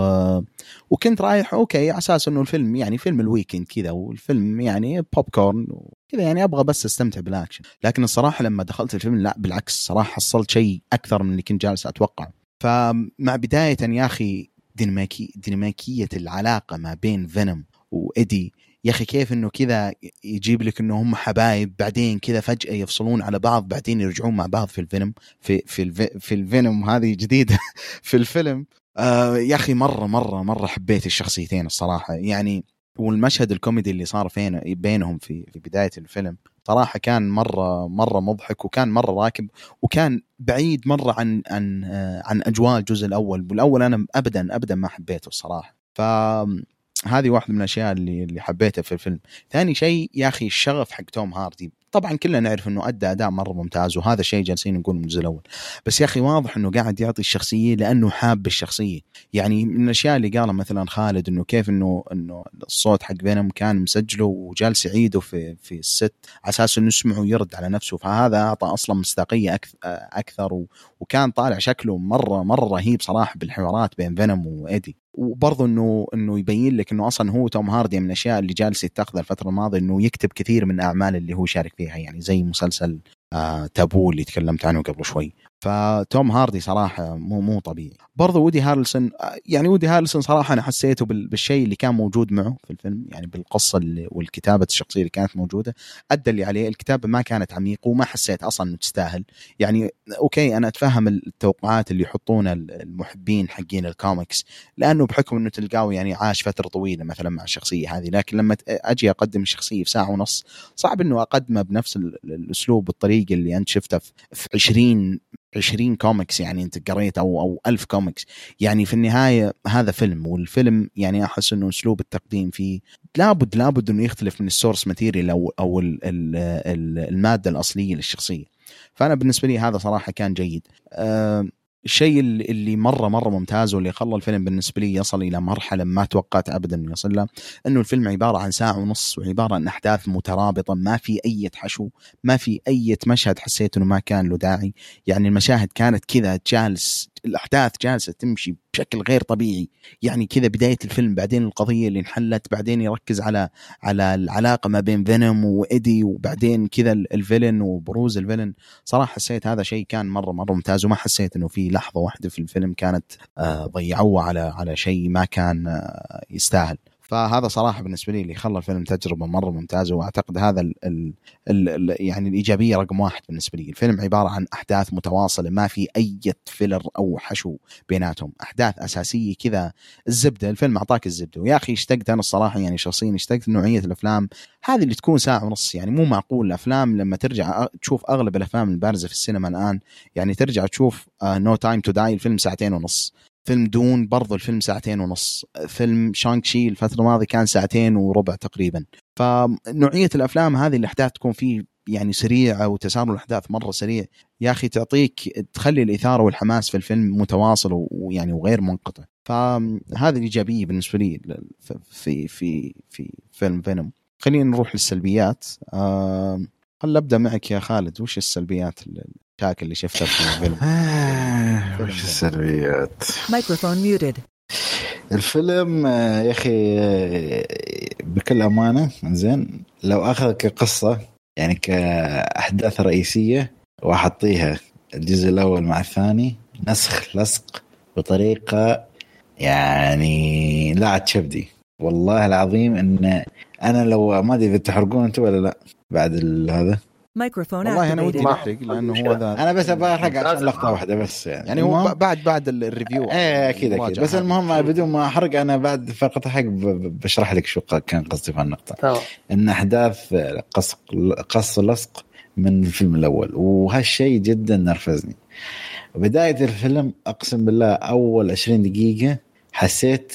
وكنت رايح okay على أساس إنه الفيلم يعني فيلم ال weekend كذا والفيلم يعني بوب كورن كذا يعني أبغى بس أستمتع بالأكشن. لكن الصراحة لما دخلت الفيلم لا بالعكس صراحة حصلت شيء أكثر من اللي كنت جالس أتوقع فمع بداية يا أخي ديناميكي- ديناميكية العلاقة ما بين فينوم وإيدي يا أخي كيف إنه كذا يجيب لك إنه هم حبايب بعدين كذا فجأة يفصلون على بعض بعدين يرجعون مع بعض في الفيلم في في في ال Venom هذه جديدة في الفيلم. آه يا أخي مرة مرة مرة حبيت الشخصيتين الصراحة. يعني والمشهد الكوميدي اللي صار فين بينهم في في بداية الفيلم صراحة كان مرة مرة مضحك وكان مرة راكب وكان بعيد مرة عن عن آه عن أجواء الجزء الأول. والأول أنا ابدا ابدا ما حبيته الصراحه ف هذه واحدة من الأشياء اللي اللي حبيتها في الفيلم. ثاني شيء يا أخي الشغف حق توم هاردي. طبعا كلنا نعرف إنه أدى أداء مرة ممتاز وهذا الشيء جالسين نقول من الجزء الأول. بس يا أخي واضح إنه قاعد يعطي الشخصية لأنه حاب الشخصيه يعني من الأشياء اللي قالها مثلا خالد إنه كيف إنه إنه الصوت حق فينوم كان مسجله وجالس يعيده في في ال set على أساس إنه يسمعه يرد على نفسه. فهذا أعطى أصلا مصداقية أكثر وكان طالع شكله مرة مرة رهيب صراحة بالحوارات بين فينوم وايدي وبرضه إنه إنه يبين لك إنه أصلا هو توم هاردي من الأشياء اللي جالس يتخذها الفترة الماضية إنه يكتب كثير من الاعمال اللي هو شارك فيها. يعني زي مسلسل آه تابو اللي تكلمت عنه قبل شوي. فتوم هاردي صراحة مو مو طبيعي. برضه ودي هارلسون يعني ودي هارلسون صراحة أنا حسيته بالشيء اللي كان موجود معه في الفيلم يعني بالقصة اللي والكتابة الشخصية اللي كانت موجودة. أدى اللي عليه الكتابة ما كانت عميقة وما حسيت أصلا إنه تستاهل. يعني okay أنا أتفهم التوقعات اللي يحطونها المحبين حقين الكوميكس لأنه بحكم إنه تلقاه يعني عاش فترة طويلة مثلا مع الشخصية هذه لكن لما أجي أقدم الشخصية في ساعة ونص صعب إنه أقدمه بنفس الأسلوب بالطريقة اللي أنت شفتها في 20 20 كوميكس يعني انت قريت أو أو 1000 كوميكس يعني في النهاية هذا فيلم والفيلم يعني أحس إنه أسلوب التقديم فيه لابد لابد إنه يختلف من ال source material أو أو المادة الأصلية للشخصية. فأنا بالنسبة لي هذا صراحة كان جيد. أه الشيء اللي مرة مرة ممتاز واللي خلى الفيلم بالنسبة لي يصل إلى مرحلة ما توقعت ابدا إنه يصل له إنه الفيلم عبارة عن ساعة ونص وعبارة عن أحداث مترابطة ما في أي حشو ما في أي مشهد حسيت إنه ما كان له داعي. يعني المشاهد كانت كذا جالس الأحداث جالسة تمشي بشكل غير طبيعي. يعني كذا بداية الفيلم بعدين القضية اللي انحلت بعدين يركز على على العلاقة ما بين فينوم وإيدي وبعدين كذا الفيلن وبروز الفيلن. صراحة حسيت هذا شيء كان مرة مرة ممتاز وما حسيت إنه في لحظة واحدة في الفيلم كانت آه، ضيعوها على على شيء ما كان آه، يستاهل. فهذا صراحة بالنسبة لي اللي خلى الفيلم تجربة مرة ممتازة وأعتقد هذا ال ال ال يعني الإيجابية رقم واحد بالنسبة لي، الفيلم عبارة عن أحداث متواصلة ما في أي فيلر أو حشو بيناتهم، أحداث أساسية كذا الزبدة، الفيلم أعطاك الزبدة، ويا أخي اشتقت أنا الصراحة يعني شخصيا اشتقت نوعية الأفلام هذه اللي تكون ساعة ونص. يعني مو معقول الأفلام لما ترجع تشوف أغلب الأفلام البارزة في السينما الآن يعني ترجع تشوف No Time to Die الفيلم ساعتين ونص. فيلم دون برضو الفيلم ساعتين ونص. فيلم شانغ تشي الفترة الماضية كان ساعتين وربع تقريبا. فنوعية الأفلام هذه الأحداث تكون فيه يعني سريعة وتسارع الأحداث مرة سريع يا أخي تعطيك تخلي الإثارة والحماس في الفيلم متواصل ويعني وغير منقطع. فهذه الإيجابية بالنسبة لي في في في فيلم فينوم. خلينا نروح للسلبيات. هل أبدأ معك يا خالد. وش السلبيات المشاكل اللي شفتها في الفيلم. آه، وش السلبيات؟ مايكروفون ميوتد الفيلم آه، يا أخي آه، بكل أمانة زين لو اخذ كقصة يعني كأحداث رئيسية واحطيها الجزء الأول مع الثاني نسخ لصق بطريقة يعني لا تشبدي. والله العظيم إن أنا لو ما أدري إذا تحرقون أنتم ولا لا بعد هذا. مايكروفون والله أنا ودي نحرق لأنه هو ذا أنا بس أبغى أحرق عشان. لقطة واحدة بس. يعني يعني هو بعد بعد ال- ال review. إيه أكيد أكيد. بس. المهم بدون ما أحرق أنا بعد فقط حق بشرح لك شو كان قصدي في هالنقطة. تمام. إن أحداث قص قص لصق من الفيلم الأول. وهالشيء جدا نرفزني. بداية الفيلم أقسم بالله أول 20 دقيقة حسيت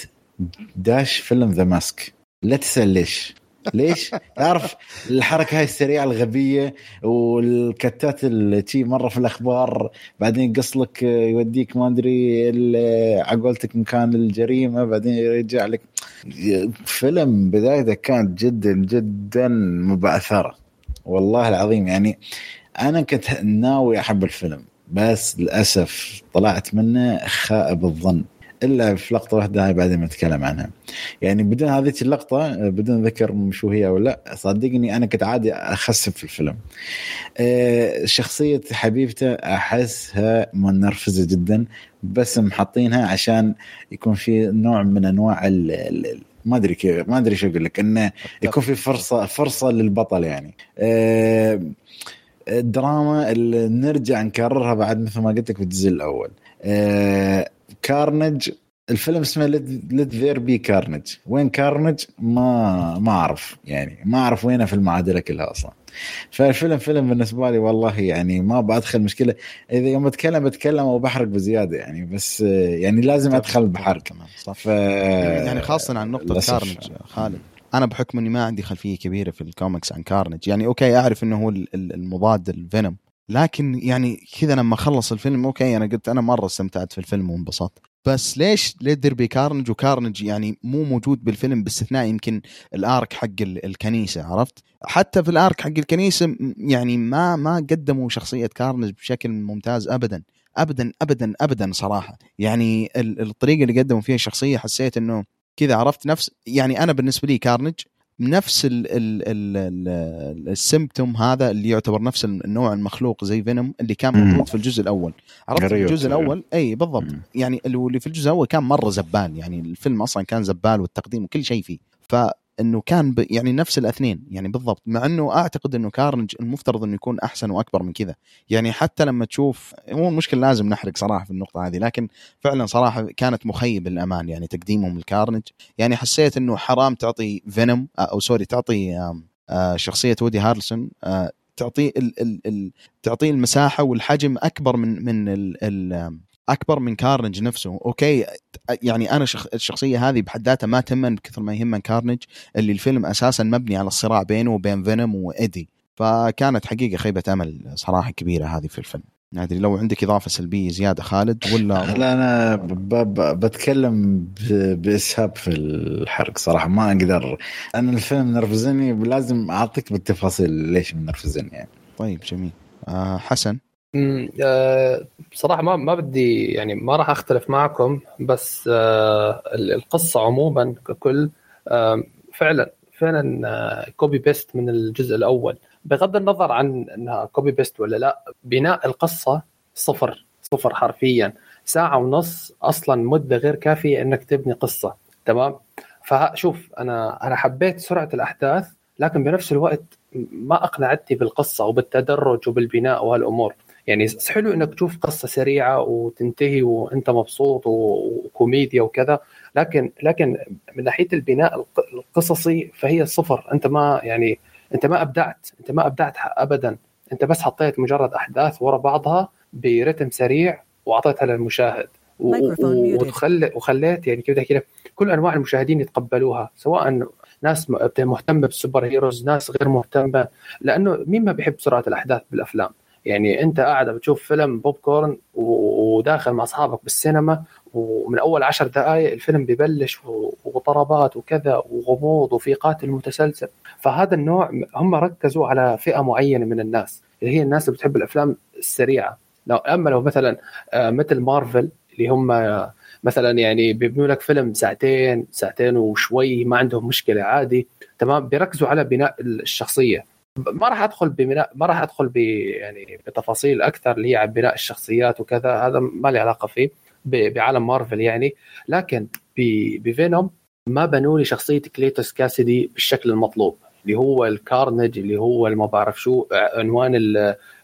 داش فيلم ذا ماسك. لا تسأل ليش. ليش؟ تعرف الحركة هاي السريعة الغبية والكتات اللي مرة في الأخبار بعدين يقص لك يوديك ما أدري ال- عقولتك مكان الجريمة بعدين يرجع لك. فيلم بدايته كانت جدا جدا مبعثره والله العظيم يعني أنا كنت ناوي أحب الفيلم بس للأسف طلعت منه خائب الظن. إلا في لقطة واحدة هاي بعدين بنتكلم عنها. يعني بدون هذه اللقطة بدون ذكر شو هي ولا لا صدقني أنا كنت عادي اخسف في الفيلم. آه، شخصية حبيبته أحسها منرفزة جدا بس محطينها عشان يكون في نوع من أنواع ال- ما أدري كيف ما أدري شو أقول لك إنه يكون في فرصه فرصة للبطل يعني. آه، الدراما اللي نرجع نكررها بعد مثل ما قلت لك في الجزء الأول. آه، Carnage الفيلم اسمه Let There Be Carnage وين Carnage؟ ما ما أعرف يعني ما أعرف وينه في المعادلة كلها أصلا. فالفيلم فيلم بالنسبة لي والله يعني ما بدخل مشكلة. إذا يوم اتكلم بتكلم أو بحرق بزيادة يعني بس يعني لازم أدخل بحرق صح؟ ف يعني خاصة عن للأسف. Carnage خالد. أنا بحكم إني ما عندي خلفية كبيرة في الكوميكس عن Carnage. يعني okay أعرف إنه هو ال- ال- المضاد لفينوم لكن يعني كذا لما خلص الفيلم okay أنا قلت أنا مرة استمتعت في الفيلم وانبسطت. بس ليش Let There Be Carnage؟ و Carnage يعني مو موجود بالفيلم باستثناء يمكن ال arc حق ال- الكنيسة عرفت؟ حتى في ال arc حق الكنيسة يعني ما ما قدموا شخصية Carnage بشكل ممتاز ابدا. ابدا ابدا ابدا صراحة. يعني ال- الطريقة اللي قدموا فيها الشخصية حسيت إنه كذا عرفت؟ نفس يعني أنا بالنسبة لي Carnage نفس ال ال ال ال ال symbiote هذا اللي يعتبر نفس النوع المخلوق زي فينوم اللي كان. موجود في الجزء الأول. عرفت؟ في الجزء. الأول؟ إي بالضبط. يعني اللي في الجزء الأول كان مرة زبال. يعني الفيلم أصلا كان زبال والتقديم وكل شيء فيه. فانه كان ب يعني نفس الأثنين يعني بالضبط. مع إنه أعتقد إنه Carnage المفترض إنه يكون أحسن وأكبر من كذا. يعني حتى لما تشوف مو المشكلة لازم نحرق صراحة في النقطة هذه لكن فعلا صراحة كانت مخيب للآمال يعني تقديمهم ل Carnage يعني حسيت إنه حرام تعطي فينوم أو sorry تعطي آه، شخصية وودي هارلسون آه، تعطيه ال ال ال تعطيه المساحة والحجم أكبر من من ال ال أكبر من Carnage نفسه. okay يعني أنا شخ... الشخصية هذه بحد ذاتها ما تهمن كثر ما يهمن Carnage اللي الفيلم أساسا مبني على الصراع بينه وبين فينوم وايدي فكانت حقيقة خيبة أمل صراحة كبيرة هذه في الفيلم. ما أدري لو عندك إضافة سلبية زيادة خالد ولا لا أنا ب- ب- بتكلم ب- بإسهاب في الحرق صراحة ما أقدر. أنا الفيلم نرفزني لازم أعطيك بالتفاصيل ليش منرفزني يعني. طيب جميل. آه حسن. آه، بصراحة ما ما بدي يعني ما راح أختلف معكم بس آه، ال- القصة عموما ككل آه، فعلا فعلا copy paste من الجزء الأول. بغض النظر عن أنها copy paste ولا لا بناء القصة صفر صفر حرفيا. ساعة ونص أصلا مدة غير كافية أنك تبني قصة تمام؟ فشوف أنا أنا حبيت سرعة الأحداث لكن بنفس الوقت ما أقنعتني بالقصة وبالتدرج وبالبناء وهالأمور. يعني حلو إنك تشوف قصة سريعة وتنتهي وأنت مبسوط وكوميديا وكذا لكن لكن من ناحية البناء الق- القصصي فهي صفر. أنت ما يعني أنت ما أبدعت أنت ما أبدعت ابدا. أنت بس حطيت مجرد أحداث ورا بعضها برتم سريع وأعطيتها للمشاهد. وتخلي وخليت يعني كيف بدي احكي لك كل أنواع المشاهدين يتقبلوها سواء ناس مهتمة بال super heroes ناس غير مهتمة لأنه مين ما بيحب سرعة الأحداث بالأفلام؟ يعني انت قاعد بتشوف فيلم بوب كورن وداخل مع اصحابك بالسينما ومن أول عشر دقائق الفيلم ببلش وطربات وكذا وغموض وفي قاتل متسلسل. فهذا النوع هم ركزوا على فئة معينة من الناس. اللي هي الناس اللي بتحب الأفلام السريعة. لو أما لو مثلا آه، مثل مارفل اللي هم آه، مثلا يعني بيبنوا لك فيلم ساعتين ساعتين وشوي ما عندهم مشكلة عادي تمام؟ بيركزوا على بناء الشخصية. ما راح أدخل ببناء ما راح أدخل ب يعني بتفاصيل أكثر اللي هي عن بناء الشخصيات وكذا هذا ما لي علاقة فيه بعالم مارفل يعني. لكن بفينوم ما بنوا لي شخصية كليتوس كاسيدي بالشكل المطلوب اللي هو الكارنج اللي هو ما بعرف شو عنوان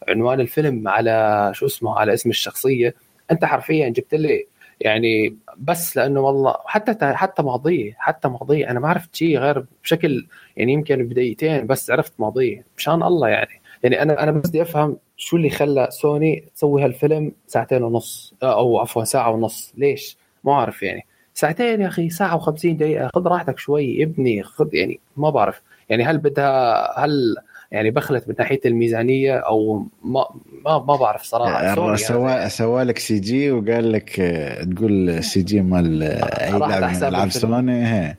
عنوان الفيلم على شو اسمه على اسم الشخصية. أنت حرفيا جبت لي يعني بس لأنه والله حتى حتى ماضيه حتى ماضيه. أنا ما عرفت شيء غير بشكل يعني يمكن بدقيقتين بس عرفت ماضيه. مشان الله يعني. يعني أنا أنا بس بدي أفهم شو اللي خلى سوني تسوي هالفيلم ساعتين ونص. أو عفوا ساعة ونص. ليش؟ ما أعرف يعني. ساعتين يا أخي ساعة و50 دقيقة. خذ راحتك شوي ابني. خذ يعني ما بعرف. يعني هل بدها هل يعني بخلت من ناحية الميزانية أو ما ما ما بعرف صراحة. سوني سوى هذا. سوى لك CG وقال لك آه، تقول CG مال آه، أي الفيلم. سوني؟ هي.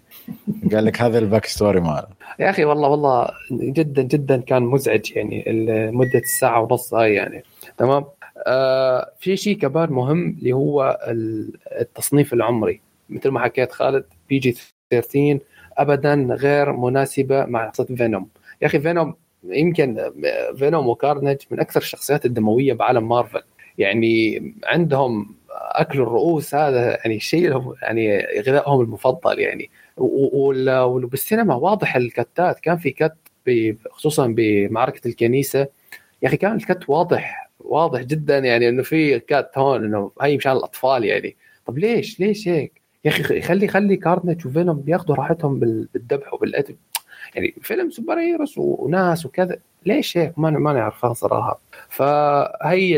قال لك هذا ال backstory ماله يا أخي والله والله جدا جدا كان مزعج يعني مدة الساعة ونص هاي يعني. تمام؟ آه في شيء كمان مهم اللي هو ال- التصنيف العمري. مثل ما حكيت خالد PG 13 ابدا غير مناسبة مع قصه فينوم. يا أخي فينوم يمكن فينوم وكارنج من أكثر الشخصيات الدموية بعالم مارفل. يعني عندهم أكل الرؤوس هذا يعني شيء لهم- يعني غذائهم المفضل يعني. وبالسينما واضح الكتات. كان في cut خصوصا بمعركة الكنيسة. يا أخي كان ال cut واضح واضح جدا يعني إنه في cut هون إنه هي مشان الأطفال يعني. طب ليش؟ ليش هيك؟ يا أخي خلي خلي كارنج وفينوم بياخذوا راحتهم بال- بالذبح وبالقتل. يعني فيلم super heroes وناس وكذا ليش هيك؟ ما ما نعرفها صراحة فهي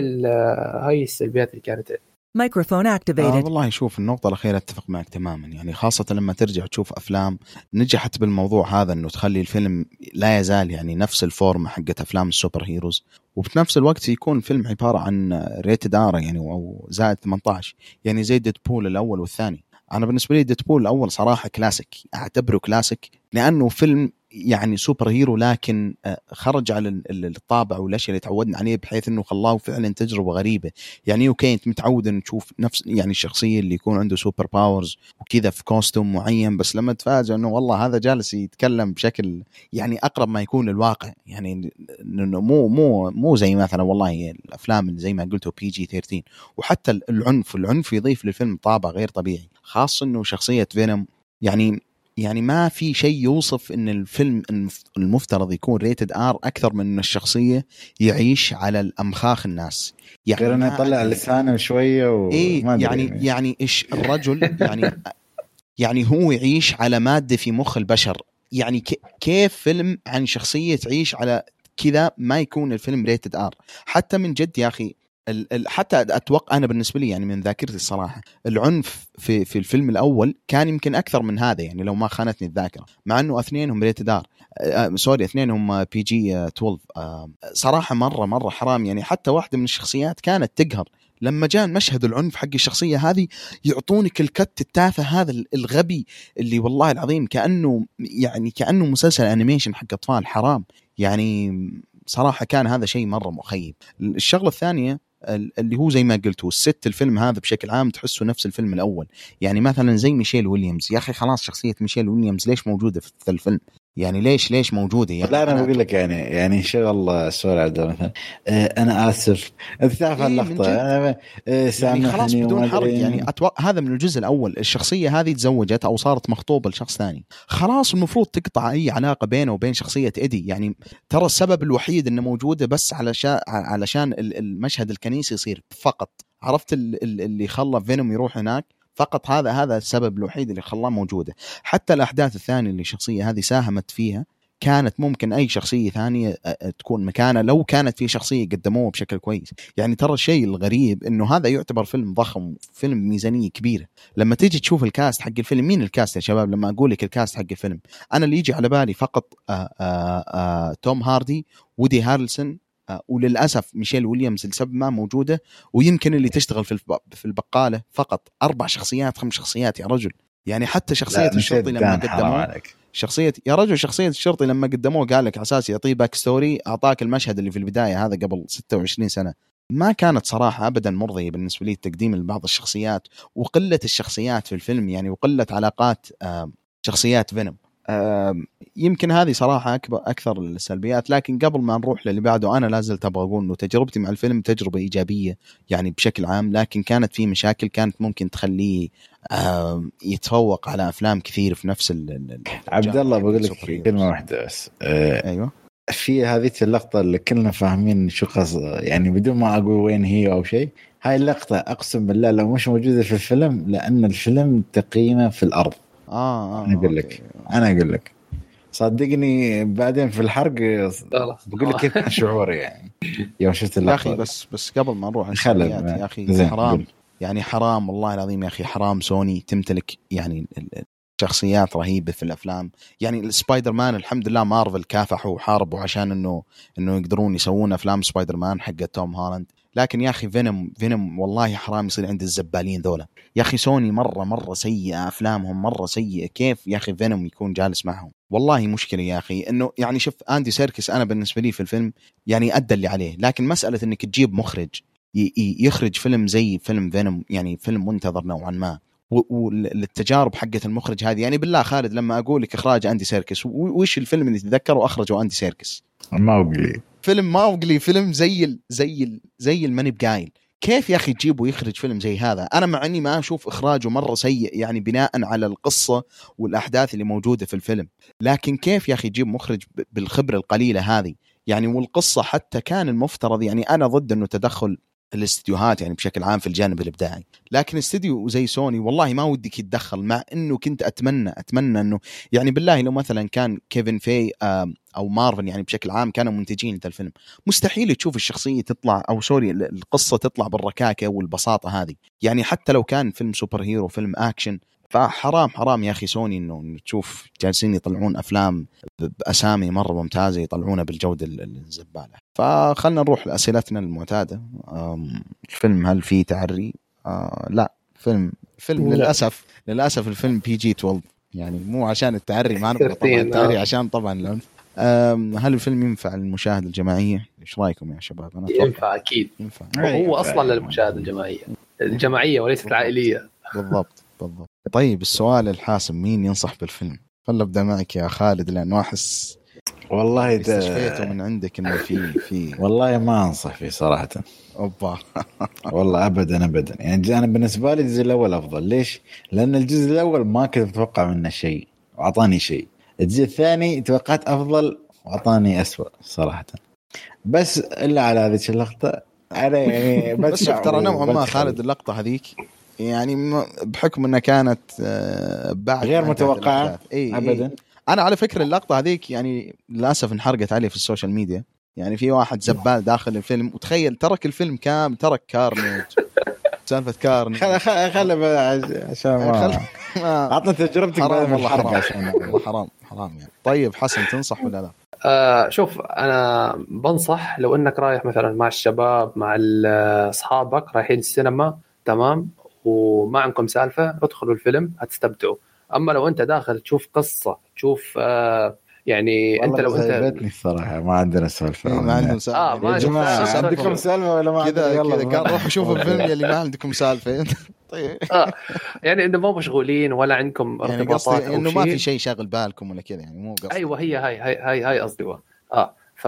هي السلبيات اللي كانت Microphone آه activated. والله شوف النقطة الأخيرة أتفق معك تماما. يعني خاصة لما ترجع تشوف أفلام نجحت بالموضوع هذا إنه تخلي الفيلم لا يزال يعني نفس الفورمة حقت أفلام ال super heroes وفي نفس الوقت يكون الفيلم عبارة عن rated R يعني أو زائد 18 يعني زي ديدبول الأول والثاني. أنا بالنسبة لي ديدبول الأول صراحة كلاسيك. أعتبره كلاسيك لأنه فيلم يعني super hero لكن آه، خرج على ال- ال- الطابع والأشياء اللي تعودنا عليه بحيث إنه خلاه فعلا تجربة غريبة. يعني okay أنت متعود إن تشوف نفس يعني الشخصية اللي يكون عنده super powers وكذا في costume معين بس لما تفاجئ إنه والله هذا جالس يتكلم بشكل يعني أقرب ما يكون للواقع. يعني انه مو مو مو زي مثلا والله الأفلام زي ما قلتوا PG 13 وحتى العنف العنف يضيف للفيلم طابع غير طبيعي خاصة إنه شخصية فينوم يعني يعني ما في شيء يوصف إن الفيلم المف- المفترض يكون rated R أكثر من إن الشخصية يعيش على الأمخاخ الناس. يعني غير إنه يطلع. لسانه شوية وما إيه أدري يعني يعني. إيش الرجل؟ يعني يعني هو يعيش على مادة في مخ البشر. يعني كيف فيلم عن شخصية تعيش على كذا ما يكون الفيلم rated R حتى من جد يا أخي حتى أتوقع أنا بالنسبة لي يعني من ذاكرتي الصراحة العنف في في الفيلم الأول كان يمكن أكثر من هذا يعني لو ما خانتني الذاكرة مع إنه أثنينهم rated R آه، sorry أثنينهم PG 12 آه، صراحة مرة مرة حرام يعني حتى واحدة من الشخصيات كانت تقهر لما جاء مشهد العنف حق الشخصية هذه يعطونك ال cut التافه هذا ال- الغبي اللي والله العظيم كأنه يعني كأنه مسلسل animation حق أطفال حرام يعني صراحة كان هذا شيء مرة مخيب. الشغلة الثانية ال- اللي هو زي ما قلت هو الست الفيلم هذا بشكل عام تحسه نفس الفيلم الأول. يعني مثلا زي ميشيل ويليامز. يا أخي خلاص شخصية ميشيل ويليامز ليش موجودة في الفيلم؟ يعني ليش ليش موجودة؟ يعني لا أنا بقول لك يعني يعني شغل sorry عبد الله مثلا. آه، أنا آسف. أنت تعرف إيه، اللقطة؟ جد. أنا آه، يعني سامحني خلاص بدون حرق. إيه. يعني أتوقع هذا من الجزء الأول. الشخصية هذه تزوجت أو صارت مخطوبة لشخص ثاني. خلاص المفروض تقطع أي علاقة بينه وبين شخصية ايدي يعني ترى السبب الوحيد إنه موجودة بس علشان علشان ال- المشهد الكنيسي يصير فقط. عرفت ال- ال- اللي خلى فينوم يروح هناك؟ فقط هذا هذا السبب الوحيد اللي خلاه موجودة. حتى الأحداث الثانية اللي الشخصيه هذه ساهمت فيها كانت ممكن أي شخصية ثانية تكون مكانها لو كانت في شخصية قدموها بشكل كويس. يعني ترى الشيء الغريب إنه هذا يعتبر فيلم ضخم فيلم ميزانية كبيرة. لما تيجي تشوف ال cast حق الفيلم مين ال cast يا شباب؟ لما أقول لك ال cast حق الفيلم. أنا اللي يجي على بالي فقط آآ آآ توم هاردي وودي هارلسون وللأسف ميشيل ويليامز لسبب ما موجودة ويمكن اللي تشتغل في في البقالة فقط أربع شخصيات خمس شخصيات يا رجل. يعني حتى شخصية الشرطي لما قدموه شخصية يا رجل شخصية الشرطي لما قدموه قال لك على أساس يعطيه backstory أعطاك المشهد اللي في البداية هذا قبل 26 سنة. ما كانت صراحة ابدا مرضية بالنسبة لي التقديم لبعض الشخصيات وقلة الشخصيات في الفيلم يعني وقلة علاقات آم، شخصيات فينوم يمكن هذه صراحة اكبر أكثر السلبيات لكن قبل ما نروح للي بعده أنا لازلت أبغى أقول إنه تجربتي مع الفيلم تجربة إيجابية يعني بشكل عام لكن كانت في مشاكل كانت ممكن تخليه يتفوق على أفلام كثير في نفس ال- عبد الله بقول السوبر لك. كلمة واحدة بس. آه، أيوه. في هذه اللقطة اللي كلنا فاهمين شو قصد يعني بدون ما أقول وين هي أو شيء هاي اللقطة أقسم بالله لو مش موجودة في الفيلم لأن الفيلم تقييمه في الأرض. آه آه أنا أقول لك. أنا أقول لك. صدقني بعدين في الحرق بقول لك كيف كان شعوري يعني. يوم شفت يا أخي بس بس قبل ما نروح يا أخي حرام. يعني حرام والله العظيم يا أخي حرام. سوني تمتلك يعني شخصيات رهيبة في الأفلام. يعني السبايدر مان الحمد لله مارفل كافحوا وحاربوا عشان إنه إنه يقدرون يسوون أفلام سبايدر مان حق توم هولاند. لكن يا أخي فينوم فينوم والله حرام يصير عند الزبالين ذولا. يا أخي سوني مرة مرة سيئة أفلامهم مرة سيئة. كيف يا أخي فينوم يكون جالس معهم؟ والله مشكلة يا أخي. إنه يعني شوف اندي سيركس أنا بالنسبة لي في الفيلم يعني أدى اللي عليه. لكن مسألة إنك تجيب مخرج يخرج فيلم زي فيلم فينوم يعني فيلم منتظر نوعا ما. والتجارب حقت المخرج هذه. يعني بالله خالد لما أقول لك اخراج اندي سيركس وش الفيلم اللي تتذكره اخرجه اندي سيركس ما أقول فيلم ماوغلي فيلم زي ال زي ال زي الماني بقايل كيف يا أخي تجيبه يخرج فيلم زي هذا؟ أنا مع إني ما أشوف إخراجه مرة سيء يعني بناء على القصة والأحداث اللي موجودة في الفيلم. لكن كيف يا أخي تجيب مخرج بالخبرة القليلة هذه؟ يعني والقصة حتى كان المفترض يعني أنا ضد إنه تدخل الاستديوهات يعني بشكل عام في الجانب الإبداعي. لكن استديو زي سوني والله ما ودك يتدخل مع إنه كنت أتمنى أتمنى إنه يعني بالله لو مثلا كان كيفن فايغي أو مارفل يعني بشكل عام كانوا منتجين ذا الفيلم مستحيل تشوف الشخصية تطلع أو sorry ال- القصة تطلع بالركاكة والبساطة هذه. يعني حتى لو كان فيلم superhero فيلم أكشن فحرام حرام يا أخي سوني إنه تشوف جالسين يطلعون أفلام بأسامي مرة ممتازة يطلعونها بالجودة ال- ال- الزبالة فخلنا نروح لأسئلتنا المعتادة الفيلم هل فيه تعري؟ آه لا فيلم فيلم لا. للأسف للأسف الفيلم PG 12 يعني مو عشان التعري ما نبغى طبعا كرتين، التعري آه. عشان طبعا العنف هل الفيلم ينفع للمشاهده الجماعية؟ إيش رأيكم يا شباب؟ أنا ينفع أكيد ينفع وهو أصلا للمشاهده الجماعية الجماعية وليست العائلية بالضبط بالضبط. طيب السؤال الحاسم مين ينصح بالفيلم؟ خل ابدا معك يا خالد لأنه احس والله استشفيته من عندك إنه في في. والله ما أنصح فيه صراحة. أوبا. والله ابدا ابدا. يعني أنا بالنسبة لي الجزء الأول أفضل. ليش؟ لأن الجزء الأول ما كنت أتوقع منه شيء وأعطاني شيء. الجزء الثاني توقعت أفضل وأعطاني اسوء صراحة. بس إلا على هذه اللقطة أنا يعني بس شوف ترى نوعا ما. خالد اللقطة هذيك. يعني بحكم إنها كانت آه، بعد غير ما انتهت متوقعة الأحداث. إي إي. ابدا. أنا على فكرة اللقطة هذيك يعني للأسف انحرقت علي في ال social media. يعني في واحد زبال داخل الفيلم. وتخيل ترك الفيلم كامل ترك كارنيج سالفة كارنيج خل خل خل عشان ما ما- اعطنا تجربتك حرام والله حرام. عشان والله حرام حرام يعني. طيب حسن تنصح ولا لا؟ آه شوف أنا بنصح لو إنك رايح مثلا مع الشباب مع ال- أصحابك رايحين السينما تمام؟ وما عندكم سالفة ادخلوا الفيلم هتستمتعوا. أما لو أنت داخل تشوف قصة تشوف آه يعني أنت لو أنت زعلتني الصراحة ما عندنا سالفة. إيه، ما عندهم سالفة. آه، ما يا جماعة سالفة. عندكم سالفة ولا ما كذا عندنا؟ يلا كذا قال روحوا شوفوا الفيلم يلي ما عندكم سالفة. طيب. آه يعني انه مو مشغولين ولا عندكم يعني ارتباطات قصدي أو إنه ما في شيء. شاغل بالكم ولا كذا يعني مو قصدي. أيوه هي هاي هاي هاي هاي قصدي هو. آه. ف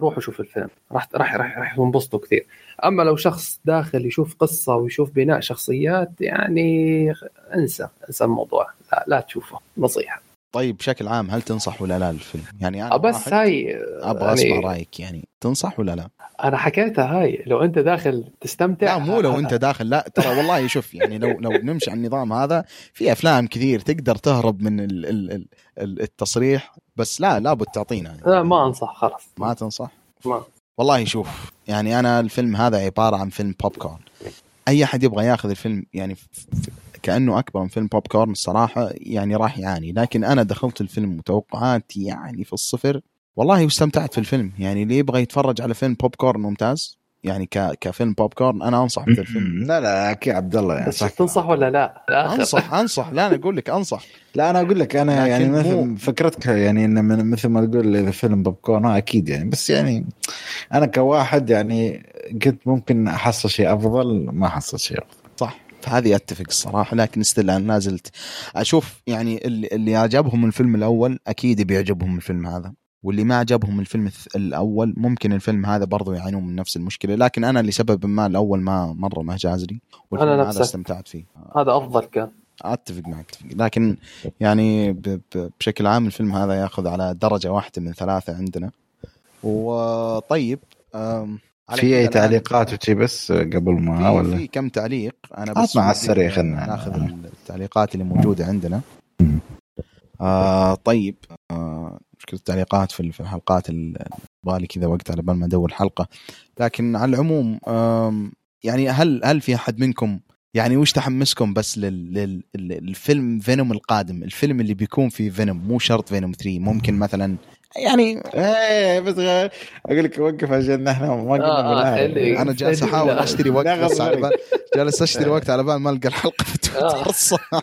روحوا شوفوا الفيلم. راح راح راح راح تنبسطوا كثير. أما لو شخص داخل يشوف قصة ويشوف بناء شخصيات يعني انسى انسى الموضوع. لا لا تشوفه. نصيحة. طيب بشكل عام هل تنصح ولا لا الفيلم؟ يعني أنا آه بس هاي أبغى أسمع يعني رأيك يعني تنصح ولا لا؟ أنا حكيتها هاي لو أنت داخل تستمتع لا مو لو أنت داخل لا ترى والله شوف يعني لو لو بنمشي على النظام هذا في أفلام كثير تقدر تهرب من ال ال ال ال- التصريح بس لا لابد تعطينا يعني. لا ما أنصح خلاص ما تنصح؟ ما والله شوف يعني أنا الفيلم هذا عبارة عن فيلم بوب كورن أي أحد يبغى ياخذ الفيلم يعني كأنه أكبر من فيلم بوب كورن الصراحة يعني راح يعاني. لكن أنا دخلت الفيلم متوقعاتي يعني في الصفر. والله واستمتعت في الفيلم. يعني اللي يبغى يتفرج على فيلم بوب كورن ممتاز يعني ك كفيلم بوب كورن أنا أنصح بهذا الفيلم. لا لا أكيد عبد الله يعني بس صح. تنصح ولا لا؟ الآخر. أنصح أنصح. لا أنا أقول لك أنصح. لا أنا أقول لك أنا يعني مو- مثل فكرتك يعني انه من مثل ما تقول إذا فيلم بوب كورن آه أكيد يعني. بس يعني أنا كواحد يعني قلت ممكن أحصل شيء أفضل ما أحصل شيء أفضل. فهذه أتفق الصراحة لكن still أنا لا زلت أشوف يعني اللي, اللي عجبهم الفيلم الأول أكيد بيعجبهم الفيلم هذا واللي ما عجبهم الفيلم الأول ممكن الفيلم هذا برضو يعانون من نفس المشكلة لكن أنا لسبب ما الأول ما مرة ما جاز لي والفيلم أنا هذا. استمتعت فيه. هذا أفضل كان. أتفق معك أتفق. لكن يعني بشكل عام الفيلم هذا ياخذ على درجة واحدة من ثلاثة عندنا. وطيب في أي تعليقات وشي بس قبل ما ولا؟ في كم تعليق؟ أنا بس على السريع خلنا. ناخذ التعليقات اللي موجودة عندنا. آه طيب. آه مشكلة التعليقات في الحلقات ال- يبغالي كذا وقت على بال ما أدور حلقه لكن على العموم آم، يعني هل هل في أحد منكم يعني وش تحمسكم بس لل لل للفيلم فينوم القادم؟ الفيلم اللي بيكون فيه فينوم مو شرط فينوم 3 ممكن مثلا يعني إيه بس غير أقول لك وقف عشان إحنا ما قلنا آه، آه، أنا جالس أحاول. أشتري وقت بس على. بال جالس أشتري وقت على بال ما ألقى الحلقة في تويتر الصراحة.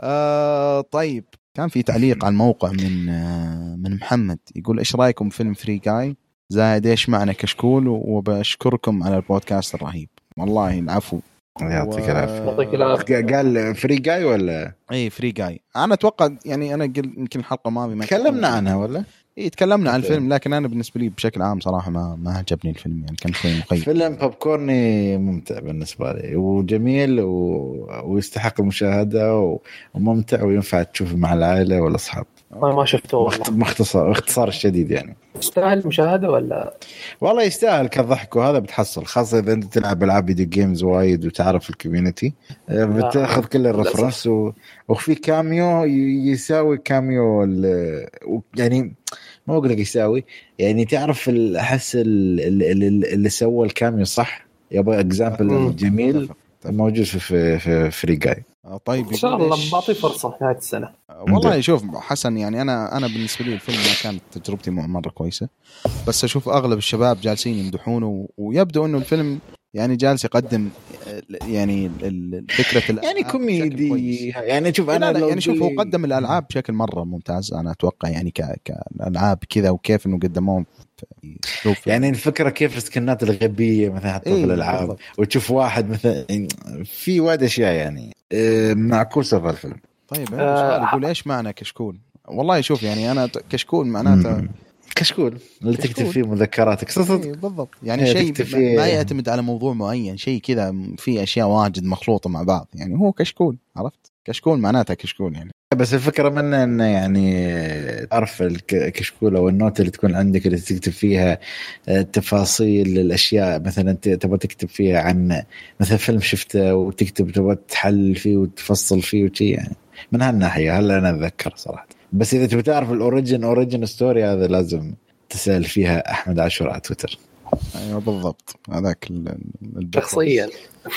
آه طيب. كان في تعليق على الموقع من آه من محمد. يقول إيش رأيكم فيلم Free Guy زائد إيش معنى كشكول؟ وبشكركم على البودكاست الرهيب. والله العفو. يعطيك العافية. يعطيك العافية. قال Free Guy ولا؟ اي Free Guy أنا أتوقع يعني أنا قل يمكن الحلقة ما تكلمنا عنها ولا؟ اي تكلمنا عن. الفيلم لكن أنا بالنسبة لي بشكل عام صراحة ما ما عجبني الفيلم يعني كان شوي مخيب فيلم بوب كورني ممتع بالنسبة لي وجميل و... ويستحق المشاهدة و... وممتع وينفع تشوفه مع العائلة والأصحاب. والله ما شفته. والله. باختصار باختصار الشديد يعني. يستاهل المشاهده ولا؟ والله يستاهل كضحك وهذا بتحصل خاصة إذا أنت تلعب ألعاب video games وايد وتعرف ال community آه، بتأخذ كل ال reference و... وفي cameo يساوي cameo ال... يعني ما أقول لك يساوي يعني تعرف أحس ال- ال- ال- اللي سوى ال cameo صح؟ يبغى example. جميل موجود في في, Free Guy آه، طيب إن شاء الله بعطيه فرصة نهايه السنة. والله شوف حسن يعني أنا أنا بالنسبة لي الفيلم ما كانت تجربتي معه مرة كويسة. بس أشوف أغلب الشباب جالسين يمدحونه ويبدو إنه الفيلم يعني جالس يقدم آه، يعني فكرة يعني بشكل كوميدي. يعني شوف لا أنا لا لو يعني شوف هو قدم الألعاب بشكل مرة ممتاز. أنا أتوقع يعني ك- كالالعاب كذا وكيف إنه قدموهم فيلم. يعني الفكرة كيف السكنات الغبية مثلا حتى إيه، في الألعاب بالضبط. وتشوف واحد مثلا في وايد أشياء يعني آه، معكوسه في الفيلم طيب آه، آه سؤال يقول إيش معنى كشكول؟ والله شوف يعني أنا كشكول معناته. كشكول اللي. تكتب فيه مذكراتك صدق إيه بالضبط يعني إيه، شيء فيه- ما يعتمد على موضوع معين شيء كذا في أشياء واجد مخلوطة مع بعض يعني هو كشكول عرفت كشكول معناتها كشكول يعني. بس الفكرة منه إنه يعني تعرف الكشكول أو النوت اللي تكون عندك اللي تكتب فيها آه، تفاصيل الأشياء مثلا ت- تبغى تكتب فيها عن مثلا فيلم شفته وتكتب تبغى تحلل فيه وتفصل فيه وشي يعني. من هالناحية هلا أنا أتذكر صراحة. بس إذا تبي تعرف ال origin origin story هذا لازم تسأل فيها أحمد عاشور على تويتر. أيوه بالضبط. هذاك. شخصيا.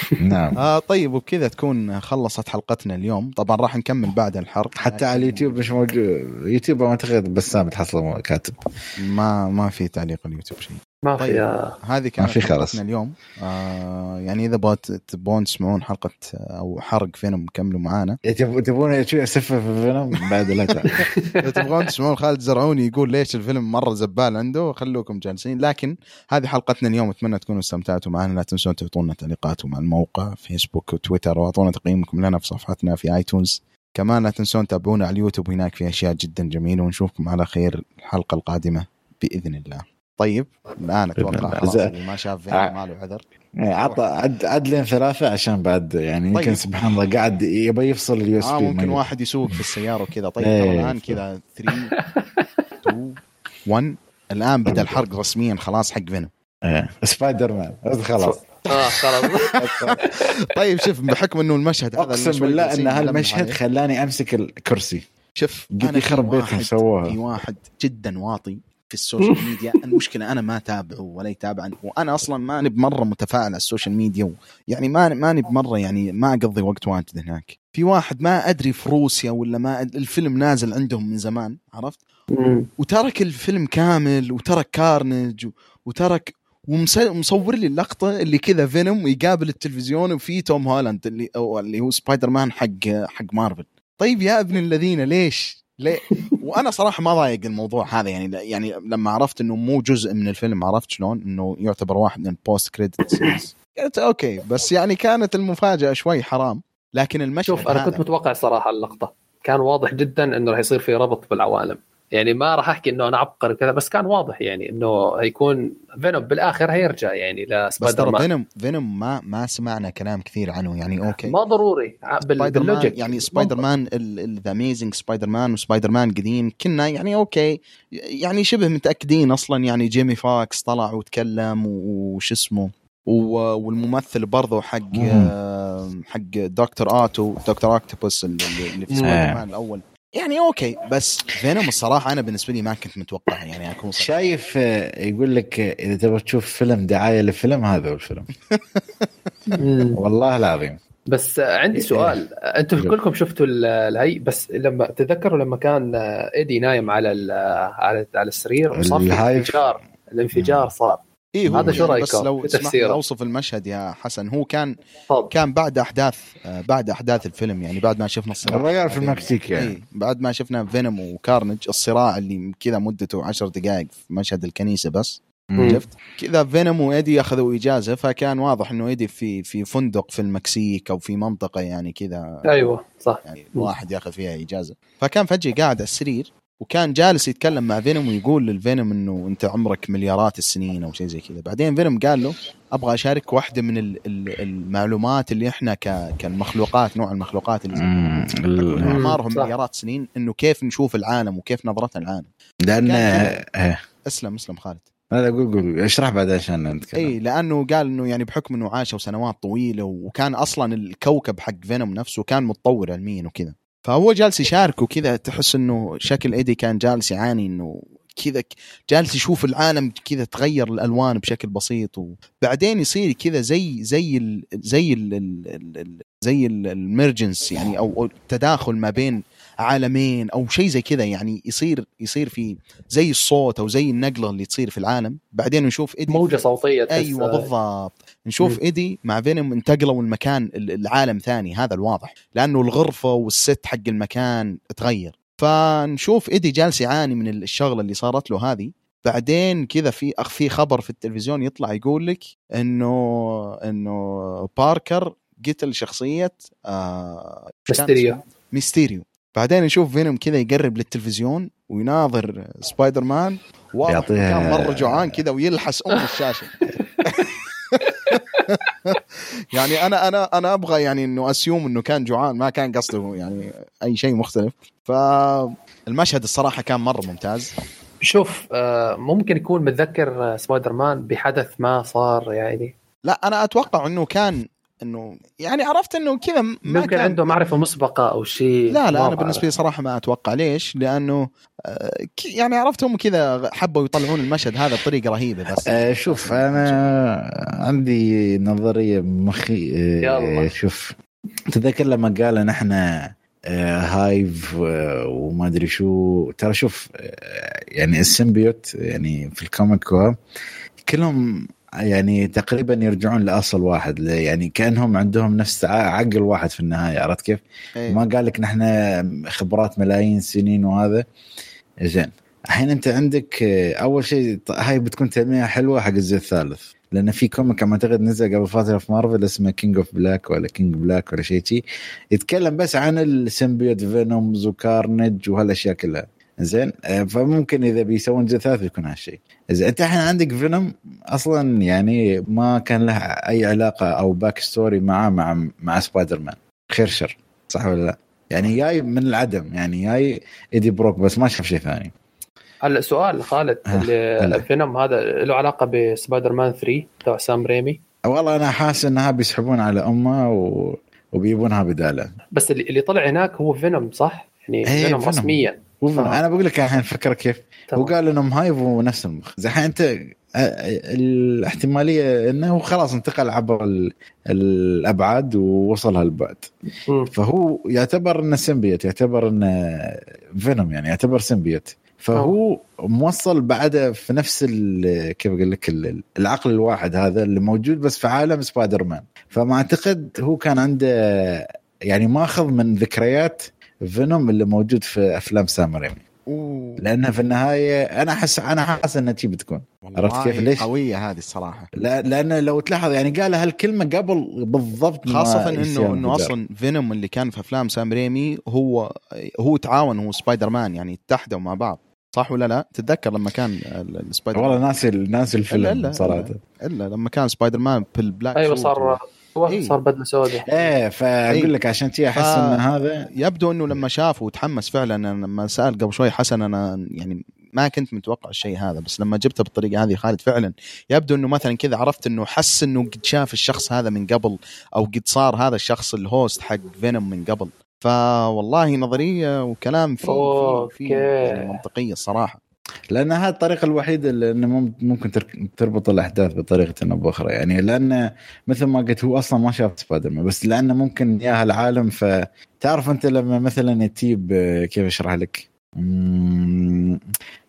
نعم. آه طيب وبكذا تكون خلصت حلقتنا اليوم. طبعا راح نكمل بعد الحرق. حتى على اليوتيوب مش موجود. يوتيوب ما أعتقد بسام تحصله كاتب. ما ما في تعليق اليوتيوب شيء. ما في طيب. آه، هذه كانت في خلاص. حلقتنا اليوم. آه يعني إذا بغت تبون تسمعون حلقة أو حرق فيلم كملوا معانا. تب- تبون شو اسفه في الفيلم بعد لا. إذا تبغون تسمعون خالد زرعوني يقول ليش الفيلم مرة زبال عنده؟ خلوكم جالسين. لكن هذه حلقتنا اليوم أتمنى تكونوا استمتعتوا معنا. لا تنسون تعطونا تعليقاتكم الموقع فيسبوك وتويتر واعطونا تقييمكم لنا في صفحتنا في ايتونز كمان لا تنسون تتابعونا على اليوتيوب هناك في أشياء جدا جميلة ونشوفكم على خير الحلقة القادمة بإذن الله طيب الآن أتوقع. خلاص. اللي ما شاف آه. ما له عذر إيه، عطى عد عد لين ثلاثة عشان بعد يعني يمكن طيب. سبحان الله قاعد يبغى يفصل ال USB ممكن واحد يسوق في السيارة وكذا طيب إيه. الآن كذا 3 2 1 الآن بدأ الحرق رسميا خلاص حق فينوم سبايدر مان بس خلاص آه خلاص طيب شوف بحكم إنه المشهد هذا أقسم بالله إن هالمشهد. خلاني أمسك الكرسي شوف قد يخرب سووها. في واحد جدا واطي في السوشيال ميديا المشكلة أنا ما أتابعه ولا يتابعني وأنا أصلا ماني بمرة متفاعل على السوشيال ميديا. يعني ما ماني بمرة يعني ما أقضي وقت واجد هناك في واحد ما أدري في روسيا ولا ما. الفيلم نازل عندهم من زمان عرفت. وترك الفيلم كامل وترك كارنج. وترك ومصور لي اللقطة اللي كذا فينوم ويقابل التلفزيون وفي توم هولاند اللي أو اللي هو سبايدر مان حق حق مارفل. طيب يا ابن الذين ليش؟ ليه؟ وأنا صراحة ما ضايق الموضوع هذا يعني يعني لما عرفت إنه مو جزء من الفيلم عرفت شلون؟ إنه يعتبر واحد من ال post credit قلت أوكي بس يعني كانت المفاجأة شوي حرام لكن المشهد شوف أنا كنت متوقع صراحة اللقطة. كان واضح جدا إنه راح يصير في ربط بالعوالم. يعني ما راح أحكي إنه أنا عبقري كذا بس كان واضح يعني إنه هيكون فينوم بالآخر هيرجع يعني بس لسبايدر مان ترى فينوم فينوم ما ما سمعنا كلام كثير عنه يعني أوكي. ما ضروري بال- سبايدر مان بال logic يعني سبايدر مان The Amazing Spider-Man وسبايدر مان قديم كنا يعني أوكي. يعني شبه متأكدين أصلا يعني جيمي فوكس طلع وتكلم وش اسمه والممثل برضه حق مم. حق دكتور اوتو دكتور اوكتوبوس اللي اللي في سبايدر مان الأول. يعني أوكي بس فينوم الصراحة أنا بالنسبة لي ما كنت متوقع يعني أكون صريح. شايف آه، يقول لك آه، إذا تبغى تشوف فيلم دعاية لفيلم هذا هو الفيلم. والله العظيم بس عندي سؤال أنتم قول. كلكم شفتوا ال- الهي بس لما تذكروا لما كان إيدي نايم على ال- على على السرير وصار في ال hive. انفجار الانفجار صار إيه هو هذا شو يعني بس لو تفسيره؟ أوصف المشهد يا حسن. هو كان تفضل. كان بعد أحداث آه، بعد أحداث الفيلم يعني بعد ما شفنا الصراع الرجال في المكسيك يعني. إيه بعد ما شفنا فينوم وكارنج الصراع اللي كذا مدته عشر دقائق في مشهد الكنيسة بس. شفت؟ كذا فينوم وإيدي أخذوا إجازة فكان واضح إنه إيدي في في فندق في المكسيك أو في منطقة يعني كذا. أيوه صح. يعني واحد ياخذ فيها إجازة. فكان فجأة قاعد على السرير وكان جالس يتكلم مع فينوم ويقول للفينوم إنه أنت عمرك مليارات السنين أو شيء زي كذا. بعدين فينوم قال له أبغى أشارك واحدة من ال- ال- المعلومات اللي إحنا ك- كالمخلوقات نوع المخلوقات اللي اعمارهم. مليارات سنين إنه كيف نشوف العالم وكيف نظرتنا العالم. لأن أسلم أسلم خالد. هذا قول قول اشرح بعد عشان نتكلم. إي لأنه قال إنه يعني بحكم إنه عاشوا سنوات طويلة وكان أصلا الكوكب حق فينوم نفسه كان متطور علميا وكذا. فهو جالس يشارك وكذا تحس إنه شكل إيدي كان جالس يعاني إنه كذا جالس يشوف العالم كذا تغير الألوان بشكل بسيط وبعدين يصير كذا زي زي ال زي ال ال ال ال زي ال mergence يعني أو التداخل ما بين عالمين أو شيء زي كذا يعني يصير يصير في زي الصوت أو زي النقلة اللي تصير في العالم بعدين نشوف موجة صوتية أيوه بالضبط. نشوف مم. إيدي مع فينوم انتقلوا المكان العالم ثاني هذا الواضح لأنه الغرفة وال set حق المكان تغير. فنشوف إيدي جالس يعاني من الشغلة اللي صارت له هذه. بعدين كذا في أخ في خبر في التلفزيون يطلع يقول لك إنه إنه باركر قتل شخصية آه ميستيريو. ميستيريو بعدين نشوف فينوم كذا يقرب للتلفزيون ويناظر سبايدر مان. واضح كان مرة جوعان كذا ويلحس أم الشاشة. يعني أنا أنا أنا أبغى يعني إنه assume إنه كان جوعان ما كان قصده يعني أي شيء مختلف. فالمشهد الصراحة كان مرة ممتاز. شوف آه، ممكن يكون متذكر آه، سبايدر مان بحدث ما صار يعني. لا أنا أتوقع إنه كان إنه يعني عرفت إنه كذا ما ممكن كان عنده معرفة مسبقة أو شيء. لا لا أنا. بالنسبة لي صراحة ما أتوقع. ليش؟ لأنه آه، ك- يعني عرفت هم كذا حبوا يطلعون المشهد هذا بطريقة رهيبة بس. آه، شوف أنا عندي نظرية بمخي آه، يلا. شوف تذكر لما قال نحن آه، hive وما أدري شو. ترى شوف يعني ال symbiote يعني في ال comic كو كلهم يعني تقريبا يرجعون لأصل واحد يعني كأنهم عندهم نفس عقل واحد في النهاية عرفت كيف؟ إيه. ما قال لك نحن خبرات ملايين سنين وهذا زين الحين أنت عندك آه، أول شيء هاي بتكون تلميحه حلوة حق الجزء الثالث لأن في comic أعتقد نزل قبل فترة في مارفل اسمه King of Black ولا King Black ولا شيء شي يتكلم بس عن ال symbiote فينوم وكارنج وهالأشياء كلها زين آه، فممكن إذا بيسوون جزء ثالث بيكون هالشيء اذا أنت الحين عندك فينوم أصلا يعني ما كان له أي علاقة أو back story معاه مع مع سبايدر مان غير شر صح ولا لا؟ يعني جاي من العدم يعني جاي إيدي بروك بس ما شاف شيء ثاني هلا سؤال خالد هلا. الفيلم هذا له علاقة بسبايدر مان 3 تبع سام ريمي والله أنا حاسس انها بيسحبون على أمه و... وبيجيبونها بدالة بس اللي, طلع هناك هو فينوم صح؟ يعني إيه، فينوم فينوم. رسميا آه. أنا بقول لك الحين فكر كيف هو تمام. قال إنهم hive ونفس المخ زي الحين أنت الاحتمالية إنه خلاص انتقل عبر ال... الأبعاد ووصل هالبعد. فهو يعتبر إنه symbiote يعتبر إنه فينوم يعني يعتبر symbiote فهو موصل بعده في نفس كيف أقول لك ال- العقل الواحد هذا اللي موجود بس في عالم سبايدر مان فما أعتقد هو كان عنده يعني ماخذ من ذكريات فينوم اللي موجود في أفلام سام ريمي. لأنها في النهاية أنا احس أنا حاسس انها تجي بتكون عرفت كيف ليش؟ قوية هذه الصراحة لا لأن لو تلاحظ يعني قال هالكلمة قبل بالضبط ما خاصة يصير إنه انه. أصلا فينوم اللي كان في أفلام سام ريمي هو هو تعاون هو سبايدر مان يعني اتحدوا مع بعض صح ولا لا؟ تتذكر لما كان ال- السبايدر والله ناسي ناسي إلا- الفيلم إلا- صراحة إلا لما كان سبايدر مان في ال black أيوه صار هو إيه. صار بدله سوداء إيه فأقول لك عشان تي أحس ف- إن هذا يبدو إنه لما شافه وتحمس فعلا أنا لما سأل قبل شوي حسن أنا يعني ما كنت متوقع الشيء هذا بس لما جبته بالطريقة هذه خالد فعلا يبدو إنه مثلا كذا عرفت إنه حس إنه قد شاف الشخص هذا من قبل أو قد صار هذا الشخص ال host حق فينوم من قبل فوالله نظرية وكلام في في في أوكي. يعني منطقية الصراحة لأن هذه الطريقة الوحيدة اللي ممكن تر- تربط الأحداث بطريقة أو بأخرى. يعني لأن مثل ما قلت هو أصلا ما شاف سبايدر مان بس لأنه ممكن يا العالم فتعرف أنت لما مثلا تجيب آه، كيف أشرح لك؟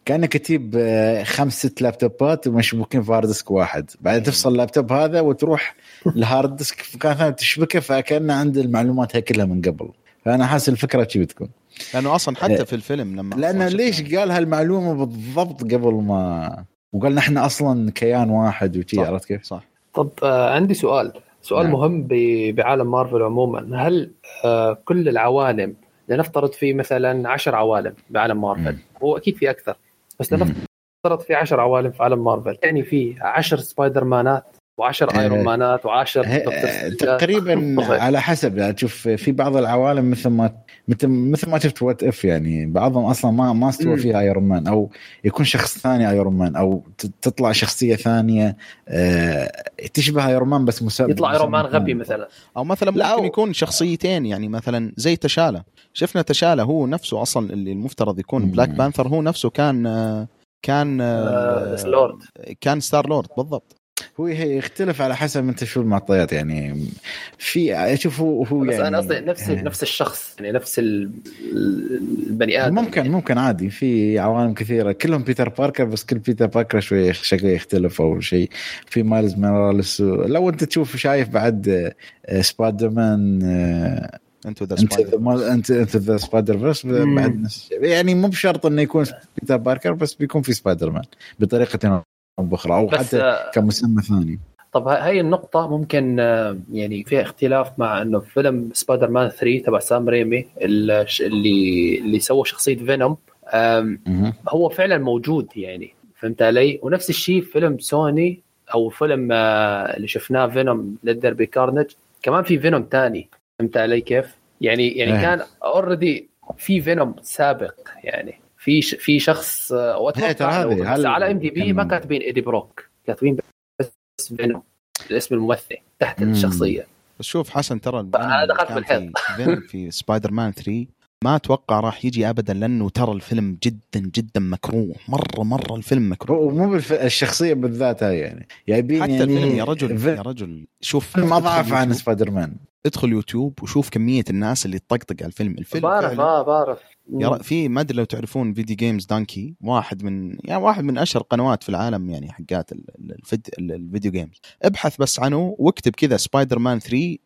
كأنك تجيب آه، خمس ست لابتوبات ومشبوكين في hard disk واحد. بعدين تفصل اللابتوب هذا وتروح ال hard disk في مكان ثاني تشبكه فكان عند المعلومات هاي كلها من قبل. فأنا حاسس الفكرة شي بتكون لأنه أصلا حتى إيه. في الفيلم لما لأن أصلاً ليش قال هالمعلومة بالضبط قبل ما وقال نحن أصلا كيان واحد وشي. عرفت كيف؟ صح طب آه عندي سؤال سؤال نعم. مهم ب- بعالم مارفل عموما هل آه كل العوالم لنفترض في مثلا 10 عوالم بعالم مارفل. هو أكيد في أكثر بس لنفترض في 10 عوالم في عالم مارفل يعني في 10 سبايدر مانات و10 آه، ايرون مانات و10 هي- تقريبا على حسب يعني تشوف في بعض العوالم مثل ما مثل مثل ما شفت What If يعني بعضهم أصلا ما ما استوى. فيها ايرون مان أو يكون شخص ثاني ايرون مان أو ت- تطلع شخصية ثانية آه، تشبه ايرون مان بس مسمى يطلع ايرون مان غبي. مثلا أو مثلا لا، ممكن أو- يكون شخصيتين يعني مثلا زي تشالا شفنا تشالا هو نفسه أصلا اللي المفترض يكون. بلاك بانثر هو نفسه كان آه، كان آه آه، لورد كان ستار لورد بالضبط هو هي يختلف على حسب انت شو المعطيات يعني في شوف هو هو بس يعني أنا قصدي نفس آه. نفس الشخص يعني نفس ال- البني آدم ممكن ممكن عادي في عوالم كثيرة كلهم بيتر باركر بس كل بيتر باركر شوي شكله يختلف أو شيء في مايلز موراليس لو أنت تشوف شايف بعد سبايدر مان Into the انت سبايدر انت Into the Spider-Verse. بعد نفس الشيء يعني مو بشرط إنه يكون بيتر باركر بس بيكون في سبايدر مان بطريقة أو بأخرى أو حتى آه كمسمى ثاني طب هاي النقطة ممكن آه، يعني فيها اختلاف مع إنه فيلم سبايدر مان 3 تبع سام ريمي اللي اللي سوى شخصية فينوم. هو فعلا موجود يعني فهمت علي؟ ونفس الشيء فيلم سوني أو فيلم آه، اللي شفناه فينوم Let There Be Carnage كمان في فينوم تاني فهمت علي كيف؟ يعني يعني إيه. كان already في فينوم سابق يعني في ش- في شخص آه، واتوقع إيه، على IMDb ما كاتبين إيدي بروك كاتبين بس فينوم الاسم الممثل تحت مم. الشخصية. شوف حسن ترى الفينوم دخلت بالحيط. في في سبايدر مان 3 ما أتوقع راح يجي ابدا لأنه ترى الفيلم جدا جدا مكروه مرة مرة الفيلم مكروه. هو مو بالف... الشخصية بالذات هاي يعني جايبين حتى يعني الفيلم يا رجل يا الفيلم رجل شوف اضعف ادخل عن سبايدر مان. ادخل يوتيوب وشوف كمية الناس اللي تطقطق على الفيلم. الفيلم بعرف آه بعرف. في ما أدري لو تعرفون videogamedunkey واحد من يعني واحد من أشهر قنوات في العالم يعني حقات ال- ال- الفيد ال- ال video games. ابحث بس عنه واكتب كذا سبايدر مان 3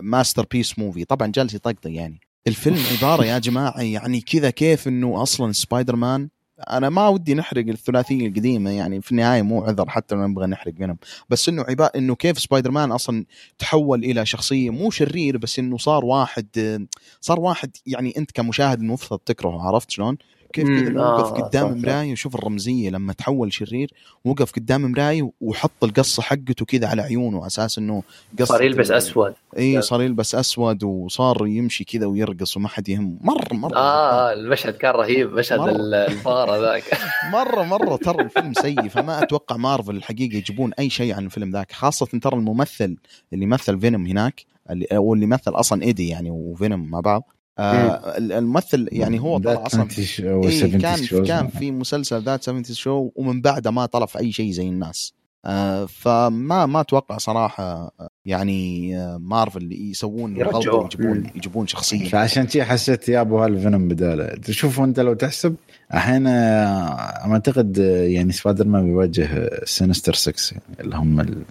masterpiece movie طبعا جالس يطقطق يعني. الفيلم عبارة يا جماعة يعني كذا كيف إنه أصلا سبايدر مان أنا ما ودي نحرق الثلاثية القديمة يعني في النهاية مو عذر حتى لو نبغى نحرق منهم بس إنه عباره إنه كيف سبايدر مان أصلا تحول إلى شخصية مو شرير بس إنه صار واحد صار واحد يعني أنت كمشاهد المفترض تكرهه عرفت شلون؟ كيف كذا إنه آه، وقف قدام. مراية وشوف الرمزية لما تحول شرير وقف قدام مراية وحط القصة حقته كذا على عيونه أساس إنه قصة صار يلبس أسود. إي صار يلبس أسود وصار يمشي كذا ويرقص وما حد يهم. مرة مرة آه آه، المشهد كان رهيب مشهد مرة. ال- الفارة ذاك. مرة مرة ترى الفيلم سيء فما أتوقع مارفل الحقيقة يجيبون أي شيء عن الفيلم ذاك خاصة ترى الممثل اللي مثل فينوم هناك اللي أو اللي مثل أصلا إيدي يعني وفينوم مع بعض. آه الممثل يعني هو طلع أصلا 20 show- إيه 70 كان. كان في مسلسل ذات 70 شو ومن بعده ما طلع في أي شيء زي الناس آه فما ما أتوقع صراحة يعني آه مارفل يسوون يرجعوه. غلطه يجيبون يجيبون شخصيه فعشان شي حسيت يابوا هالفينوم بدالة تشوف انت لو تحسب الحين آه، أعتقد آه، يعني سبايدر مان بيواجه Sinister 6 يعني اللي هم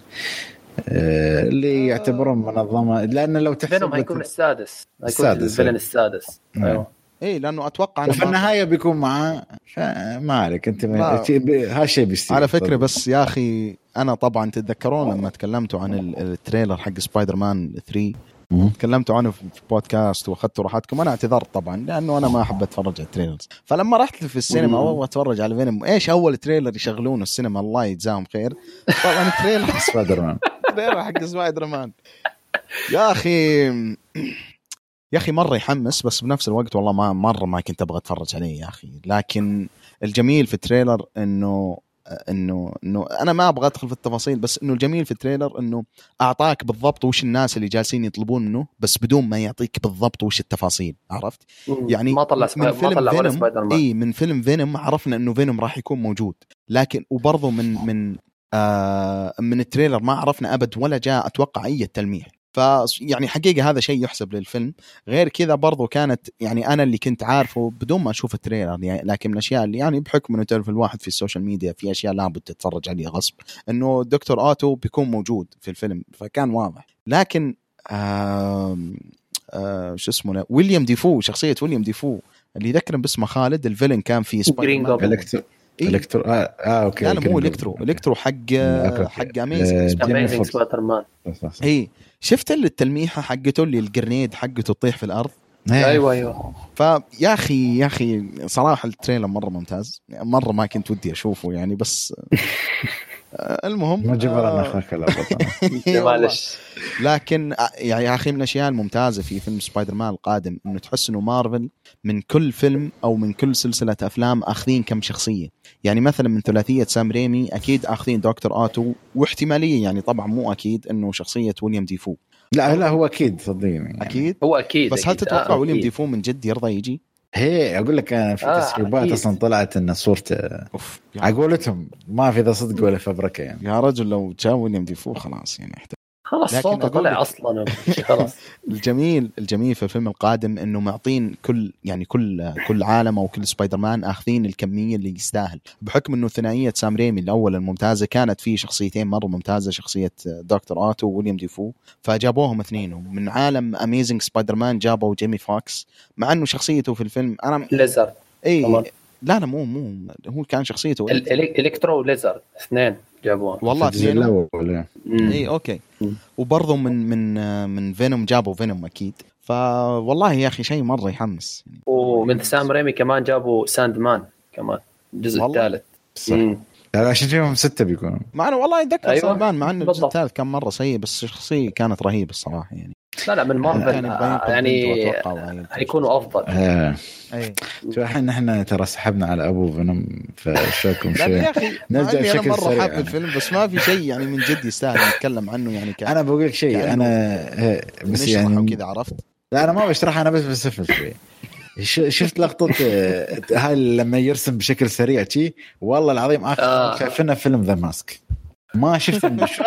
اللي يعتبرون منظمة لأن لو تحسب فينوم حيكون السادس حيكون السادس، ال villain إيه. السادس نعم. أيوه اي لأنه أتوقع أنا وفي ما- النهاية بيكون معاه ما عليك أنت. هالشيء بيستوي على فكرة بس يا أخي أنا طبعا تتذكرون لما تكلمتوا عن ال- ال trailer حق سبايدر مان 3 مم. تكلمتوا عنه في بودكاست واخذتوا راحتكم. أنا اعتذرت طبعا لأنه أنا ما أحب أتفرج على ال trailers فلما رحت في السينما مم. واتفرج على فيلم إيش أول trailer يشغلونه السينما؟ الله يجزاهم خير. طبعا trailer سبايدر مان trailer حق سبايدر مان يا أخي يا أخي مرة يحمس بس بنفس الوقت والله ما مرة ما كنت أبغى أتفرج عليه يا أخي. لكن الجميل في ال trailer إنه إنه إنه أنا ما أبغى أدخل في التفاصيل بس إنه الجميل في ال trailer إنه أعطاك بالضبط وش الناس اللي جالسين يطلبون منه بس بدون ما يعطيك بالضبط وش التفاصيل عرفت؟ يعني ما طلع من سبايدر ما فيلم طلع فينوم اي من فيلم فينوم عرفنا إنه فينوم راح يكون موجود لكن وبرضه من من آه من ال trailer ما عرفنا أبد ولا جاء أتوقع أي تلميح. ف يعني حقيقة هذا شيء يحسب للفيلم غير كذا برضو كانت يعني أنا اللي كنت عارفه بدون ما أشوف ال trailer يعني لكن من الأشياء اللي يعني بحكم إنه تعرف الواحد في ال social media في أشياء لابد تتفرج عليها غصب إنه دكتور أوتو بيكون موجود في الفيلم فكان واضح لكن آم آه شو اسمه؟ ويليام ديفو شخصية ويليام ديفو اللي يذكرني باسمه خالد الفيلن كان في سبايدر. إلكترو إيه؟ إلكترو آه, آه أوكي لا لا مو إلكترو. إلكترو حق. حق آه، Amazing. سبايدر مان. اي شفت اللي التلميحة حقته اللي الجرنيد حقته تطيح في الأرض؟ إيه. أيوه أيوه. فيا أخي يا أخي صراحة ال trailer مرة ممتاز. مرة ما كنت ودي أشوفه يعني بس المهم ما جبر آه، أنا اخاك. معلش لكن آه، يعني يا أخي من الأشياء الممتازة في فيلم سبايدر مان القادم إنه تحس إنه مارفل من كل فيلم أو من كل سلسلة أفلام أخذين كم شخصية يعني مثلا من ثلاثية سام ريمي أكيد أخذين دكتور اوتو واحتمالية يعني طبعا مو أكيد إنه شخصية ويليام ديفو لا لا هو أكيد صدقني يعني. أكيد هو أكيد بس هل أكيد. تتوقع آه، ويليام. ديفو من جد يرضى يجي؟ هي أقول لك أنا في آه، تسريبات أكيد. أصلا طلعت إن صورته أوف على قولتهم ما في ذا صدق ولا فبركة يعني يا رجل لو جاء ويليام ديفو خلاص يعني احتاج. خلاص صوته طلع أصلا خلاص. الجميل الجميل في الفيلم القادم إنه معطين كل يعني كل كل عالم أو كل سبايدر مان آخذين الكمية اللي يستاهل. بحكم إنه ثنائية سام ريمي الأول الممتازة كانت في شخصيتين مرة ممتازة شخصية دكتور اوتو وويليام ديفو فجابوهم اثنين ومن عالم Amazing سبايدر مان جابوا جيمي فوكس مع إنه شخصيته في الفيلم أنا ليزرد اي. لا لا مو مو هو كان شخصيته. الكترو وليزرد اثنين. جابوها والله في الجزء اثنين الأول يعني. مم. اي أوكي. وبرضه من من من فينوم جابوا فينوم أكيد فوالله يا أخي شيء مرة يحمس ومن سام ريمي كمان جابوا ساند مان كمان الجزء؟ الثالث صح مم. لا، عشان فيهم ستة بيكونوا مع انه والله أتذكر أيوة، أيوة. مع إنه الجزء. الثالث كان مرة سيء بس الشخصيه كانت رهيبة الصراحة يعني لا لا من مارفل يعني آه، يعني حيكونوا أفضل. آه. شو الحين إحنا ترى سحبنا على أبو فينوم فشوكم لا شوي يا أخي نرجع مع إني أنا بشكل مرة سريع. حاب يعني. الفيلم بس ما في شيء يعني من جد يستاهل نتكلم عنه يعني ك أنا بقول لك شيء أنا آه، بس يعني كذا عرفت؟ لا أنا ما بشرح أنا بس بسفل شوي. ش- شفت لقطة آه، هاي لما يرسم بشكل سريع شي والله العظيم آخر آه. شايفينها فيلم ذا ماسك. ما شفت شو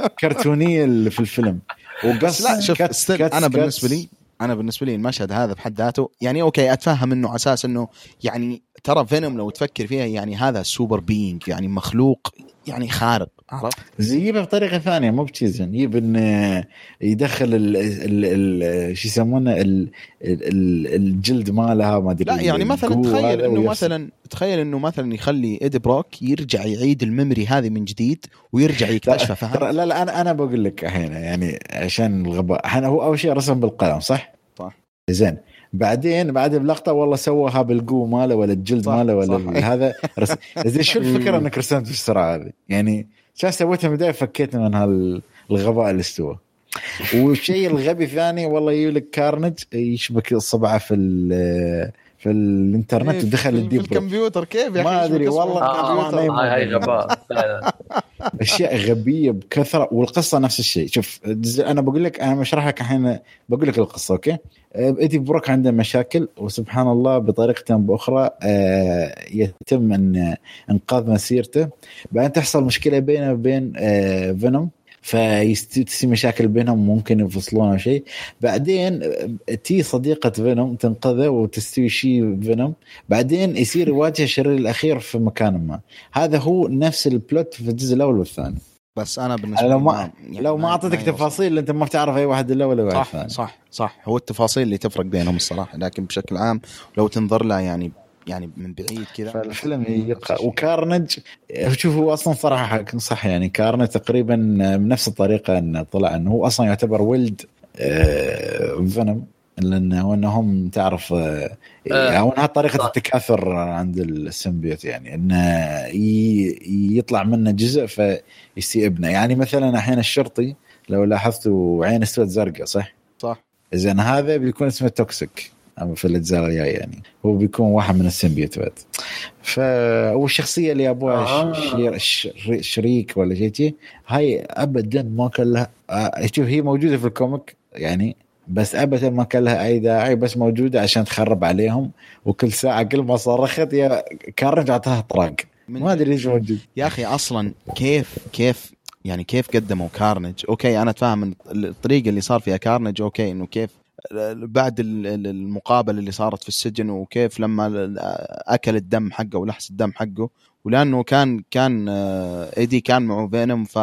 الكرتونية اللي في الفيلم. وقص لا شوف كت- أنا بالنسبة لي أنا بالنسبة لي المشهد هذا بحد ذاته يعني أوكي أتفهم إنه على أساس إنه يعني ترى فينوم لو تفكر فيها يعني هذا سوبر بينج يعني مخلوق يعني خارق. عرفت؟ يجيبها بطريقة ثانية مو بتشيز يجيب انه يدخل ال ال ال شو يسمونه ال ال الجلد مالها ما أدري لا يعني مثلا تخيل إنه. مثلا تخيل إنه مثلا يخلي ايدي بروك يرجع يعيد ال memory هذه من جديد ويرجع يكتشفها فاهم؟ ترى لا لا أنا أنا بقول لك الحين يعني عشان الغباء الحين هو أول شيء رسم بالقلم صح؟ صح. زين بعدين بعد بلقطة والله سواها بالقوة ماله ولا الجلد ماله ولا هذا رسم زين شو الفكرة إنك رسمت بالسرعة هذه؟ يعني شو سويتها من البداية فكيت من هالغباء اللي استوى. والشيء الغبي الثاني والله يجي لك كارنج يشبك اصبعه في في الانترنت إيه، ودخل في- ال deep في الكمبيوتر كيف يا أخي؟ ما أصبعه والله آه، هاي هاي غباء. أشياء غبية بكثرة والقصة نفس الشيء. شوف أنا بقول لك أنا بشرح لك الحين بقول لك القصة أوكي؟ آه، إيدي بروك عنده مشاكل وسبحان الله بطريقة بأخرى آه، يتم ان إنقاذ مسيرته. بعدين تحصل مشكلة بينه وبين آه، فينوم فيصير مشاكل بينهم ممكن ينفصلون أو شيء. بعدين تي صديقة فينوم تنقذه وتستوي شيء فينوم. بعدين يصير يواجه الشرير الأخير في مكان ما. هذا هو نفس ال plot في الجزء الأول والثاني. بس أنا بالنسبة لو ما يعني لو ما أعطيتك. تفاصيل أنت ما بتعرف أي واحد إلا ولا واحد صح ثاني. صح صح. هو التفاصيل اللي تفرق بينهم الصراحة. لكن بشكل عام لو تنظر لها يعني يعني من بعيد كذا. فالفيلم يقع وكارنج شوف هو أصلا صراحة حق صح يعني كارنج تقريبا بنفس الطريقة انه طلع إنه هو أصلا يعتبر ولد آه، فينوم. لأنه إنهم تعرف آه، آه، أو إنها طريقة صح. التكاثر عند ال symbiote يعني انه ي- يطلع منه جزء ابنه. يعني مثلا الحين الشرطي لو لاحظتوا عين اسود زرقاء صح؟ صح. زين هذا بيكون اسمه توكسيك. في الاجزاء الجايه يعني. هو بيكون واحد من ال symbiote بعد. ف والشخصيه اللي أبوها آه. شري... شريك ولا شيء شي، هاي ابدا ما كان لها آه، شوف هي موجودة في ال comic يعني بس ابدا ما كان لها أي داعي بس موجودة عشان تخرب عليهم وكل ساعة كل ما صرخت يا كارنج اعطاها طراق. ما أدري ليش موجود. يا أخي أصلا كيف كيف يعني كيف قدموا كارنج؟ أوكي أنا اتفاهم الطريقة اللي صار فيها كارنج أوكي إنه كيف بعد ال- ال- المقابلة اللي صارت في السجن وكيف لما أكل الدم حقه ولحس الدم حقه ولأنه كان كان آه، إيدي كان معه فينوم ف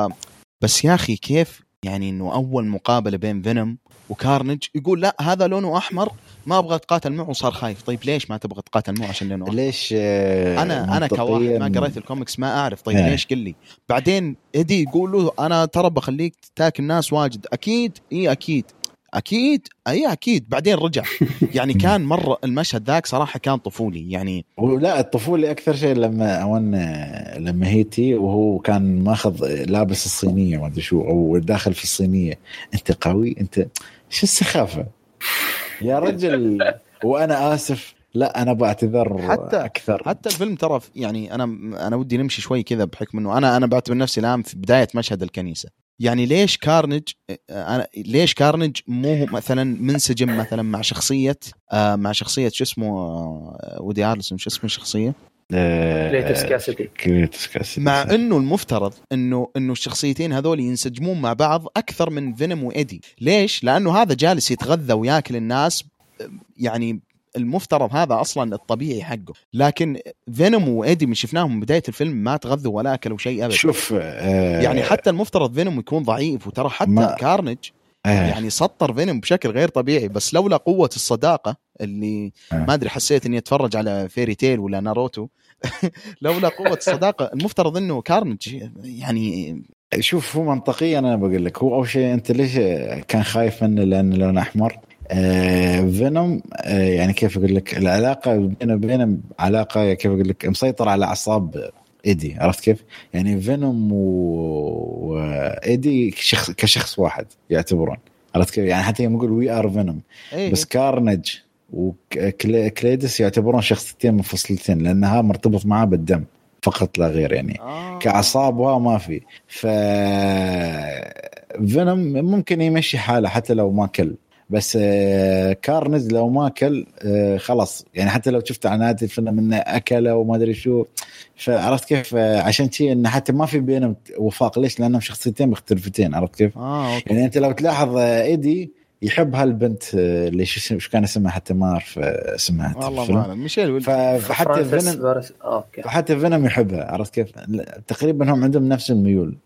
بس يا أخي كيف يعني إنه أول مقابلة بين فينوم وكارنج يقول لا هذا لونه أحمر ما أبغى أتقاتل معه وصار خايف. طيب ليش ما تبغى تقاتل معه عشان لونه أحمر؟ ليش آه، أنا أنا كواحد ما قريت الكوميكس ما أعرف. طيب إيه. ليش قل لي؟ بعدين إيدي يقول له أنا ترى بخليك تاكل ناس واجد. أكيد؟ اي أكيد. أكيد إي أكيد بعدين رجع. يعني كان مرة المشهد ذاك صراحة كان طفولي يعني ولا الطفولي أكثر شيء لما أون لما هيتي وهو كان ماخذ لابس الصينية ما أدري شو أو داخل في الصينية. أنت قوي؟ أنت شو السخافة؟ يا رجل وأنا آسف. لا أنا بعتذر حتى- أكثر. حتى الفيلم ترى يعني أنا أنا ودي نمشي شوي كذا بحكم إنه أنا أنا بعتبر نفسي الآن في بداية مشهد الكنيسة. يعني ليش كارنج أنا ليش كارنج مو مثلا منسجم مثلا مع شخصية آه مع شخصية شو اسمه آه وودي هارلسون شو اسمه الشخصية؟ آه،. مع إنه المفترض إنه إنه الشخصيتين هذول ينسجمون مع بعض أكثر من فينوم وايدي ليش؟ لأنه هذا جالس يتغذى وياكل الناس يعني المفترض هذا أصلا الطبيعي حقه. لكن فينوم وايدي من شفناهم من بداية الفيلم ما تغذوا ولا أكلوا شيء ابدا. شوف آه، يعني حتى المفترض فينوم يكون ضعيف وترى حتى ما- كارنج آه، يعني سطر فينوم بشكل غير طبيعي بس لولا قوة الصداقة اللي آه. ما أدري حسيت إني أتفرج على fairy tale ولا ناروتو لولا قوة الصداقة المفترض إنه كارنج يعني شوف هو منطقيا أنا بقول لك هو أول شيء أنت ليش كان خايف منه؟ لأنه لونه أحمر. فينوم آه يعني كيف أقول لك العلاقة بينه وبينه علاقة كيف أقول لك مسيطرة على أعصاب إيدي عرفت كيف؟ يعني فينوم وايدي شخص كشخص واحد يعتبرون عرفت كيف يعني حتى يوم يقول we are فينوم إيه. بس كارنج وكليتس يعتبرون شخصيتين منفصلتين لأنها مرتبط معاه بالدم فقط لا غير يعني آه. كأعصاب وما في ف فينوم ممكن يمشي حاله حتى لو ما كل بس آه، كارنج لو ما كل آه، خلاص يعني حتى لو شفت عناد الفيلم إنه أكله وما أدري شو فعرفت كيف آه، عشان شيء انه حتى ما في بينهم وفاق ليش؟ لأنهم شخصيتين مختلفتين عرفت كيف؟ آه أوكي يعني أنت لو تلاحظ آه، إيدي يحب هالبنت آه، اللي شو شو كان اسمها حتى ما أعرف آه، اسمها والله. ما أعلم. ميشيل فحتى أوكي فحتى فينوم يحبها عرفت كيف؟ تقريبا هم عندهم نفس الميول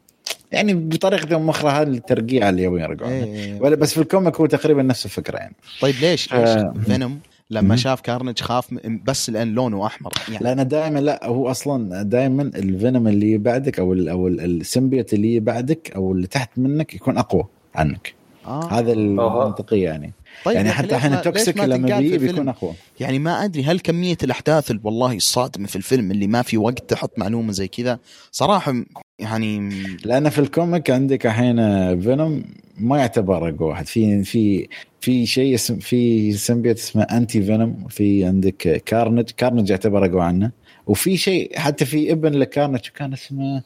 يعني بطريقة أخرى هذه الترقيع اللي يبون يرجعون إيه. ولا بس في ال comic هو تقريبا نفس الفكرة يعني طيب ليش آه. ليش فينوم لما مم. شاف كارنج خاف بس لأن لونه أحمر يعني لأن دائما لا هو أصلا دائما الفينوم اللي بعدك أو ال أو ال- ال symbiote اللي بعدك أو اللي تحت منك يكون أقوى عنك آه. هذا المنطقيه يعني طيب يعني حتى التوكسيك ما لما الفيلم؟ بيكون أقوى يعني ما أدري هل كمية الأحداث والله الصادمة في الفيلم اللي ما في وقت تحط معلومة زي كذا صراحة يعني لأن في ال comic عندك الحين فينوم ما يعتبر أقوى واحد. في في في شيء اسم في symbiote اسمه انتي فينوم في عندك كارنج كارنج يعتبر أقوى عنه. وفي شيء حتى في ابن لكارنج كان اسمه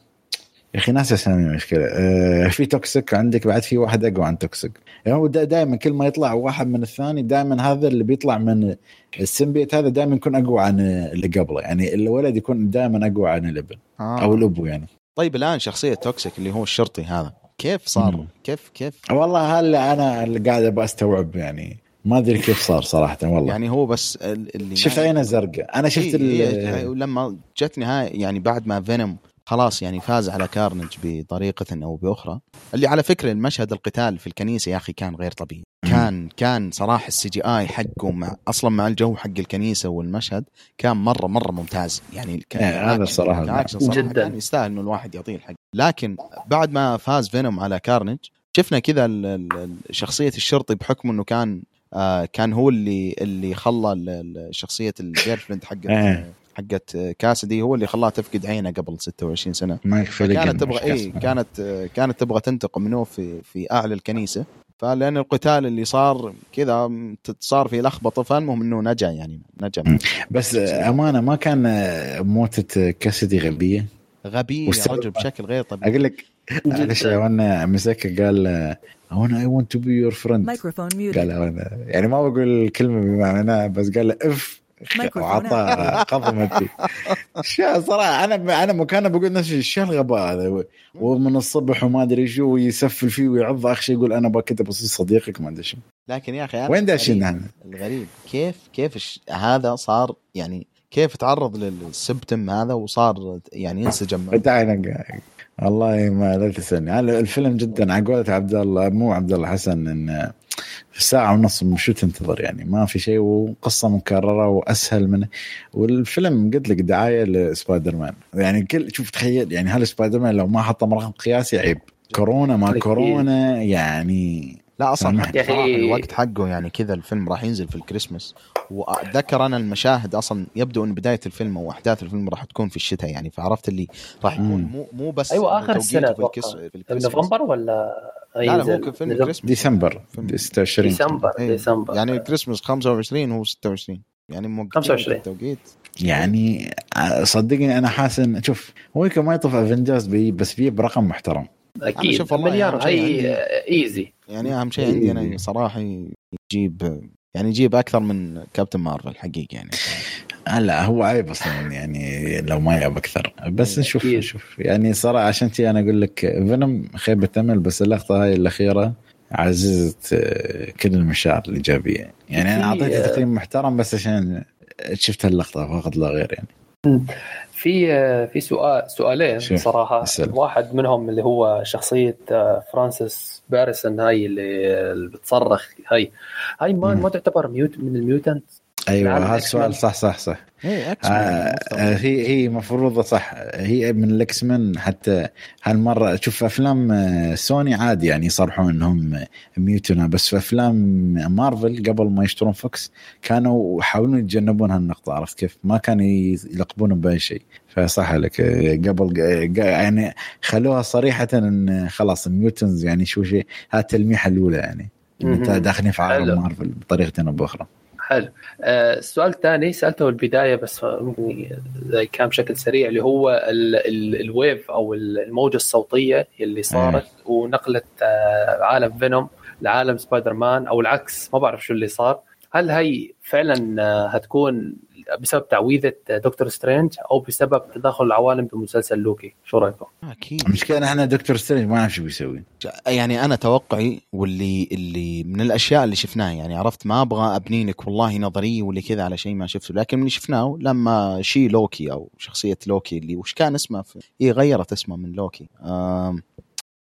يا أخي ناس اسامي مشكلة. آه في توكسيك عندك بعد في واحد أقوى عن توكسيك يعني هو دائما كل ما يطلع واحد من الثاني دائما هذا اللي بيطلع من ال symbiote هذا دائما يكون أقوى عن اللي قبله. يعني الولد يكون دائما أقوى عن الابن آه. أو الأبو يعني. طيب الآن شخصية توكسيك اللي هو الشرطي هذا كيف صار؟ مم. كيف كيف؟ والله هلا أنا اللي قاعد أبغى أستوعب يعني ما أدري كيف صار صراحة والله. يعني هو بس ال- اللي شفت عينه زرقاء أنا شفت إيه إيه لما جت نهايه يعني بعد ما فينوم خلاص يعني فاز على كارنج بطريقة أو بأخرى اللي على فكرة المشهد القتال في الكنيسة يا أخي كان غير طبيعي كان كان صراحة ال CGI حقه مع أصلا مع الجو حق الكنيسة والمشهد كان مرة مرة ممتاز يعني كان هذا كأكشن- الصراحة. كأكشن صراحة جداً. كان يستاهل إنه الواحد يعطيه الحق لكن بعد ما فاز فينوم على كارنج شفنا كذا ال- ال- ال- شخصية الشرطي بحكم إنه كان آه كان هو اللي اللي خلى ال- ال- شخصية ال girlfriend حقت إيه. حقت كاسيدي هو اللي خلاها تفقد عينه قبل 26 سنة. مايك فيليجن كانت تبغى إي. كانت كانت تبغى تنتقم منه في في اعلى الكنيسة. فلأن القتال اللي صار كذا صار في لخبطة فالمهم إنه نجا يعني نجا. بس أمانة ما كان موتة كاسيدي غبية؟ غبي يا رجل بشكل غير طبيعي. أقول لك معلش وأنا مسكه قال أنا I want to be your friend Microphone قال. أنا يعني ما بقول الكلمة بمعنى بس قال له اف وعطى قضمت فيه. شا صراحة أنا أنا مكانه بقول نفس الشيء الغباء هذا؟ ومن الصبح وما أدري شو ويسفل فيه ويعض اخر شيء يقول أنا بكذا بصير صديقك ما أدري شو. لكن يا أخي وين داشين الغريب- كيف كيف هذا صار يعني كيف تعرض لل symbiote هذا وصار يعني؟ تعال والله ما لا تسالني الفيلم جدا على قولة عبد الله مو عبد الله حسن في ساعة ونص شو تنتظر يعني؟ ما في شيء وقصة مكررة وأسهل من والفيلم قلت لك دعاية لسبايدر مان يعني كل شوف تخيل يعني هل سبايدر مان لو ما حطم رقم قياسي عيب. كورونا ما أكيد. كورونا يعني لا أصلا صراحة الوقت حقه يعني كذا الفيلم راح ينزل في الكريسماس. واتذكر أنا المشاهد أصلا يبدو إن بداية الفيلم أو أحداث الفيلم راح تكون في الشتاء يعني. فعرفت اللي راح يكون مم. مو مو بس أيوه آخر السنة في الكس- في الكريسماس. نوفمبر ولا لا لا؟ هو فيلم ديسمبر فيلم. 26 ديسمبر إيه. ديسمبر. يعني الكريسماس 25 هو 26 يعني موقفين 25. التوقيت يعني صدقني أنا حاسس إن- شوف هو يمكن ما يطلع افنجرز بس بيه برقم محترم. أكيد. شوف والله مليار هي easy يعني أهم شيء عندي أنا صراحة يجيب يعني يجيب أكثر من كابتن مارفل حقيقي يعني. لا هو عيب أصلا يعني لو ما ياب أكثر بس نشوف أكيد. نشوف يعني صراحة عشان تي أنا أقول لك فينوم خيبة أمل بس اللقطة هاي الأخيرة عززت آه، كل المشاعر الإيجابية يعني أنا اعطيته تقييم محترم بس عشان شفت اللقطة فقط لا غير يعني في في سؤال سؤالين صراحة اسأل. واحد منهم اللي هو شخصية آه، فرانسيس باريسون هاي اللي بتصرخ هاي هاي ما. ما تعتبر mutant من ال mutant أيوه هذا السؤال. صح صح صح إيه X آه آه، هي هي مفروضة صح هي من ال X-Men حتى هالمرة تشوف أفلام آه، سوني عادي يعني يصرحون إنهم mutants بس في أفلام مارفل قبل ما يشترون فوكس كانوا يحاولون يتجنبون هالنقطة عرفت كيف؟ ما كانوا يلقبون بأي شيء فصح لك آه، قبل يعني خلوها صريحة إن خلاص mutants يعني شو شيء هذه التلميحة الأولى يعني أنت. داخلين في. عالم مارفل بطريقه أو بأخرى حلو. آه، السؤال الثاني سألته بالبدايه بس ممكن كان بشكل سريع اللي هو ال ال ال wave أو الموجة الصوتية اللي صارت ونقلت آه، عالم فينوم لعالم سبايدر مان أو العكس ما بعرف شو اللي صار. هل هي فعلا آه، هتكون بسبب تعويذة دكتور سترينج أو بسبب تداخل العوالم بمسلسل لوكي. شو رأيكم؟ أكيد. المشكلة إحنا دكتور سترينج ما نعرف شو بيسوي. يعني أنا توقعي واللي اللي من الأشياء اللي شفناها يعني عرفت ما أبغى أبني لك والله نظريه واللي كذا على شيء ما شفته لكن من اللي شفناه لما شي لوكي أو شخصية لوكي اللي وش كان اسمه في... هي غيرت اسمه من لوكي. آم...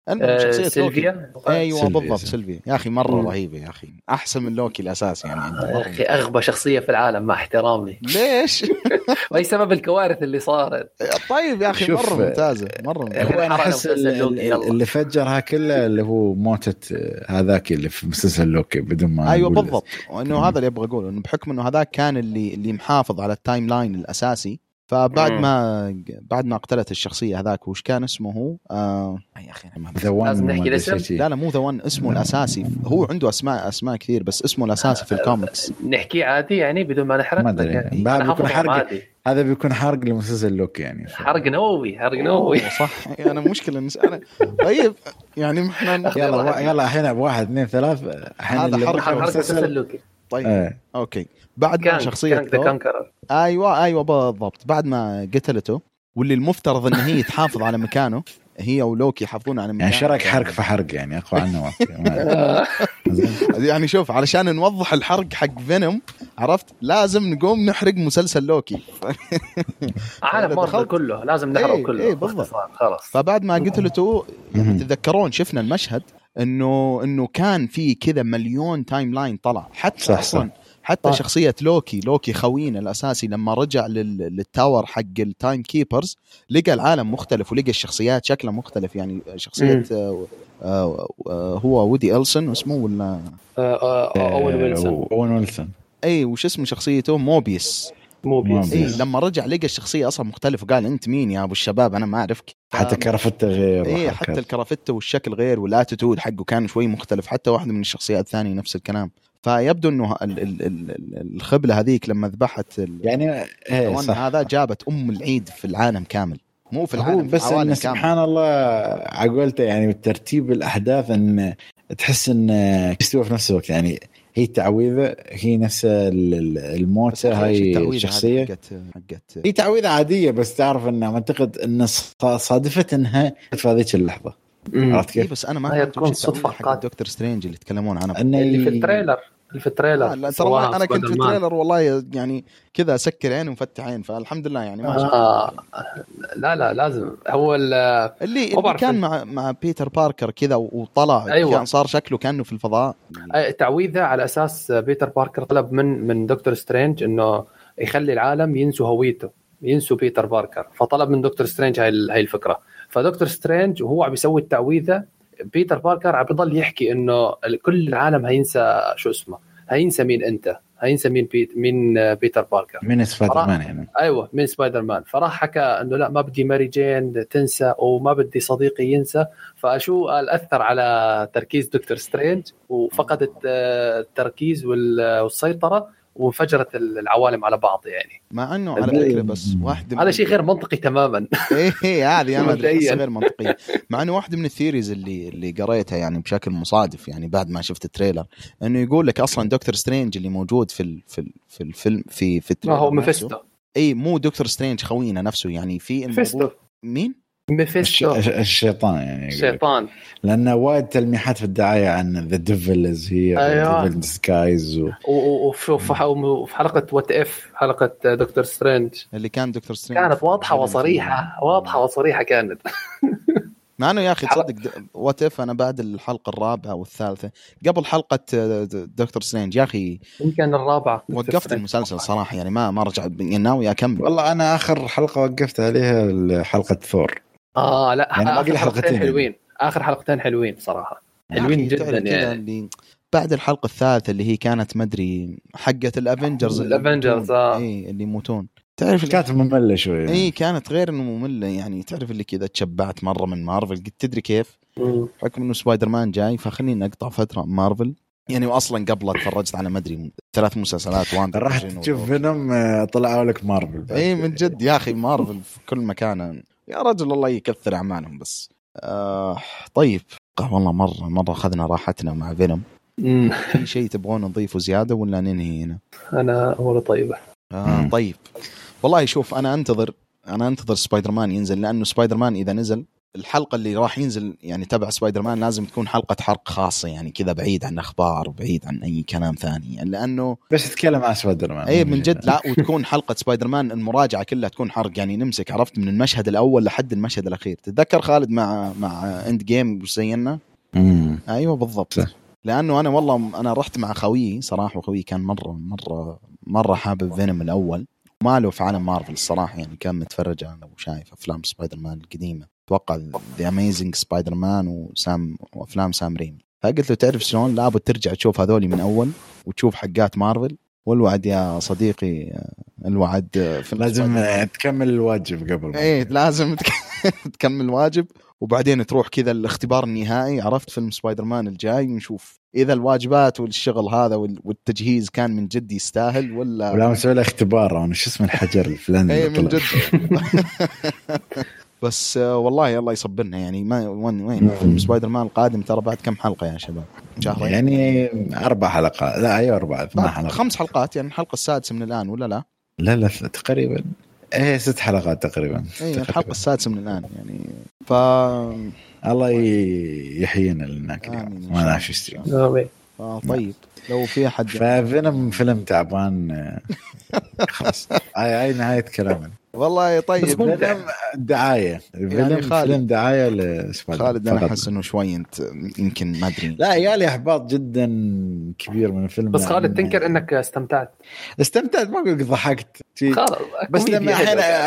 المهم آه، شخصية لوكي. سيلفي؟ أيوه سيلفي، بالضبط سيلفي. سيلفي. يا أخي مرة مم. رهيبة يا أخي. أحسن من لوكي الاساسي يعني. عندي يا أخي أغبى شخصية في العالم مع احترامي. ليش؟ وهي سبب الكوارث اللي صارت. طيب يا أخي شوف، مره ممتازة مرة ممتازة. أنا حرقنا أحس. اللي فجرها كله اللي هو موتة آه، هذاك اللي في مسلسل لوكي بدون ما أيوه بالضبط. وانه هذا اللي أبغى أقوله إنه بحكم إنه هذاك كان اللي اللي محافظ على التايم لاين الأساسي فبعد مم. ما بعد ما قتلت الشخصية هذاك وش كان اسمه هو؟ آه يا أخي ذا لازم نحكي الاسم؟ لا لا مو the one اسمه الأساسي. هو عنده أسماء أسماء كثير بس اسمه الأساسي في الكوميكس. نحكي عادي يعني بدون ما نحرق؟ ما بعد أنا بيكون حرق. عادي. هذا بيكون حرق لمسلسل لوكي يعني. حرق نووي حرق نووي. صح. أنا مشكلة نس... أنا طيب يعني إحنا يلا يلا الحين بواحد اثنين ثلاث. الحين هذا حرق- مسلسل لوكي. طيب إيه. أوكي. بعد ما كان شخصية كان ذا أيوه أيوه بالضبط بعد ما قتلته واللي المفترض ان هي تحافظ على مكانه هي ولوكي يحافظون على مكانه يعني شرك حرق في حرق يعني أقوى عنه. ما-. يعني شوف علشان نوضح الحرق حق فينوم عرفت لازم نقوم نحرق مسلسل لوكي عالم مارفل. كله لازم نحرق إيه، كله إيه، بالضبط. باختصار، خلاص فبعد ما قتلته مهم. تتذكرون شفنا المشهد انه إنه كان في كذا مليون timeline طلع حتى صح، أصلا حتى صح. شخصية لوكي لوكي خوينا الأساسي لما رجع لل... للتاور حق التايم كيبرز لقى العالم مختلف ولقى الشخصيات شكلها مختلف. يعني شخصية آه آه آه هو ودي هارلسون اسمه ولا؟ آه، آه، أوين ويلسون. أوين ويلسون. اي وش اسم شخصيته؟ موبيس. موبيس. اي موبيس. لما رجع لقى الشخصية أصلا مختلفة وقال أنت مين يا أبو الشباب؟ أنا ما أعرفك. حتى كرافته غير وحركات. حتى الكرافته والشكل غير وال attitude حقه كان شوي مختلف. حتى واحدة من الشخصيات الثانية نفس الكلام. فيبدو إنه ال- ال- ال- ال- الخبلة هذيك لما ذبحت يعني إيه صح. هذا جابت أم العيد في العالم كامل. مو في العالم هو بس في كامل. سبحان الله عقولته يعني ترتيب الأحداث إن تحس إن يستوى في نفس الوقت. يعني هي تعويذة هي نفس ال- ال- بس الموتة أخي إيش هاي التعويذة هذه شخصيه حقت حقت هي تعويذة عادية بس تعرف إن أعتقد إن ص- صادفت إنها في هذيك اللحظة. عرفت إيه كيف؟ بس أنا ما تكون صدفة حق. دكتور سترينج اللي يتكلمون عنها. إنه اللي في ال trailer. في ال trailer. آه لا ترى أنا كنت في. ال trailer والله يعني كذا أسكر عين ومفتح عين فالحمد لله يعني ما آه لا لا لازم. هو ال- اللي, اللي كان مع مع بيتر باركر كذا وطلع أيوة. كان صار شكله كأنه في الفضاء. آه، تعويذه على أساس بيتر باركر طلب من من دكتور سترينج إنه يخلي العالم ينسوا هويته ينسوا بيتر باركر. فطلب من دكتور سترينج هاي هاي الفكرة. فدكتور سترينج وهو عم يسوي التعويذة بيتر باركر عم بيضل يحكي إنه كل العالم هينسى شو اسمه هينسى مين أنت هينسى مين بيت مين بيتر باركر. من سبايدر مان يعني. أيوه من سبايدر مان فراح حكى إنه لا ما بدي ماري جين تنسى وما بدي صديقي ينسى. فشو قال؟ أثر على تركيز دكتور سترينج وفقدت آه، التركيز وال- والسيطرة. وانفجرت العوالم على بعض يعني مع إنه على فكرة بس واحدة هذا شيء غير منطقي تماما إيه إيه، هذه أنا. أحسها غير منطقيه مع إنه واحدة من ال theories اللي اللي قريتها يعني بشكل مصادف يعني بعد ما شفت ال trailer إنه يقول لك أصلا دكتور سترينج اللي موجود في ال في ال في الفيلم في في ما هو. ميفيستو اي مو دكتور سترينج خوينا نفسه يعني في الموضوع ميفيستو مين؟ ميفيستو الش- الشيطان يعني الشيطان. لأن وايد تلميحات في الدعاية عن the devil is here. ديفل سكايز وفي وفي حلقة وات اف حلقة دكتور سترينج. اللي كان دكتور سترينج كانت واضحة وصريحة واضحة وصريحة كانت. مع انه يا أخي تصدق وات اف أنا بعد الحلقة الرابعة والثالثة قبل حلقة دكتور سترينج يا أخي. يمكن الرابعة وقفت. المسلسل صراحة يعني ما ما رجع يعني ناوي أكمل. والله أنا آخر حلقة وقفت عليها حلقه ثور آه لا يعني باقي حلقتين حلقتين حلوين. آخر حلقتين حلوين صراحة. حلوين جدا يعني. اللي بعد الحلقة الثالثة اللي هي كانت مدري حقة الافنجرز يموتون. آه. اي اللي يموتون. تعرف اللي كانت مملة شوي. اي كانت غير إنه مملة يعني. تعرف اللي كذا تشبعت مرة من مارفل؟ قلت تدري كيف؟ بحكم إنه سبايدر مان جاي فخليني أقطع فترة مارفل. يعني واصلا قبله تفرجت على ما أدري ثلاث مسلسلات وان رحت تشوف فينوم آه، طلعوا لك مارفل. اي من جد يا أخي مارفل في كل مكان. يا رجل الله يكثر أعمالهم بس آه طيب والله مرة مرة أخذنا راحتنا مع فينوم. في شيء تبغون نضيفه زيادة ولا ننهي هنا؟ أنا اموري طيبة آه. طيب والله شوف أنا أنتظر أنا أنتظر سبايدر مان ينزل لأنه سبايدر مان إذا نزل الحلقة اللي راح ينزل يعني تبع سبايدر مان لازم تكون حلقة حرق خاصة يعني كذا بعيد عن أخبار وبعيد عن أي كلام ثاني. يعني لأنه بس تتكلم عن سبايدر مان اي من جد لا وتكون حلقة سبايدر مان المراجعة كلها تكون حرق. يعني نمسك عرفت من المشهد الأول لحد المشهد الأخير. تتذكر خالد مع مع Endgame وش زينا مم. أيوه بالضبط. صح. لأنه أنا والله أنا رحت مع خويي صراحة وخويي كان مرة مرة مرة حابب فينوم الأول. ما له في عالم مارفل الصراحة يعني كان متفرج أنا وشايف أفلام سبايدر مان القديمة. أتوقع The Amazing Spider-Man وسام وأفلام سام ريمي. فقلت له تعرف شلون لابد ترجع تشوف هذولي من أول وتشوف حقات مارفل؟ والوعد يا صديقي الوعد في لازم تكمل الواجب قبل إيه لازم تك- تكمل واجب وبعدين تروح كذا الاختبار النهائي عرفت فيلم سبايدر مان الجاي ونشوف إذا الواجبات والشغل هذا وال- والتجهيز كان من جد يستاهل ولا ولا مسوي له اختبار أنا شو اسمه الحجر الفلاني اللي من. جد. بس آه، والله الله يصبرنا. يعني ما وين وين؟ فيلم سبايدر مان القادم ترى بعد كم حلقة يا شباب؟ شهرين يعني؟ أربع حلقات. لا أيوه أربع ثمان بعد حلقات خمس حلقات يعني الحلقة السادسة من الآن ولا لا؟ لا لا تقريبا. إيه ست حلقات تقريبا. اي. الحلقة السادسة من الآن يعني. ف الله يحيينا لناك اليوم آمين إن ما نعرف. إيش آمين. طيب. لو في أحد ففيلم فيلم تعبان آه، خلاص. هاي هاي نهاية كلامنا. والله طيب. فيلم دعاية. فيلم يعني خالد- فيلم دعاية لسبايدر خالد أنا. أحس إنه شوي أنت يمكن ما أدري. لا يالي إحباط جدا كبير من الفيلم. بس خالد لأن- تنكر إنك استمتعت. استمتعت ما أقول لك ضحكت بس لما.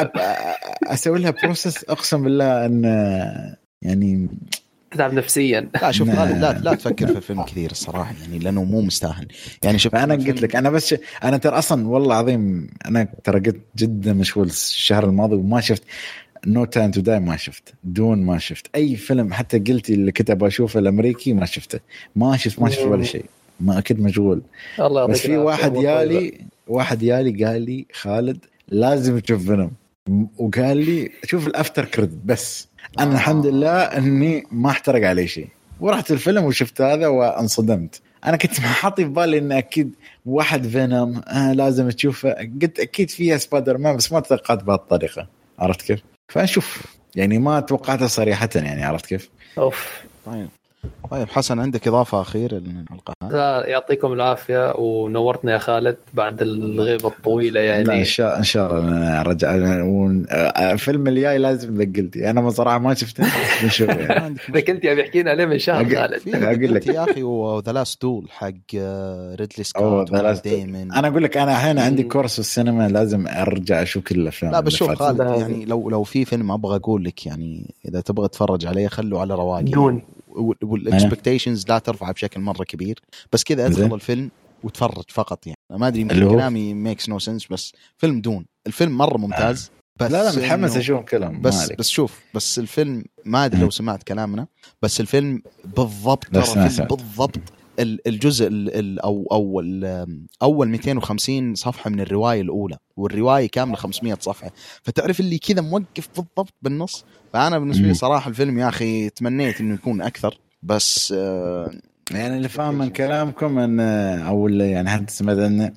أب- أ- أسوي لها بروسس أقسم بالله إن يعني تتعب نفسيا لا شوف. خالد لا لا تفكر في الفيلم كثير الصراحة يعني لأنه مو مستاهل يعني شوف الفيلم- قلت لك أنا بس أنا ترى أصلا والله العظيم أنا ترى قلت جدا مشغول الشهر الماضي وما شفت No Time to Die ما شفت Dune ما شفت أي فيلم حتى Guilty اللي كنت أبغى أشوفه الأمريكي ما شفته ما شفت ما شفت ولا شيء ما كنت مشغول الله بس في. واحد. يالي واحد يالي قال لي خالد لازم تشوف فيلم وقال لي شوف ال after credit بس أنا آه. الحمد لله إني ما احترق علي شيء. ورحت الفيلم وشفت هذا وانصدمت. أنا كنت حاط في بالي انه أكيد واحد فينوم آه لازم تشوفه. قلت أكيد فيها سبايدر مان بس ما توقعت بهالطريقه عرفت كيف؟ فنشوف. يعني ما توقعتها صريحة يعني عرفت كيف؟ أوف. طيب. طيب حسن عندك إضافة أخيرة؟ لا يعطيكم العافية ونورتنا يا خالد بعد الغيبة الطويلة لا يعني إن شاء إن شاء الله أنا رجع الفيلم الجاي لازم The Guilty أنا صراحة ما شفته يعني. إذا كنت ابي احكينا عليه من شهر خالد في أقول لك. يا أخي و The Last Duel حق ريدلي سكوت. دايمن أنا أقول لك أنا الحين عندي. course في السينما لازم أرجع أشوف كل الأفلام لا بس شوف اللي فاتت. خالد لازم. يعني لو لو في فيلم أبغى أقول لك يعني إذا تبغى تتفرج عليه خلوا على رواقي Dune وال expectations لا ترفعها بشكل مرة كبير بس كذا أدخل. الفيلم وتفرج فقط يعني أنا ما أدري يمكن؟ كلامي makes no sense بس فيلم Dune الفيلم مرة ممتاز بس لا لا متحمس أشوف كلهم ما بس عليك. بس شوف بس الفيلم ما أدري لو. سمعت كلامنا بس الفيلم بالضبط ترى. بالضبط ال- الجزء ال- ال- أو أو أول 250 صفحة من الرواية الأولى والرواية كاملة 500 صفحة فتعرف اللي كذا موقف بالضبط بالنص فأنا بالنسبة لي. صراحة الفيلم يا أخي تمنيت إنه يكون أكثر بس آه، يعني اللي فاهم من كلامكم إن أو اللي يعني حد سمعت انه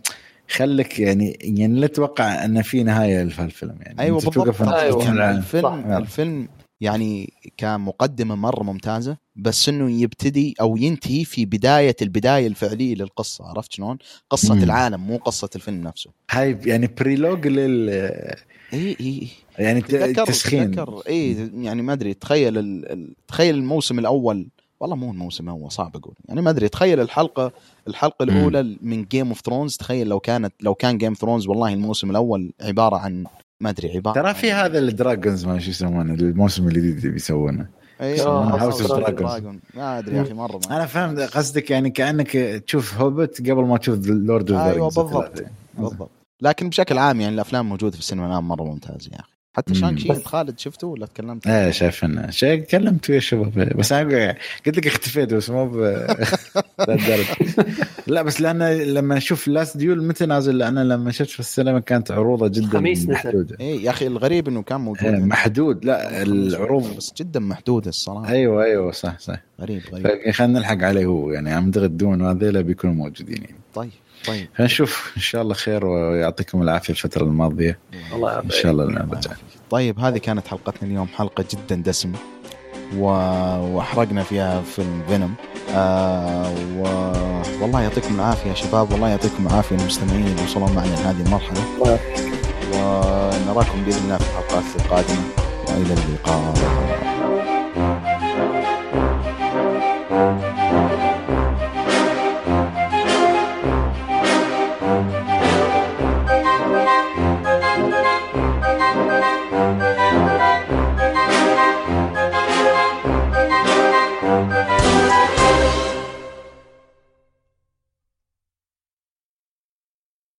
خليك يعني يعني لا تتوقع إن في نهاية لهالفيلم يعني أيوه بالضبط أيوة. الفيلم. الفيلم صح. الفيلم يعني كمقدمة مرة ممتازة بس إنه يبتدي أو ينتهي في بداية البداية الفعلية للقصة عرفت شلون؟ قصة مم. العالم مو قصة الفيلم نفسه. هاي يعني prologue لل إي إي يعني تذكر تسخين. تذكر. إي يعني ما أدري تخيل ال... ال- تخيل الموسم الأول. والله مو الموسم الأول صعب أقول. يعني ما أدري تخيل الحلقة الحلقة مم. الأولى من Game of Thrones تخيل لو كانت لو كان Game of Thrones والله الموسم الأول عبارة عن ما أدري عبارة ترى في هذا الدراجونز ما شو يسمونه الموسم الجديد اللي بيسوونه. اي يسمونه House of House Dragons. ما أدري يا أخي مرة ما أنا فهمت قصدك يعني كأنك تشوف هوبت قبل ما تشوف لورد اوف أيوه بالضبط بالضبط. لكن بشكل عام يعني الأفلام موجودة في السينما الآن مرة ممتازة يا أخي. حتى. شانك شي خالد شفته ولا تكلمت؟ إيه شايف انه شيء كلمت ويا الشباب بس أنا قلت لك اختفيت بس مو ب. لا بس لأن لما أشوف لاست ديول متى نازل؟ أنا لما شفت في السينما كانت عروضة جدا خميس نزل. محدودة. إيه يا أخي الغريب إنه كان موجود. إيه،. محدود. لا العروض. بس جدا محدودة الصراحة. أيوه أيوه صح صح. غريب غريب. خلينا نلحق عليه هو يعني عم دون وهذيلا بيكونوا موجودين يعني. طيب. طيب. فنشوف. إن شاء الله خير ويعطيكم العافية الفترة الماضية. الله إن شاء الله يعافيك. طيب هذه كانت حلقتنا اليوم حلقة جدا دسمة و... وأحرقنا فيها فيلم فينوم آه و... والله يعطيكم العافية يا شباب والله يعطيكم العافية المستمعين اللي وصلوا معنا لهذه المرحلة. الله ونراكم بإذن الله في الحلقات القادمة. وإلى اللقاء.